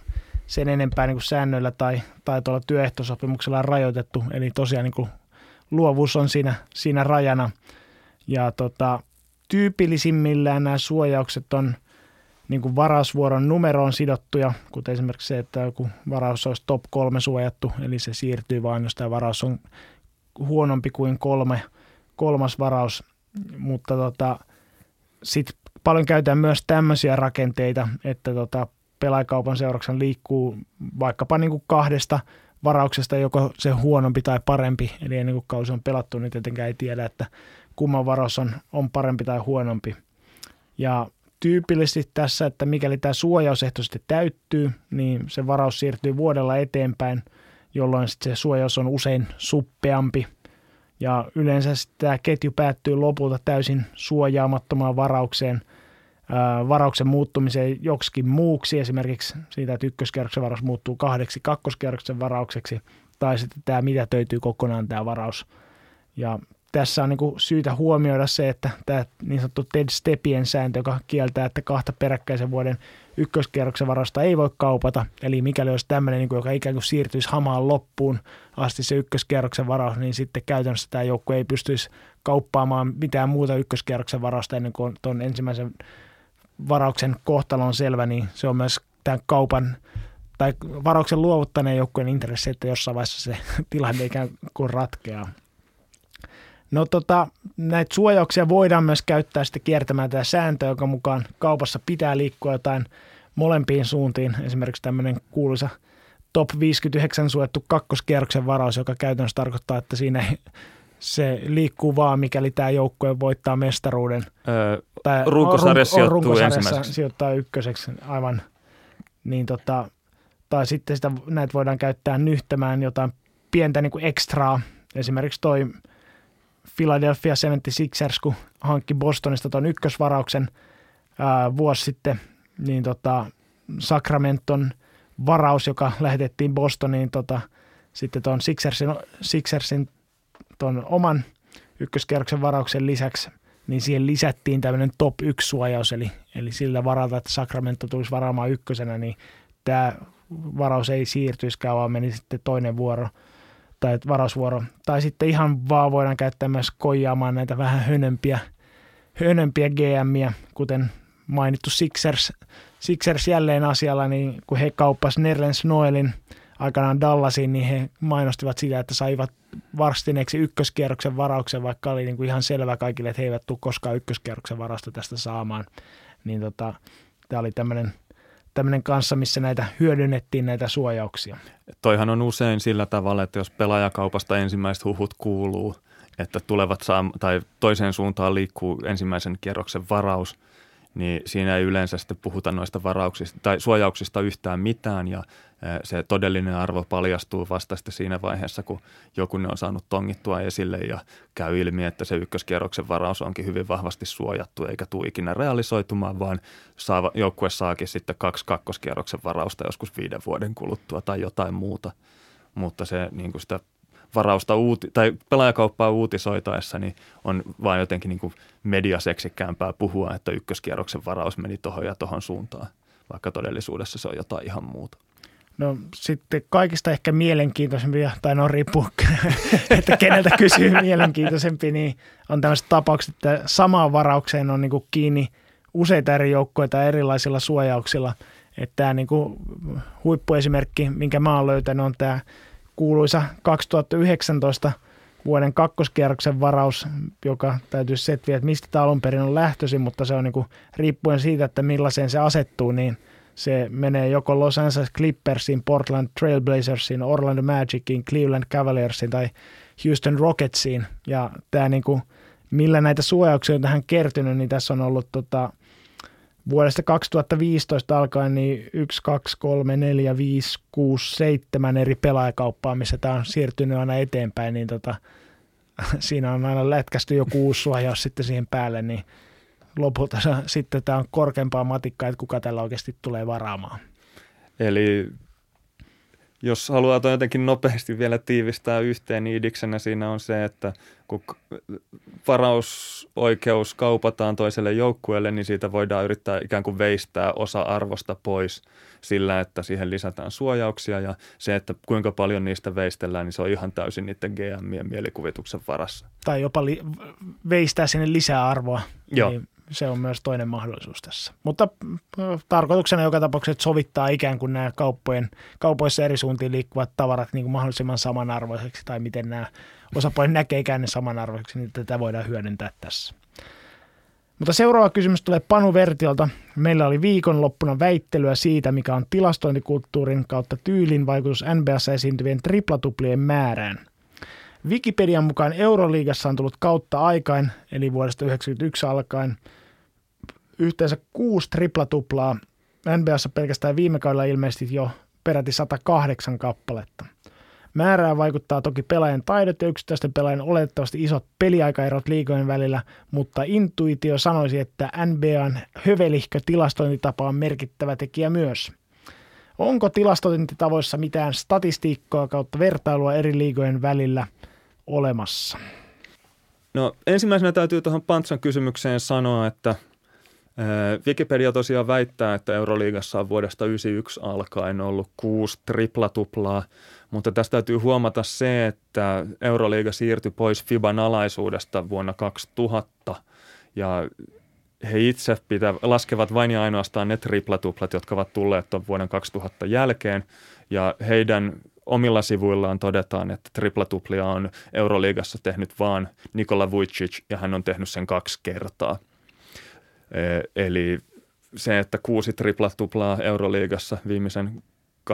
sen enempää niin kuin säännöillä tai, tai tuolla työehtosopimuksella rajoitettu. Eli tosiaan niin kuin luovuus on siinä, siinä rajana. Ja tota, tyypillisimmillään nämä suojaukset on niin kuin varausvuoron numeroon sidottuja, kuten esimerkiksi se, että joku varaus olisi top kolme suojattu, eli se siirtyy vain, jos tämä varaus on huonompi kuin kolme, kolmas varaus. Mutta tota, sitten paljon käytetään myös tämmöisiä rakenteita, että tota, pelaajakaupan seurauksena liikkuu vaikkapa niin kuin kahdesta varauksesta joko se huonompi tai parempi. Eli ennen kuin kausi on pelattu, niin tietenkään ei tiedä, että kumman varaus on, on parempi tai huonompi. Ja tyypillisesti tässä, että mikäli tämä suojausehto sitten täyttyy, niin se varaus siirtyy vuodella eteenpäin, jolloin sitten se suojaus on usein suppeampi. Ja yleensä tämä ketju päättyy lopulta täysin suojaamattomaan varaukseen – varauksen muuttumiseen joksikin muuksi, esimerkiksi siitä, että ykköskerroksen varaus muuttuu kahdeksi kakkoskerroksen varaukseksi, tai sitten tämä mitä töytyy kokonaan tämä varaus. Ja tässä on niin kuin syytä huomioida se, että tämä niin sanottu Ted Stepien sääntö, joka kieltää, että kahta peräkkäisen vuoden ykköskierroksen varausta ei voi kaupata. Eli mikäli olisi tämmöinen, niin kuin, joka ikään kuin siirtyisi hamaan loppuun asti se ykköskierroksen varaus, niin sitten käytännössä tämä joukko ei pystyisi kauppaamaan mitään muuta ykköskierroksen varausta ennen kuin tuon ensimmäisen varauksen kohtalo on selvä, niin se on myös tämän kaupan tai varauksen luovuttaneen joukkueen intressi, että jossain vaiheessa se tilanne ikään kuin ratkeaa. No tota, näitä suojauksia voidaan myös käyttää sitten kiertämään tämä sääntö, joka mukaan kaupassa pitää liikkua jotain molempiin suuntiin. Esimerkiksi tämmöinen kuuluisa top 59 suojattu kakkoskierroksen varaus, joka käytännössä tarkoittaa, että siinä ei se liikkuu vaan, mikäli tämä joukkue voittaa mestaruuden. Öö, tai runkosarjassa sijoittuu runkosarjassa sijoittaa ykköseksi aivan. Niin tota, tai sitten sitä, näitä voidaan käyttää nyhtämään jotain pientä niin kuin ekstraa. Esimerkiksi toi Philadelphia 76ers, kun hankki Bostonista tuon ykkösvarauksen ää, vuosi sitten, niin tota, Sacramenton varaus, joka lähetettiin Bostoniin tota, sitten tuon Sixersin, Sixersin tuon oman ykköskerroksen varauksen lisäksi, niin siihen lisättiin tämmöinen top 1 suojaus, eli, eli sillä varalta, että Sacramento tulisi varaamaan ykkösenä, niin tämä varaus ei siirtyisikään, vaan meni sitten toinen vuoro tai varausvuoro. Tai sitten ihan vaan voidaan käyttää myös koijaamaan näitä vähän hönömpiä, hönömpiä GMiä, kuten mainittu Sixers, Sixers jälleen asialla, niin kun he kauppasivat Nerlens Noelin aikanaan Dallasiin, niin he mainostivat sitä, että saivat varstineeksi ykköskierroksen varauksen, vaikka oli niin kuin ihan selvä kaikille, että he eivät tule koskaan ykköskierroksen varasta tästä saamaan. Niin tota, tämä oli tämmöinen tämmöinen kanssa, missä näitä hyödynnettiin näitä suojauksia. Toihan on usein sillä tavalla, että jos pelaajakaupasta ensimmäiset huhut kuuluu, että tulevat saa, tai toiseen suuntaan liikkuu ensimmäisen kierroksen varaus – niin siinä ei yleensä sitten puhuta noista varauksista tai suojauksista yhtään mitään ja se todellinen arvo paljastuu vasta sitten siinä vaiheessa, kun joku ne on saanut tongittua esille ja käy ilmi, että se ykköskierroksen varaus onkin hyvin vahvasti suojattu eikä tule ikinä realisoitumaan, vaan saava, joukkue saakin sitten kaksi kakkoskierroksen varausta joskus viiden vuoden kuluttua tai jotain muuta. Mutta se niin kuin sitä varausta uuti- tai pelaajakauppaa uutisoitaessa, niin on vain jotenkin niin kuin mediaseksikkäämpää puhua, että ykköskierroksen varaus meni tuohon ja tuohon suuntaan, vaikka todellisuudessa se on jotain ihan muuta. No sitten kaikista ehkä mielenkiintoisempia, tai no riippuu, että keneltä kysyy mielenkiintoisempi, niin on tämmöiset tapaukset, että samaan varaukseen on niin kuin kiinni useita eri joukkoita erilaisilla suojauksilla. Että tämä niin kuin huippuesimerkki, minkä mä oon löytänyt, on tämä kuuluisa 2019 vuoden kakkoskierroksen varaus, joka täytyy setviä, että mistä tämä alun perin on lähtöisin, mutta se on niin kuin, riippuen siitä, että millaiseen se asettuu, niin se menee joko Los Angeles Clippersiin, Portland Trailblazersiin, Orlando Magiciin, Cleveland Cavaliersiin tai Houston Rocketsiin. Ja tämä niin kuin, millä näitä suojauksia on tähän kertynyt, niin tässä on ollut tota, vuodesta 2015 alkaen niin 1, 2, 3, 4, 5, 6, 7 eri pelaajakauppaa, missä tämä on siirtynyt aina eteenpäin, niin tota, siinä on aina lätkästy joku uusi suojaus sitten siihen päälle, niin lopulta sitten tämä on korkeampaa matikkaa, että kuka tällä oikeasti tulee varaamaan. Eli jos haluaa jotenkin nopeasti vielä tiivistää yhteen iidiksenä, siinä on se, että kun varausoikeus kaupataan toiselle joukkueelle, niin siitä voidaan yrittää ikään kuin veistää osa arvosta pois sillä, että siihen lisätään suojauksia ja se, että kuinka paljon niistä veistellään, niin se on ihan täysin niiden GMien mielikuvituksen varassa. Tai jopa li- veistää sinne lisää arvoa. Joo. Niin se on myös toinen mahdollisuus tässä. Mutta tarkoituksena joka tapauksessa sovittaa ikään kuin nämä kauppojen, kaupoissa eri suuntiin liikkuvat tavarat niin kuin mahdollisimman samanarvoiseksi tai miten nämä osapuolet näkee ikään ne samanarvoiseksi, niin tätä voidaan hyödyntää tässä. Mutta seuraava kysymys tulee Panu Vertiolta. Meillä oli viikonloppuna väittelyä siitä, mikä on tilastointikulttuurin kautta tyylin vaikutus NBAssa esiintyvien triplatuplien määrään. Wikipedian mukaan Euroliigassa on tullut kautta aikain, eli vuodesta 1991 alkaen, yhteensä kuusi triplatuplaa. NBAssa pelkästään viime kaudella ilmeisesti jo peräti 108 kappaletta. Määrää vaikuttaa toki pelaajan taidot ja yksittäisten pelaajien oletettavasti isot peliaikaerot liikojen välillä, mutta intuitio sanoisi, että NBAn hövelihkö tilastointitapa on merkittävä tekijä myös. Onko tilastointitavoissa mitään statistiikkaa kautta vertailua eri liigojen välillä olemassa? No ensimmäisenä täytyy tuohon Pantsan kysymykseen sanoa, että Wikipedia tosiaan väittää, että Euroliigassa on vuodesta 1991 alkaen ollut kuusi triplatuplaa, mutta tästä täytyy huomata se, että Euroliiga siirtyi pois FIBAn alaisuudesta vuonna 2000 ja he itse pitää, laskevat vain ja ainoastaan ne triplatuplat, jotka ovat tulleet tuon vuoden 2000 jälkeen ja heidän omilla sivuillaan todetaan, että triplatuplia on Euroliigassa tehnyt vaan Nikola Vujicic ja hän on tehnyt sen kaksi kertaa. E, eli se, että kuusi tripla-tuplaa Euroliigassa viimeisen 27-28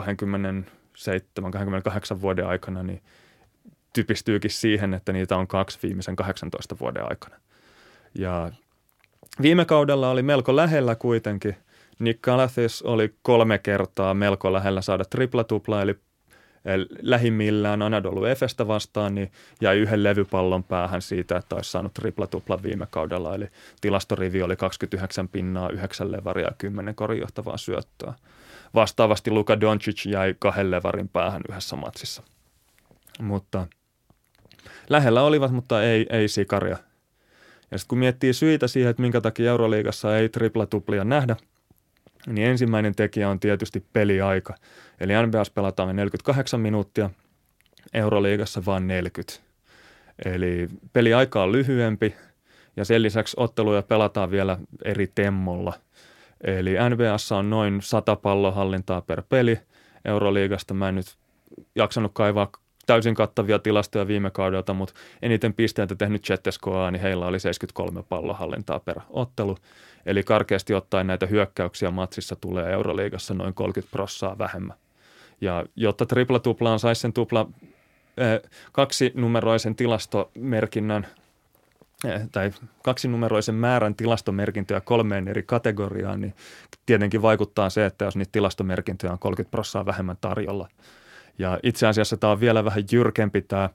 vuoden aikana, niin typistyykin siihen, että niitä on kaksi viimeisen 18 vuoden aikana. Ja viime kaudella oli melko lähellä kuitenkin. Nick Galathis oli kolme kertaa melko lähellä saada tripla-tupla, eli lähimmillään Anadolu Efestä vastaan, niin jäi yhden levypallon päähän siitä, että olisi saanut triplatuplan viime kaudella. Eli tilastorivi oli 29 pinnaa, 9 levaria ja 10 korijohtavaa syöttöä. Vastaavasti Luka Doncic jäi kahden levarin päähän yhdessä matsissa. Mutta lähellä olivat, mutta ei, ei sikaria. Ja sitten kun miettii syitä siihen, että minkä takia Euroliigassa ei triplatuplia nähdä – niin ensimmäinen tekijä on tietysti peliaika. Eli NBAs pelataan 48 minuuttia, Euroliigassa vain 40. Eli peliaika on lyhyempi ja sen lisäksi otteluja pelataan vielä eri temmolla. Eli NBAssa on noin 100 pallohallintaa per peli. Euroliigasta mä en nyt jaksanut kaivaa täysin kattavia tilastoja viime kaudelta, mutta eniten pisteitä tehnyt Chetteskoa, niin heillä oli 73 pallohallintaa per ottelu. Eli karkeasti ottaen näitä hyökkäyksiä matsissa tulee Euroliigassa noin 30 prossaa vähemmän. Ja jotta tripla-tuplaan saisi sen tupla eh, kaksinumeroisen tilastomerkinnän eh, tai kaksinumeroisen määrän tilastomerkintöjä kolmeen eri kategoriaan, niin tietenkin vaikuttaa se, että jos niitä tilastomerkintöjä on 30 prossaa vähemmän tarjolla. Ja itse asiassa tämä on vielä vähän jyrkempi tämä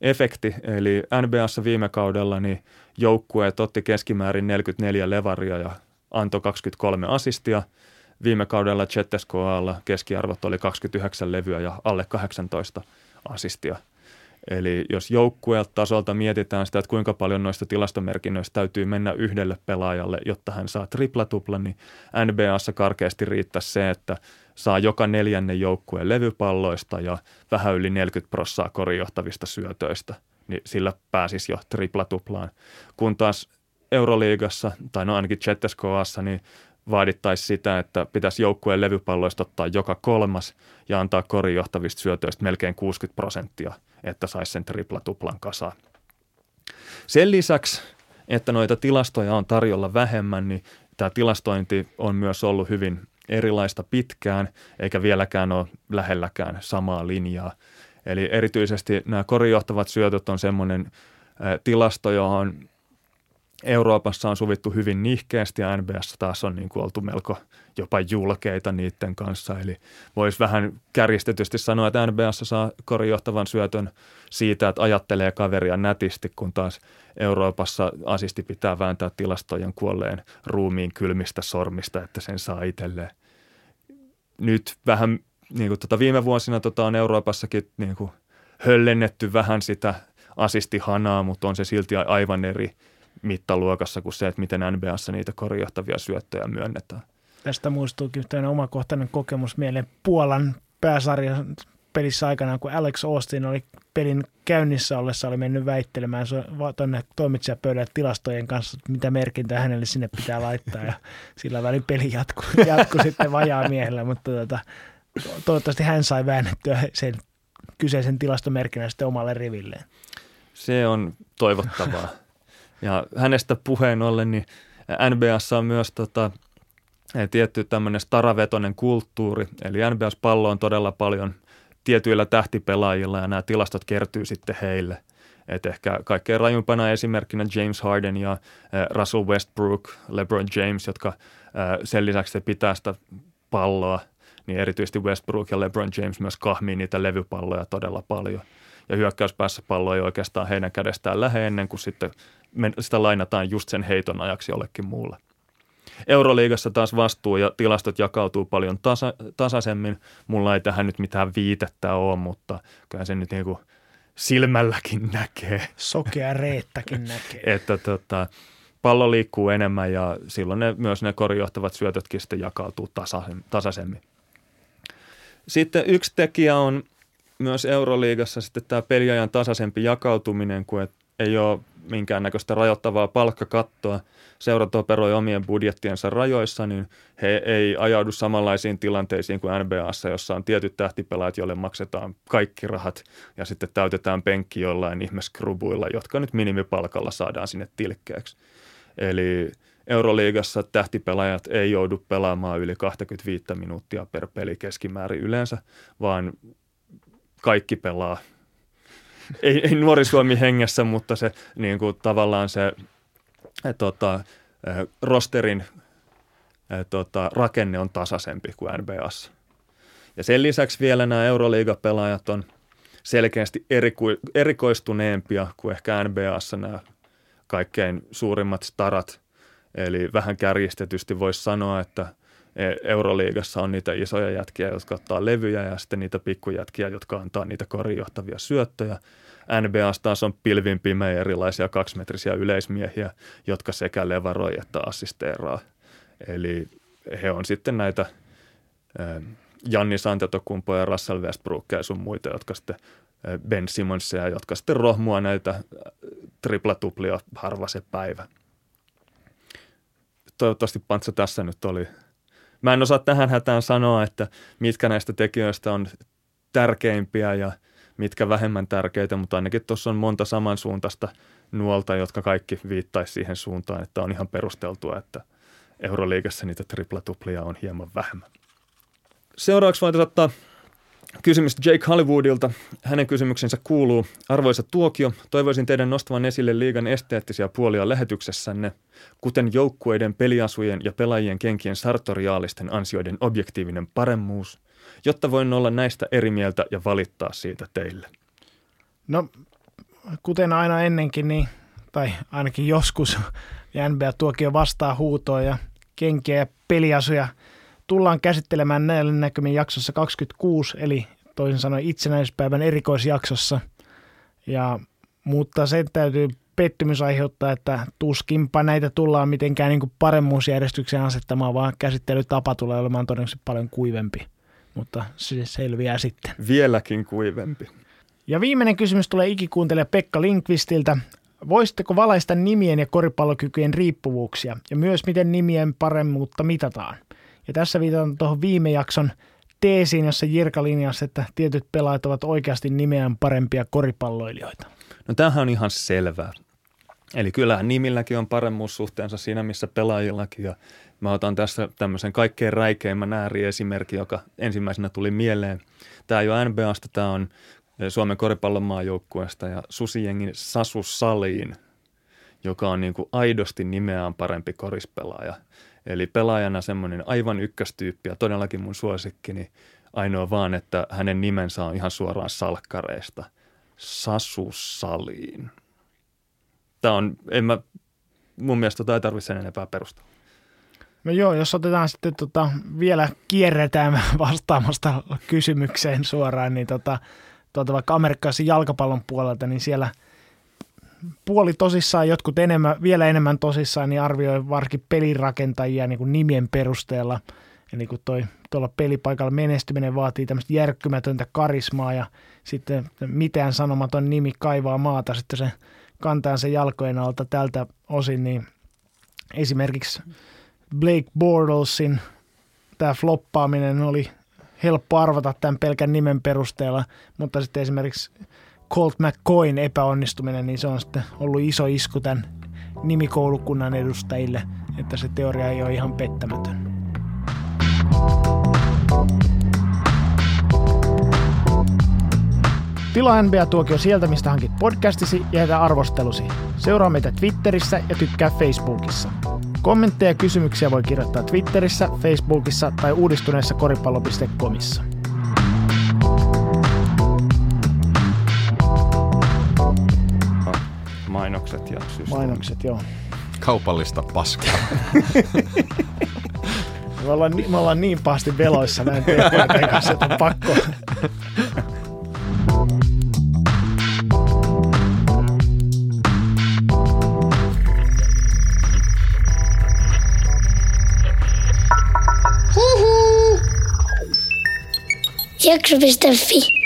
efekti, eli NBAssa viime kaudella niin joukkueet otti keskimäärin 44 levaria ja antoi 23 asistia. Viime kaudella Cheteskoalla keskiarvot oli 29 levyä ja alle 18 asistia. Eli jos joukkueelta tasolta mietitään sitä, että kuinka paljon noista tilastomerkinnöistä täytyy mennä yhdelle pelaajalle, jotta hän saa triplatuplan, niin NBAssa karkeasti riittäisi se, että saa joka neljänne joukkueen levypalloista ja vähän yli 40 prossaa korijohtavista syötöistä, niin sillä pääsisi jo triplatuplaan. Kun taas Euroliigassa, tai no ainakin Cheteskoassa, niin vaadittaisi sitä, että pitäisi joukkueen levypalloista ottaa joka kolmas ja antaa korijohtavista syötöistä melkein 60 prosenttia, että saisi sen triplatuplan kasaan. Sen lisäksi, että noita tilastoja on tarjolla vähemmän, niin tämä tilastointi on myös ollut hyvin erilaista pitkään, eikä vieläkään ole lähelläkään samaa linjaa. Eli erityisesti nämä korijohtavat syötöt on semmoinen tilasto, johon Euroopassa on sovittu hyvin nihkeästi ja NBS taas on niin kuin oltu melko jopa julkeita niiden kanssa. Eli voisi vähän kärjistetysti sanoa, että NBS saa korijohtavan syötön siitä, että ajattelee kaveria nätisti, kun taas Euroopassa asisti pitää vääntää tilastojen kuolleen ruumiin kylmistä sormista, että sen saa itselleen. Nyt vähän niin kuin tota viime vuosina tota on Euroopassakin niin kuin höllennetty vähän sitä asistihanaa, mutta on se silti aivan eri mittaluokassa kuin se, että miten NBAssa niitä korjohtavia syöttöjä myönnetään. Tästä muistuukin yhteinen omakohtainen kokemus mieleen Puolan pääsarja pelissä aikanaan, kun Alex Austin oli pelin käynnissä ollessa, oli mennyt väittelemään tuonne toimitsijapöydälle tilastojen kanssa, että mitä merkintää hänelle sinne pitää laittaa. Ja sillä välin peli jatkui, jatkui sitten vajaa miehellä, mutta tuota, toivottavasti hän sai väännettyä sen kyseisen tilastomerkinnän sitten omalle rivilleen. Se on toivottavaa. Ja hänestä puheen ollen, niin NBAssa on myös tota, tietty tämmöinen staravetoinen kulttuuri, eli NBAs pallo on todella paljon tietyillä tähtipelaajilla ja nämä tilastot kertyy sitten heille. Et ehkä kaikkein rajumpana esimerkkinä James Harden ja Russell Westbrook, LeBron James, jotka sen lisäksi pitää sitä palloa, niin erityisesti Westbrook ja LeBron James myös kahmii niitä levypalloja todella paljon. Ja hyökkäyspäässä pallo ei oikeastaan heidän kädestään lähde ennen kuin sitten sitä lainataan just sen heiton ajaksi jollekin muulle. Euroliigassa taas vastuu ja tilastot jakautuu paljon tasa, tasaisemmin. Mulla ei tähän nyt mitään viitettä ole, mutta kyllä se nyt niin kuin silmälläkin näkee. Sokea reettäkin näkee. että tota, pallo liikkuu enemmän ja silloin ne, myös ne korijohtavat syötötkin sitten jakautuu tasaisemmin. Sitten yksi tekijä on myös Euroliigassa sitten tämä peliajan tasaisempi jakautuminen, kun et ei ole minkäännäköistä rajoittavaa palkkakattoa. Seurat operoi omien budjettiensa rajoissa, niin he ei ajaudu samanlaisiin tilanteisiin kuin NBAssa, jossa on tietyt tähtipelaajat, joille maksetaan kaikki rahat ja sitten täytetään penkki jollain ihmeskrubuilla, jotka nyt minimipalkalla saadaan sinne tilkkeeksi. Eli Euroliigassa tähtipelaajat ei joudu pelaamaan yli 25 minuuttia per peli keskimäärin yleensä, vaan kaikki pelaa ei, ei nuori Suomi hengessä, mutta se niin kuin, tavallaan se et, tota, rosterin et, tota, rakenne on tasaisempi kuin NBAssa. Ja sen lisäksi vielä nämä Euroliigapelaajat on selkeästi eriku- erikoistuneempia kuin ehkä NBAssa nämä kaikkein suurimmat starat. Eli vähän kärjistetysti voisi sanoa, että – Euroliigassa on niitä isoja jätkiä, jotka ottaa levyjä ja sitten niitä pikkujätkiä, jotka antaa niitä korijohtavia syöttöjä. NBA taas on pilvin pimeä erilaisia kaksimetrisiä yleismiehiä, jotka sekä levaroi että assisteeraa. Eli he on sitten näitä e, Janni Santetokumpo ja Russell Westbrook ja sun muita, jotka sitten e, Ben Simonsia, jotka sitten rohmua näitä triplatuplia harva se päivä. Toivottavasti Pantsa tässä nyt oli Mä en osaa tähän hätään sanoa, että mitkä näistä tekijöistä on tärkeimpiä ja mitkä vähemmän tärkeitä, mutta ainakin tuossa on monta samansuuntaista nuolta, jotka kaikki viittaisi siihen suuntaan, että on ihan perusteltua, että Euroliigassa niitä triplatuplia on hieman vähemmän. Seuraavaksi voitaisiin ottaa Kysymys Jake Hollywoodilta. Hänen kysymyksensä kuuluu, arvoisa Tuokio, toivoisin teidän nostavan esille liigan esteettisiä puolia lähetyksessänne, kuten joukkueiden, peliasujen ja pelaajien kenkien sartoriaalisten ansioiden objektiivinen paremmuus, jotta voin olla näistä eri mieltä ja valittaa siitä teille. No, kuten aina ennenkin, niin, tai ainakin joskus, NBA Tuokio vastaa huutoa ja kenkiä ja peliasuja – tullaan käsittelemään näillä näkymin jaksossa 26, eli toisin sanoen itsenäispäivän erikoisjaksossa. Ja, mutta sen täytyy pettymys aiheuttaa, että tuskinpa näitä tullaan mitenkään niin paremmuusjärjestykseen asettamaan, vaan käsittelytapa tulee olemaan todennäköisesti paljon kuivempi. Mutta se selviää sitten. Vieläkin kuivempi. Ja viimeinen kysymys tulee ikikuuntelija Pekka Linkvistiltä. Voisitteko valaista nimien ja koripallokykyjen riippuvuuksia ja myös miten nimien paremmuutta mitataan? Ja tässä viitataan tuohon viime jakson teesiin, jossa Jirka linjasi, että tietyt pelaajat ovat oikeasti nimeään parempia koripalloilijoita. No tämähän on ihan selvää. Eli kyllähän nimilläkin on paremmuussuhteensa siinä, missä pelaajillakin. Ja mä otan tässä tämmöisen kaikkein räikeimmän ääriesimerkin, joka ensimmäisenä tuli mieleen. Tämä ei ole NBAsta, tämä on Suomen koripallon maajoukkueesta ja Susijengin Sasu Saliin, joka on niin kuin aidosti nimeään parempi korispelaaja. Eli pelaajana semmoinen aivan ykköstyyppi ja todellakin mun suosikkini ainoa vaan, että hänen nimensä on ihan suoraan salkkareista. Sasu Saliin. Tämä on, en mä, mun mielestä tota ei tarvitse sen enempää perustella. No joo, jos otetaan sitten tota, vielä kierretään vastaamasta kysymykseen suoraan, niin tota, tuota, vaikka amerikkalaisen jalkapallon puolelta, niin siellä puoli tosissaan, jotkut enemmän, vielä enemmän tosissaan, niin arvioi varsinkin pelirakentajia niin kuin nimien perusteella. Eli kun toi tuolla pelipaikalla menestyminen vaatii tämmöistä järkkymätöntä karismaa ja sitten mitään sanomaton nimi kaivaa maata sitten se kantaa se jalkojen alta tältä osin, niin esimerkiksi Blake Bortlesin tämä floppaaminen oli helppo arvata tämän pelkän nimen perusteella, mutta sitten esimerkiksi Colt McCoyn epäonnistuminen, niin se on sitten ollut iso isku tämän nimikoulukunnan edustajille, että se teoria ei ole ihan pettämätön. Tilaa NBA-tuokio sieltä, mistä hankit podcastisi ja jätä arvostelusi. Seuraa meitä Twitterissä ja tykkää Facebookissa. Kommentteja ja kysymyksiä voi kirjoittaa Twitterissä, Facebookissa tai uudistuneessa koripallo.comissa. Mainokset ja systeemi. Mainokset, joo. Kaupallista paskaa. Me ollaan, ni- me ollaan niin pahasti veloissa näin teidän kanssa, että on pakko. Jakso.fi